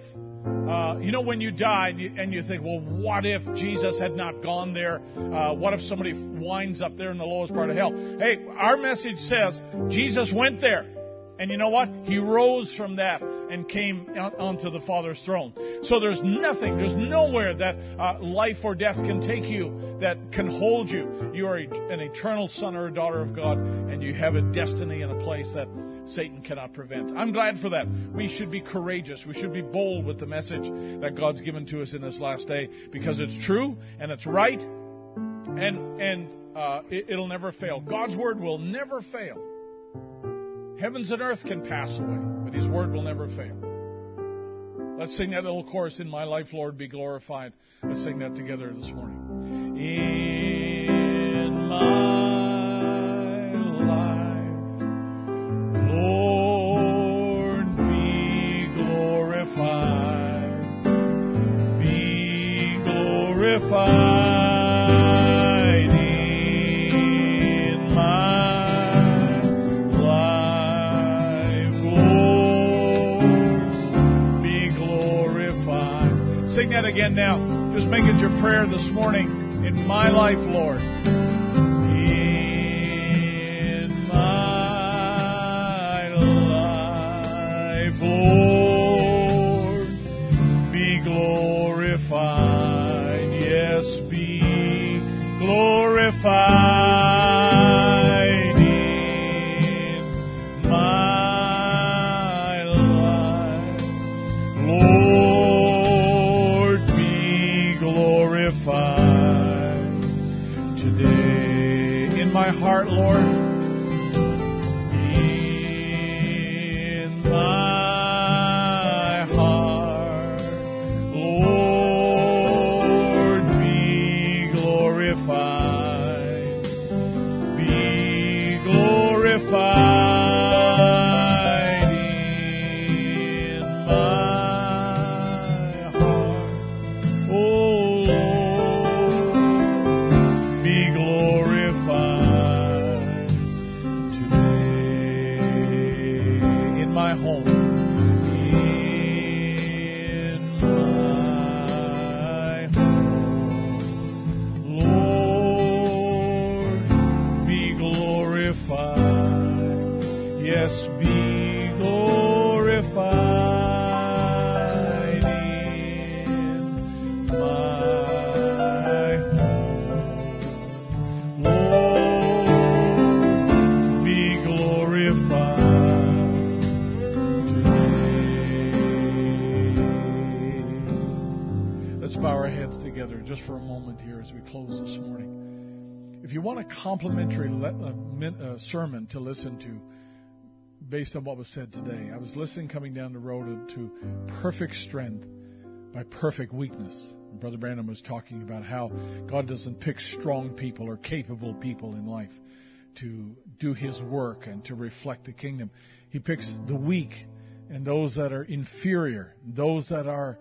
Uh, you know, when you die and you, and you, think, well, what if Jesus had not gone there? Uh, what if somebody winds up there in the lowest part of hell? Hey, our message says Jesus went there. And you know what? He rose from that and came onto the Father's throne. So there's nothing, there's nowhere that uh, life or death can take you that can hold you. You are an eternal son or a daughter of God, and you have a destiny and a place that Satan cannot prevent. I'm glad for that. We should be courageous. We should be bold with the message that God's given to us in this last day because it's true and it's right, and and uh, it, it'll never fail. God's word will never fail. Heavens and earth can pass away, but His word will never fail. Let's sing that little chorus, In My Life, Lord, be glorified. Let's sing that together this morning. In my life, Lord, be glorified. Be glorified. Again now. Just make it your prayer this morning. In my life, Lord. In my life, Lord, be glorified. Yes, be glorified. Close this morning. If you want a complimentary le- sermon to listen to, based on what was said today. I was listening coming down the road to Perfect Strength by Perfect Weakness. Brother Branham was talking about how God doesn't pick strong people or capable people in life to do His work and to reflect the kingdom. He picks the weak and those that are inferior, those that are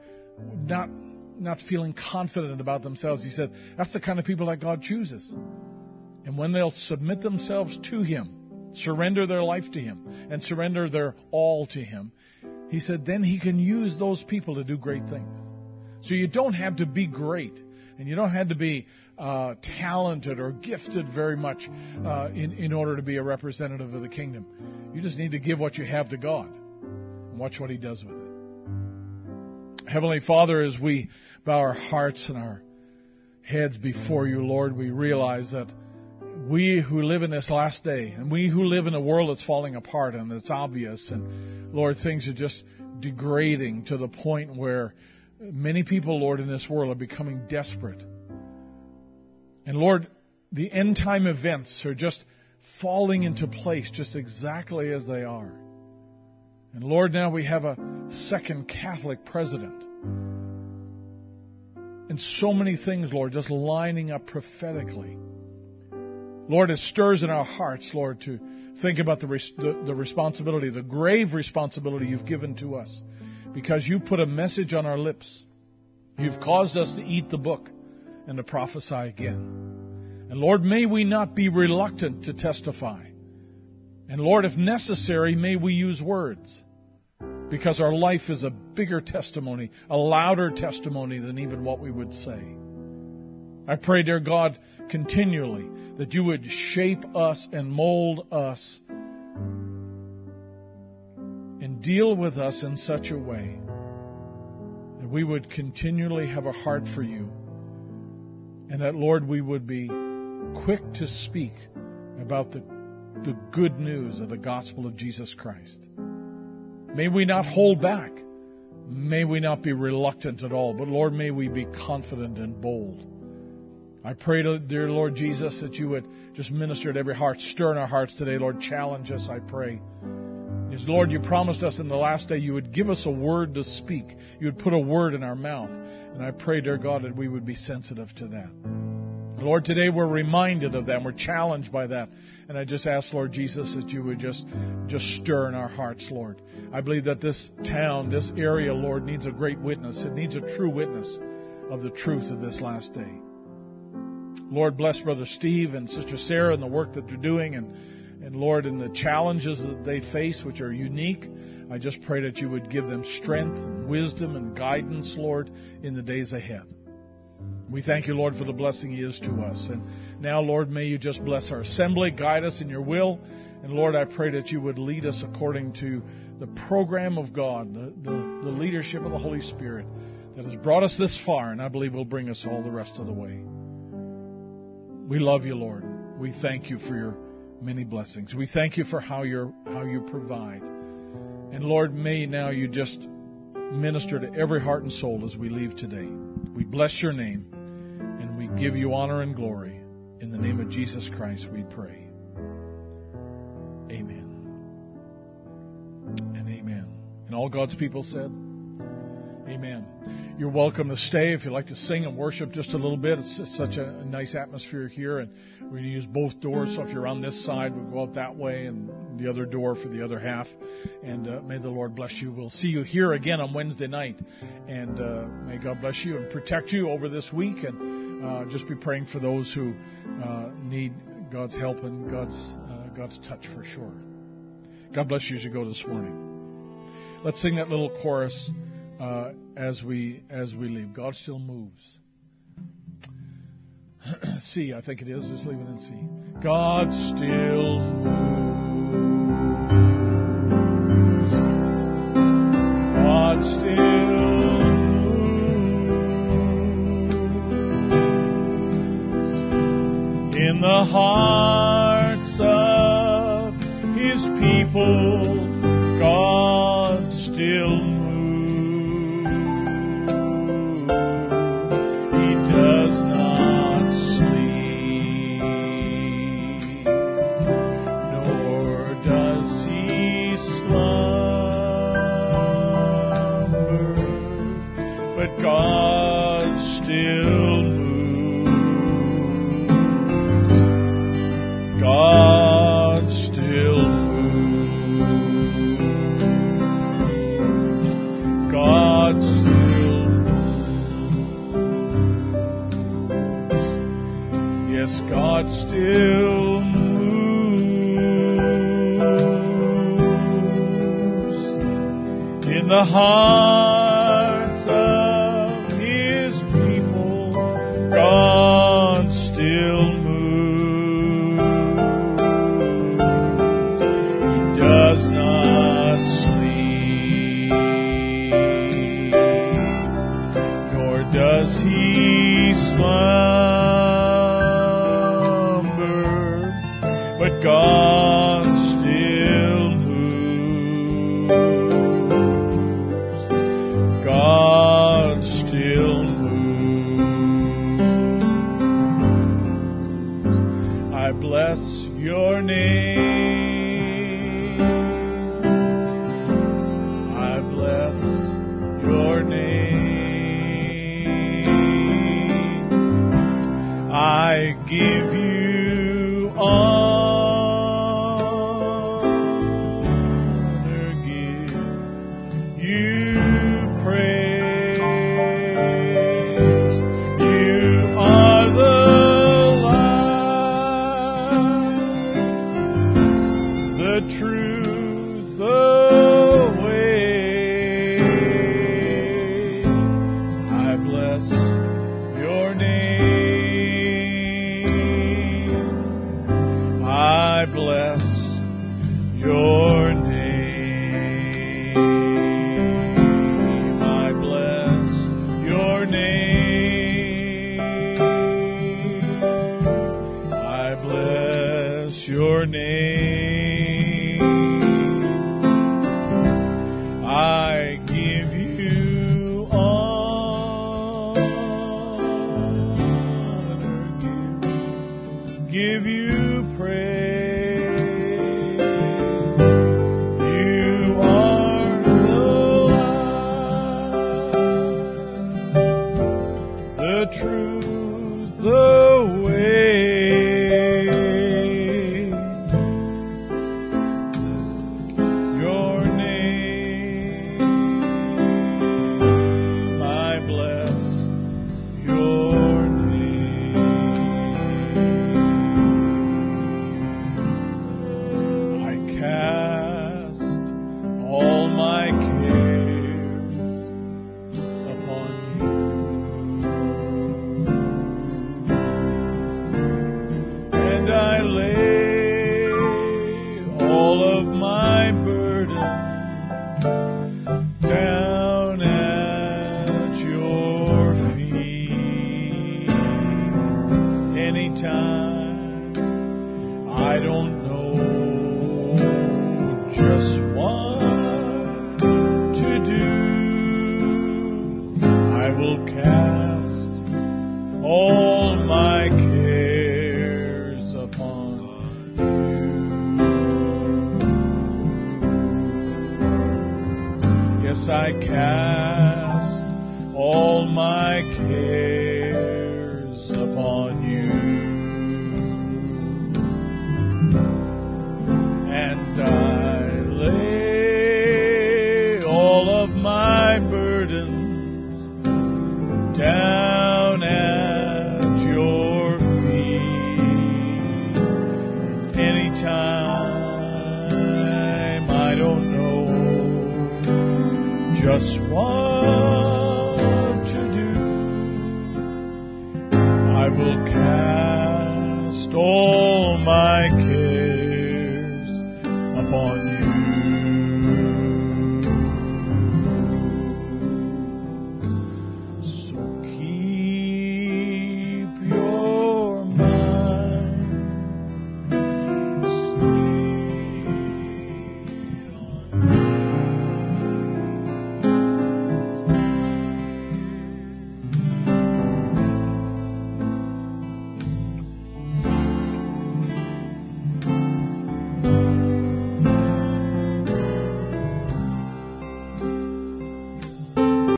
not not feeling confident about themselves. He said that's the kind of people that God chooses. And when they'll submit themselves to Him, surrender their life to Him and surrender their all to Him, He said, then He can use those people to do great things. So you don't have to be great and you don't have to be uh, talented or gifted very much uh, in, in order to be a representative of the kingdom. You just need to give what you have to God and watch what He does with it. Heavenly Father, as we bow our hearts and our heads before you, Lord, we realize that we who live in this last day and we who live in a world that's falling apart and it's obvious and Lord, things are just degrading to the point where many people, Lord, in this world are becoming desperate. And Lord, the end time events are just falling into place just exactly as they are. And Lord, now we have a second Catholic president. And so many things, Lord, just lining up prophetically. Lord, it stirs in our hearts, Lord, to think about the, the, the, responsibility, the grave responsibility you've given to us. Because you've put a message on our lips. You've caused us to eat the book and to prophesy again. And Lord, may we not be reluctant to testify. And Lord, if necessary, may we use words. Because our life is a bigger testimony, a louder testimony than even what we would say. I pray, dear God, continually that you would shape us and mold us and deal with us in such a way that we would continually have a heart for you and that, Lord, we would be quick to speak about the, the good news of the gospel of Jesus Christ. May we not hold back. May we not be reluctant at all, but Lord, may we be confident and bold. I pray, to, dear Lord Jesus, that you would just minister to every heart, stir in our hearts today, Lord. Challenge us, I pray. Because, Lord, you promised us in the last day you would give us a word to speak. You would put a word in our mouth. And I pray, dear God, that we would be sensitive to that. Lord, today we're reminded of that. We're challenged by that. And I just ask, Lord Jesus, that you would just, just stir in our hearts, Lord. I believe that this town, this area, Lord, needs a great witness. It needs a true witness of the truth of this last day. Lord, bless Brother Steve and Sister Sarah and the work that they're doing, and, and Lord, in the challenges that they face, which are unique. I just pray that you would give them strength and wisdom and guidance, Lord, in the days ahead. We thank you, Lord, for the blessing He is to us. And now, Lord, may you just bless our assembly, guide us in your will. And Lord, I pray that you would lead us according to the program of God, the, the, the leadership of the Holy Spirit that has brought us this far, and I believe will bring us all the rest of the way. We love you, Lord. We thank you for your many blessings. We thank you for how you how you provide. And Lord, may now you just minister to every heart and soul as we leave today. We bless your name and we give you honor and glory. In the name of Jesus Christ, we pray. Amen. And amen. And all God's people said, Amen. You're welcome to stay if you'd like to sing and worship just a little bit. It's, such a, nice atmosphere here, and to use both doors. So if you're on this side, we'll go out that way, and the other door for the other half. And uh, may the Lord bless you. We'll see you here again on Wednesday night, and uh, may God bless you and protect you over this week. And uh, just be praying for those who uh, need God's help and God's, uh, God's touch for sure. God bless you as you go this morning. Let's sing that little chorus uh, as, we, as we leave. God still moves. *clears throat* C, I think it is. Just leave it in C. God still moves. God still in the hearts of his people. In